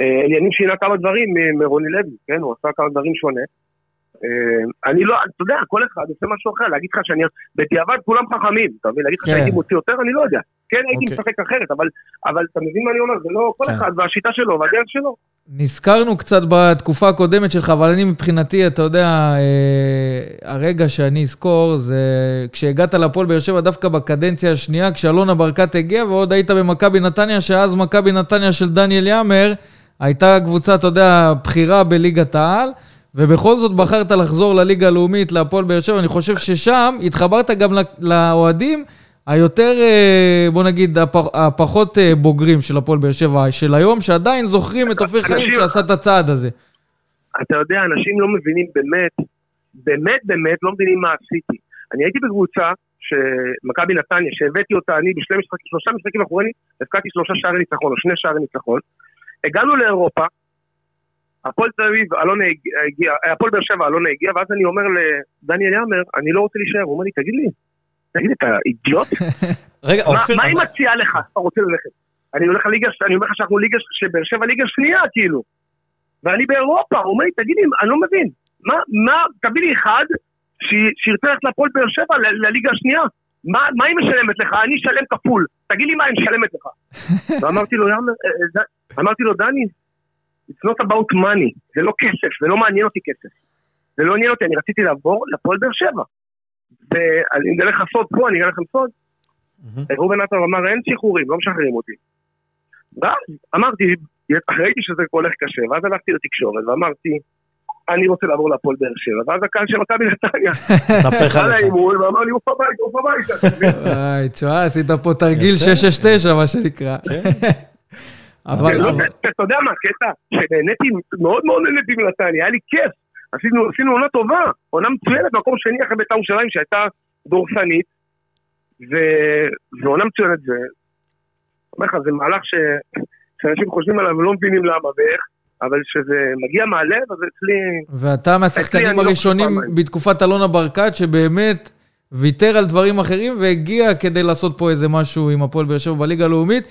אה, אליניב שינה כמה דברים מרוני לוי, כן? הוא עשה כמה דברים שונה. אה, אני לא, אתה יודע, כל אחד עושה משהו אחר, להגיד לך שאני, בדיעבד כולם חכמים, אתה מבין? להגיד לך כן. שהייתי מוציא יותר, אני לא יודע. כן, הייתי אוקיי. משחק אחרת, אבל, אתה מבין מה אני אומר? זה לא כל כן. אחד והשיטה שלו והדרך שלו. נזכרנו קצת בתקופה הקודמת שלך, אבל אני מבחינתי, אתה יודע, אה, הרגע שאני אזכור זה כשהגעת להפועל באר שבע דווקא בקדנציה השנייה, כשאלונה ברקת הגיע ועוד היית במכבי נתניה, שאז מכבי נתניה של דניאל יאמר הייתה קבוצה, אתה יודע, בכירה בליגת העל. ובכל זאת בחרת לחזור לליגה הלאומית, להפועל באר שבע, אני חושב ששם התחברת גם לאוהדים היותר, אה, בוא נגיד, הפח- הפחות אה, בוגרים של הפועל באר שבע של היום, שעדיין זוכרים את אופיר חיים שעשה את הצעד הזה. אתה יודע, אנשים לא מבינים באמת, באמת באמת לא מבינים מה עשיתי. אני הייתי בקבוצה, שמכבי נתניה, שהבאתי אותה אני בשני משחקים, שלושה משחקים אחרונים, הבקעתי שלושה שערי ניצחון, או שני שערי ניצחון. הגענו לאירופה, הפועל תל אביב, אלונה הג- הגיע, הפועל באר שבע, אלונה הגיע, ואז אני אומר לדניאל יאמר, אני לא רוצה להישאר, הוא אומר לי, תגיד לי, תגיד לי, אתה אידיוט? [laughs] רגע, אופיר, מה היא מציעה לך, אתה רוצה ללכת? אני הולך לליגה, אני אומר לך שאנחנו ליגה, שבאר שבע ליגה שנייה, כאילו. ואני באירופה, הוא אומר לי, תגיד לי, אני לא מבין, מה, מה, תביא לי אחד שירצה ללכת להפועל באר שבע לליגה השנייה. מה, מה היא משלמת לך? אני אשלם כפול. תגיד לי מה היא משלמת לך. [laughs] ואמרתי לו, "יאללה, אה, אה, ד- אמרתי לו, דני, it's not about money, זה לא כסף, זה לא מעניין אותי כסף. זה לא עניין אותי, אני רציתי לעבור לפועל באר שבע. ואני אגלה לך סוד פה, אני אגלה לכם סוד. ראובן עטר אמר, אין שחרורים, לא משחררים אותי. ואז אמרתי, ראיתי שזה הולך קשה, ואז הלכתי לתקשורת ואמרתי, אני רוצה לעבור להפועל באר שבע, ואז הקהל של מכבי נתניה, תהפך בא עליך. לאימון ואמר לי, עוף הביתה, עוף הביתה. וואי, תשמע, עשית פה תרגיל יפה. 669, מה שנקרא. [laughs] אבל, לא, אתה יודע מה הקטע? שנהניתי, מאוד מאוד נהניתי מנתניה, היה לי כיף. עשינו עונה טובה, עונה מצוינת, מקום שני אחרי בית"ר ירושלים שהייתה דורסנית, ו- ועונה מצוינת זה, אומר לך, זה מהלך ש... שאנשים חושבים עליו ולא מבינים למה ואיך, אבל כשזה מגיע מהלב, אז אצלי... ואתה מהשחקנים לא הראשונים פעמיים. בתקופת אלונה ברקת, שבאמת ויתר על דברים אחרים והגיע כדי לעשות פה איזה משהו עם הפועל באר שבע בליגה הלאומית.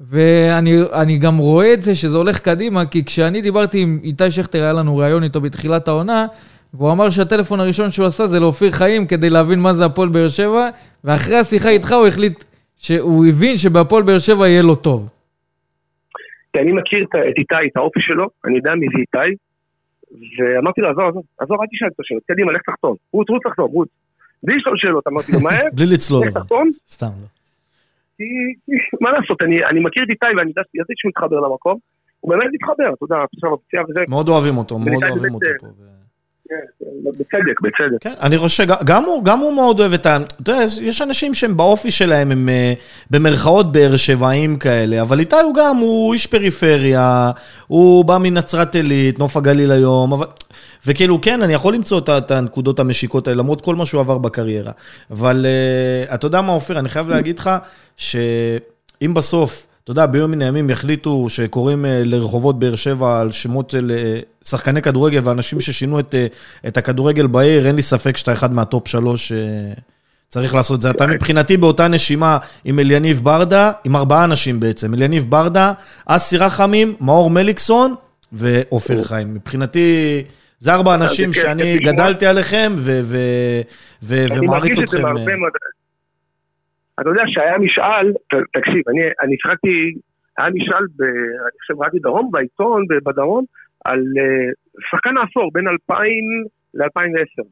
ואני אני גם רואה את זה שזה הולך קדימה, כי כשאני דיברתי עם איתי שכטר, היה לנו ראיון איתו בתחילת העונה, והוא אמר שהטלפון הראשון שהוא עשה זה לאופיר חיים כדי להבין מה זה הפועל באר שבע, ואחרי השיחה איתך הוא החליט שהוא הבין שבהפועל באר שבע יהיה לו טוב. כי אני מכיר את איתי, את האופי שלו, אני יודע מי זה איתי, ואמרתי לו, עזוב, עזוב, עזוב, אל תשאל את השאלות, קדימה, לך תחתום. רוץ, רוץ לחתום, רוץ. בלי לשאול שאלות, אמרתי לו, מהר, בלי לצלול לך. תחתום, סתם לא. כי מה לעשות, אני אני מכיר את איתי ואני ידעתי שהוא מתחבר למקום, הוא באמת מתחבר, אתה יודע, עכשיו הפציעה וזה, מאוד אוהבים אותו, מאוד אוהבים אותו פה. ו- כן, בצדק, בצדק. כן, אני חושב שגם הוא, גם הוא מאוד אוהב את ה... אתה יודע, יש אנשים שהם באופי שלהם, הם אה, במרכאות באר שבעים כאלה, אבל איתי הוא גם, הוא איש פריפריה, הוא בא מנצרת עילית, נוף הגליל היום, אבל... וכאילו, כן, אני יכול למצוא את את הנקודות המשיקות האלה, למרות כל מה שהוא עבר בקריירה. אבל אה, אתה יודע מה, אופיר, אני חייב להגיד לך, שאם בסוף... אתה יודע, ביום מן הימים יחליטו שקוראים אה, לרחובות באר שבע על שמות של אה, שחקני כדורגל ואנשים ששינו את, אה, את הכדורגל בעיר, אין לי ספק שאתה אחד מהטופ שלוש אה, צריך לעשות את זה. אתה מבחינתי באותה נשימה עם אליניב ברדה, עם ארבעה אנשים בעצם, אליניב ברדה, אסי רחמים, מאור מליקסון ואופיר חיים. מבחינתי, זה ארבע אנשים כיף, שאני לשמוע. גדלתי עליכם ומעריץ זה אתכם. אה. אתה יודע שהיה משאל, תקשיב, אני שיחקתי, היה משאל, ב- אני חושב ראיתי דרום, בעיתון, בדרום, על אה, שחקן העשור, בין 2000 ל-2010.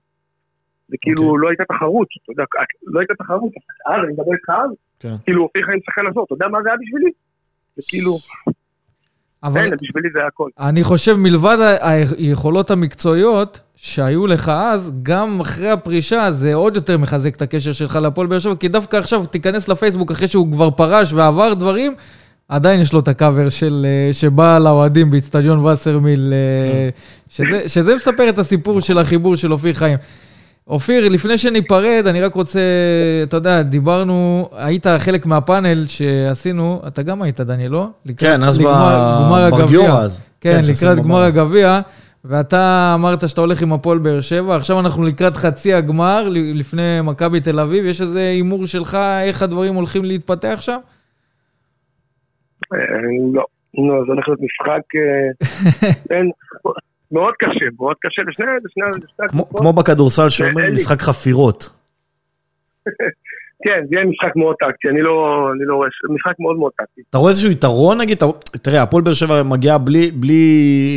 וכאילו אוקיי. לא הייתה תחרות, אתה יודע, לא הייתה תחרות, אז אני מדבר איתך אז, כן. כאילו אופיר חיים שחקן העשור, אתה יודע מה זה היה בשבילי? זה כאילו, אבל אין, בשבילי זה הכל. אני חושב מלבד היכולות המקצועיות שהיו לך אז, גם אחרי הפרישה זה עוד יותר מחזק את הקשר שלך להפועל באר שבע, כי דווקא עכשיו תיכנס לפייסבוק אחרי שהוא כבר פרש ועבר דברים, עדיין יש לו את הקאבר של, אה, שבא לאוהדים באיצטדיון וסרמיל, אה, שזה, שזה מספר את הסיפור של החיבור של אופיר חיים. אופיר, לפני שניפרד, אני רק רוצה, אתה יודע, דיברנו, היית חלק מהפאנל שעשינו, אתה גם היית, דניאל, לא? לקראת- כן, אז לגמר- גמר ב- הגביע. אז. כן, לקראת גמר. הגביע, ואתה אמרת שאתה הולך עם הפועל באר שבע, עכשיו אנחנו לקראת חצי הגמר, לפני מכבי תל אביב, יש איזה הימור שלך, איך הדברים הולכים להתפתח שם? אה, לא, לא, זה הולך להיות משחק, אה, [laughs] אין, מאוד קשה, מאוד קשה לשני, לשני, לשני כמו-. כמו בכדורסל אין שאומרים לי. משחק חפירות. [laughs] כן, זה יהיה משחק מאוד טקטי, אני לא, אני לא רואה, משחק מאוד מאוד טקטי. אתה רואה איזשהו יתרון נגיד? תראה, הפועל באר שבע מגיע בלי, בלי,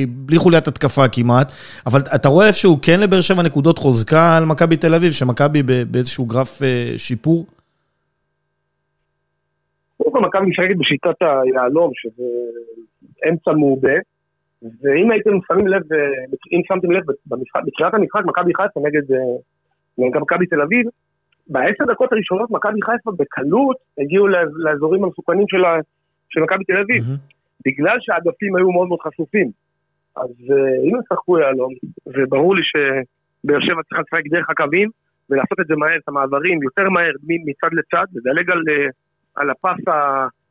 בלי חוליית התקפה כמעט, אבל אתה רואה איפשהו כן לבאר שבע נקודות חוזקה על מכבי תל אביב, שמכבי באיזשהו גרף אה, שיפור? קודם כל מכבי משחקת בשיטת היהלום, שזה אמצע מעובה, ואם הייתם שמים לב, אה, אם שמתם לב בתחילת המשחק, מכבי חיפה נגד אה, נגד מכבי תל אביב, בעשר דקות הראשונות מכבי חיפה בקלות הגיעו לאז- לאזורים המסוכנים של מכבי תל אביב. בגלל שהאגפים היו מאוד מאוד חשופים. אז אה, אם הם שחקו יהלום, וברור לי שבאר שבע צריכה לשחק דרך הקווים, ולעשות את זה מהר, את המעברים, יותר מהר מצד לצד, לדלג על, על הפס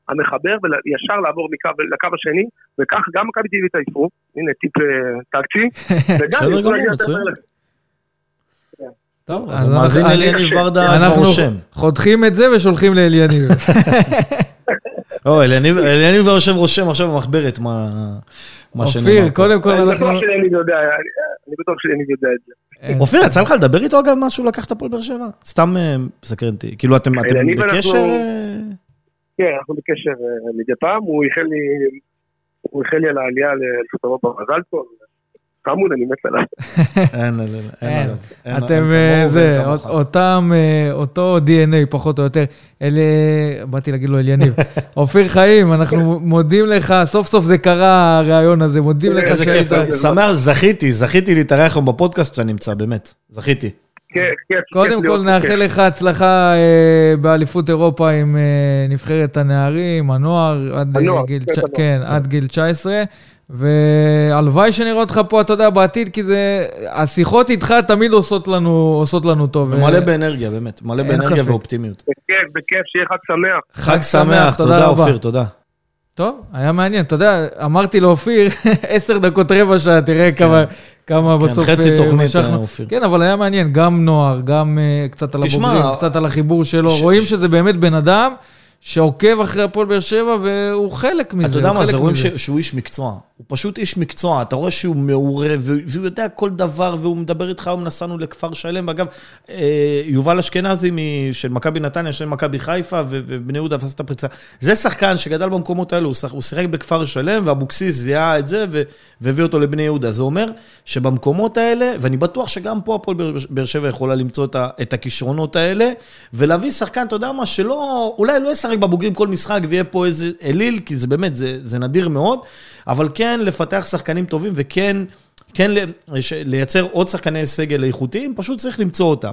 המחבר, וישר לעבור מקו לקו השני, וכך גם מכבי תל אביב התעייפו, הנה טיפ אה, טקטי, [laughs] וגם בסדר יוכלו גמור, להגיע יותר טוב, אז המאזין אני- אליניב ברדה כבר אנחנו רושם. חותכים את זה ושולחים לאליניב. [laughs] או, אליניב יושב רושם עכשיו במחברת מה שנאמר. אופיר, פה. קודם כל אני אנחנו... בטוח שיניב יודע, אני- אני בטוח שיניב יודע את זה. אין. אופיר, יצא לך לדבר איתו אגב משהו לקח את הפועל באר שבע? סתם אה, מסקרן אותי. כאילו, אתם אתם אליניב אנחנו- בקשר? כן, אנחנו בקשר אה, מדי פעם, הוא איחל לי, הוא איחל לי על העלייה לאליפות אירופה מזל טוב. חמוד, אני מת עליו. [laughs] אין. עליו. אתם, אה, זה. אותם, אה, אותו DNA פחות או יותר. אלה, באתי להגיד לו אליניב. [laughs] אופיר חיים, אנחנו מודים לך, סוף סוף זה קרה, הריאיון הזה, מודים לך שהיית. שמח, זכיתי, זכיתי להתארח היום בפודקאסט שאתה נמצא, באמת. זכיתי. כיף, כיף. קודם כיף כל להיות פה, נאחל כיף. לך הצלחה אה, באליפות אירופה עם אה, נבחרת הנערים, הנוער, עד, אה, הנוער, גיל, כן, תש- הנוער. כן, עד גיל 19. והלוואי שנראה אותך פה, אתה יודע, בעתיד, כי זה... השיחות איתך תמיד עושות לנו, עושות לנו טוב. ומלא באנרגיה, באמת. מלא באנרגיה ספק. ואופטימיות. בכיף, בכיף, שיהיה חג שמח. חג שמח, תודה רבה. אופיר, תודה. טוב, היה מעניין. אתה יודע, אמרתי לאופיר, [laughs] עשר דקות רבע שעה, תראה כמה, כמה כן, בסוף... חצי אה, תוכנית, משכנו. אה, אופיר. כן, אבל היה מעניין, גם נוער, גם אה, קצת על תשמע, הבוגרים, קצת על החיבור שלו. ש- רואים ש- שזה באמת בן אדם שעוקב אחרי הפועל באר שבע, והוא חלק מזה. אתה יודע מה, זה רואים. ש- שהוא איש מקצוע. הוא פשוט איש מקצוע. אתה רואה שהוא מעורה, והוא יודע כל דבר, והוא מדבר איתך, היום נסענו לכפר שלם. ואגב, אה, יובל אשכנזי של מכבי נתניה, של מכבי חיפה, ובני יהודה עשה את הפריצה. זה שחקן שגדל במקומות האלו, הוא שיחק בכפר שלם, ואבוקסיס זיהה את זה, והביא אותו לבני יהודה. זה אומר שבמקומות האלה, ואני בטוח שגם פה הפועל באר- שבע יכולה למצוא את הכישרונות האלה, ולהביא שחקן, אתה יודע מה, שלא, אולי לא ישחק בבוגרים כל משחק ויהיה פה איזה אליל, כי זה באמת, זה, זה נדיר מאוד, אבל כן לפתח שחקנים טובים וכן כן לייצר עוד שחקני סגל איכותיים, פשוט צריך למצוא אותם.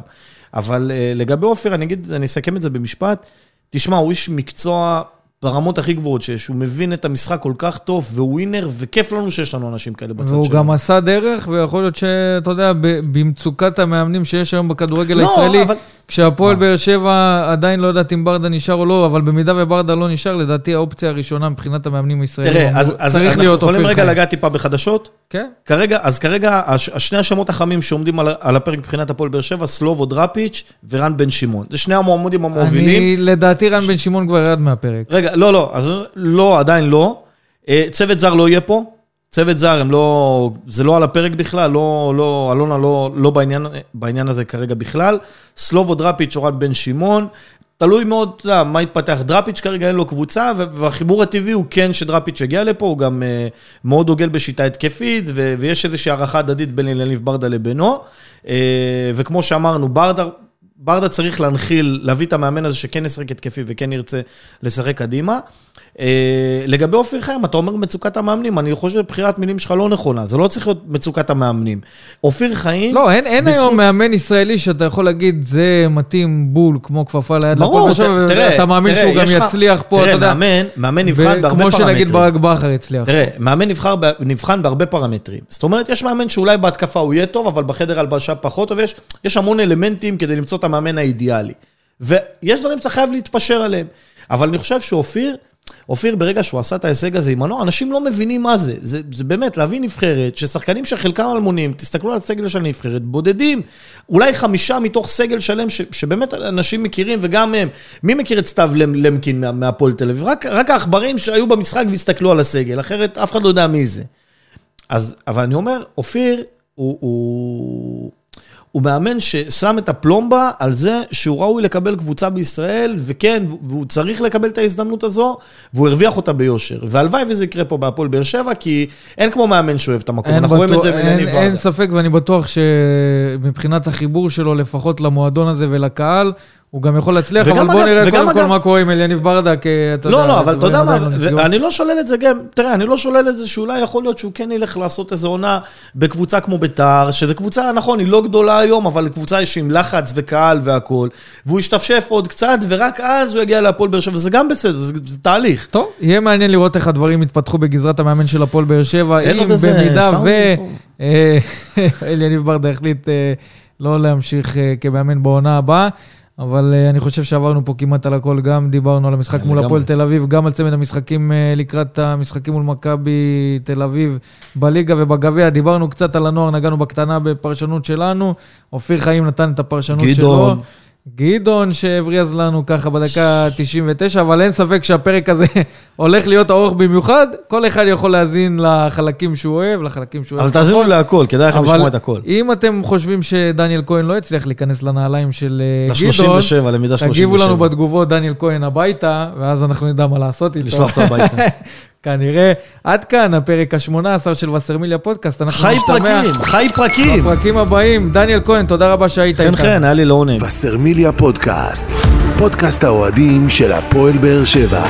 אבל אה, לגבי עופר, אני אגיד, אני אסכם את זה במשפט, תשמע, הוא איש מקצוע ברמות הכי גבוהות שיש, הוא מבין את המשחק כל כך טוב, והוא ווינר, וכיף לנו שיש לנו אנשים כאלה בצד שלנו. והוא גם עשה דרך, ויכול להיות שאתה יודע, במצוקת המאמנים שיש היום בכדורגל לא, הישראלי, אבל- כשהפועל? באר שבע עדיין לא יודעת אם ברדה נשאר או לא, אבל במידה וברדה לא נשאר, לדעתי האופציה הראשונה מבחינת המאמנים הישראלים, תראה, אז, אז אנחנו יכולים רגע. לגעת טיפה בחדשות? כן, כרגע, אז כרגע, הש, השני השמות החמים שעומדים על, על הפרק מבחינת הפועל באר שבע, סלובו דראפיץ' ורן בן שמעון. זה שני המועמדים המובילים. אני, לדעתי רן בן שמעון כבר ירד מהפרק. רגע, לא, לא, אז לא, עדיין לא. אה, צוות זר לא יהיה פה. צוות זר, הם לא, זה לא על הפרק בכלל, לא, לא, אלונה לא, לא בעניין, בעניין הזה כרגע בכלל. סלובו דראפיץ' או רן בן שמעון. תלוי מאוד, יודע, מה יתפתח. דראפיץ' כרגע אין לו קבוצה, והחיבור הטבעי הוא כן שדראפיץ' יגיע לפה, הוא גם אה, מאוד דוגל בשיטה התקפית, ויש איזושהי הערכה הדדית בין אליניב ברדה לבינו. אה, וכמו שאמרנו, ברדה, ברדה צריך להנחיל, להביא את המאמן הזה שכן ישחק התקפי וכן ירצה לשחק קדימה. אה, לגבי אופיר חיים, אתה אומר מצוקת המאמנים, אני חושב שבחירת מילים שלך לא נכונה, זה לא צריך להיות מצוקת המאמנים. אופיר חיים... לא, אין, אין בזכות- היום מאמן ישראלי שאתה יכול להגיד, זה מתאים בול כמו כפפה ליד ברור, תראה, ואתה מאמין תראה, שהוא גם לך- יצליח פה, אתה יודע. תראה, מאמן, מאמן נבחן בהרבה פרמטרים. שנגיד ברק בכר הצליח. תראה, מאמן נבחר, נבחן בהרבה פרמטרים. זאת אומרת, יש מאמן שאולי בהתקפה הוא יהיה טוב, אבל בחדר הלבשה פחות טוב, יש, יש המון אלמנטים כדי למצוא את המאמן האידיאלי. ויש דברים שאתה חייב להתפשר עליהם. אבל אני חושב שאופיר, אופיר, ברגע שהוא עשה את ההישג הזה עם מנוע, אנשים לא מבינים מה זה. זה, זה באמת להביא נבחרת, ששחקנים שחלקם אלמונים, תסתכלו על הסגל של הנבחרת, בודדים, אולי חמישה מתוך סגל שלם, ש, שבאמת אנשים מכירים, וגם הם. מי מכיר את סתיו למ, למקין מה- מהפועל תל אביב? רק, רק העכברים שהיו במשחק והסתכלו על הסגל, אחרת אף אחד לא יודע מי זה. אז, אבל אני אומר, אופיר הוא, הוא, הוא מאמן ששם את הפלומבה על זה שהוא ראוי לקבל קבוצה בישראל, וכן, והוא צריך לקבל את ההזדמנות הזו, והוא הרוויח אותה ביושר. והלוואי וזה יקרה פה בהפועל באר שבע, כי אין כמו מאמן שאוהב את המקום, אנחנו רואים את בטוח- זה אין, מלניב אין ברדה. ספק, ואני בטוח שמבחינת החיבור שלו, לפחות למועדון הזה ולקהל, הוא גם יכול להצליח, אבל בוא נראה קודם כל מה קורה עם אליניב ברדה, כי אתה יודע... לא, לא, אבל אתה יודע מה, עדיין לא לא שולל את זה גם, תראה, אני לא שולל את זה שאולי יכול להיות שהוא כן ילך לעשות איזו עונה בקבוצה כמו ביתר, שזו קבוצה, נכון, היא לא גדולה היום, אבל קבוצה יש עם לחץ וקהל והכול, והוא ישתפשף עוד קצת, ורק אז הוא יגיע להפועל באר שבע, זה גם בסדר, זה, זה תהליך. טוב, יהיה מעניין לראות איך הדברים יתפתחו בגזרת המאמן של הפועל באר שבע, אם במידה ו... אה, [laughs] אליניב ברדה החליט אה, לא להמשיך אה, כמאמן בעונה הבאה. אבל אה, אני חושב שעברנו פה כמעט על הכל, גם דיברנו על המשחק מול. הפועל תל אביב, גם על צמד המשחקים אה, לקראת המשחקים מול מכבי תל אביב בליגה ובגביע, דיברנו קצת על הנוער, נגענו בקטנה בפרשנות שלנו, אופיר חיים נתן את הפרשנות גדעון. שלו. גדעון שהבריז לנו ככה בדקה 99, אבל אין ספק שהפרק הזה [laughs] הולך להיות ארוך במיוחד. כל אחד יכול להאזין לחלקים שהוא אוהב, לחלקים שהוא אוהב. אבל תאזינו להכל, כדאי לכם לשמוע את הכל. אם אתם חושבים שדניאל כהן לא הצליח להיכנס לנעליים של אה, גדעון, ל-37, למידה 37. תגיבו לנו בתגובות דניאל כהן הביתה, ואז אנחנו נדע מה לעשות איתו. לשלוח אותו הביתה. [laughs] כנראה. עד כאן הפרק ה-18 של וסרמיליה פודקאסט. אנחנו חי נשתמע פרקים, חי פרקים. בפרקים הבאים. דניאל כהן, תודה רבה שהיית כן, איתנו. כן, היה לי לעונג. וסרמיליה פודקאסט, פודקאסט האוהדים של הפועל באר שבע.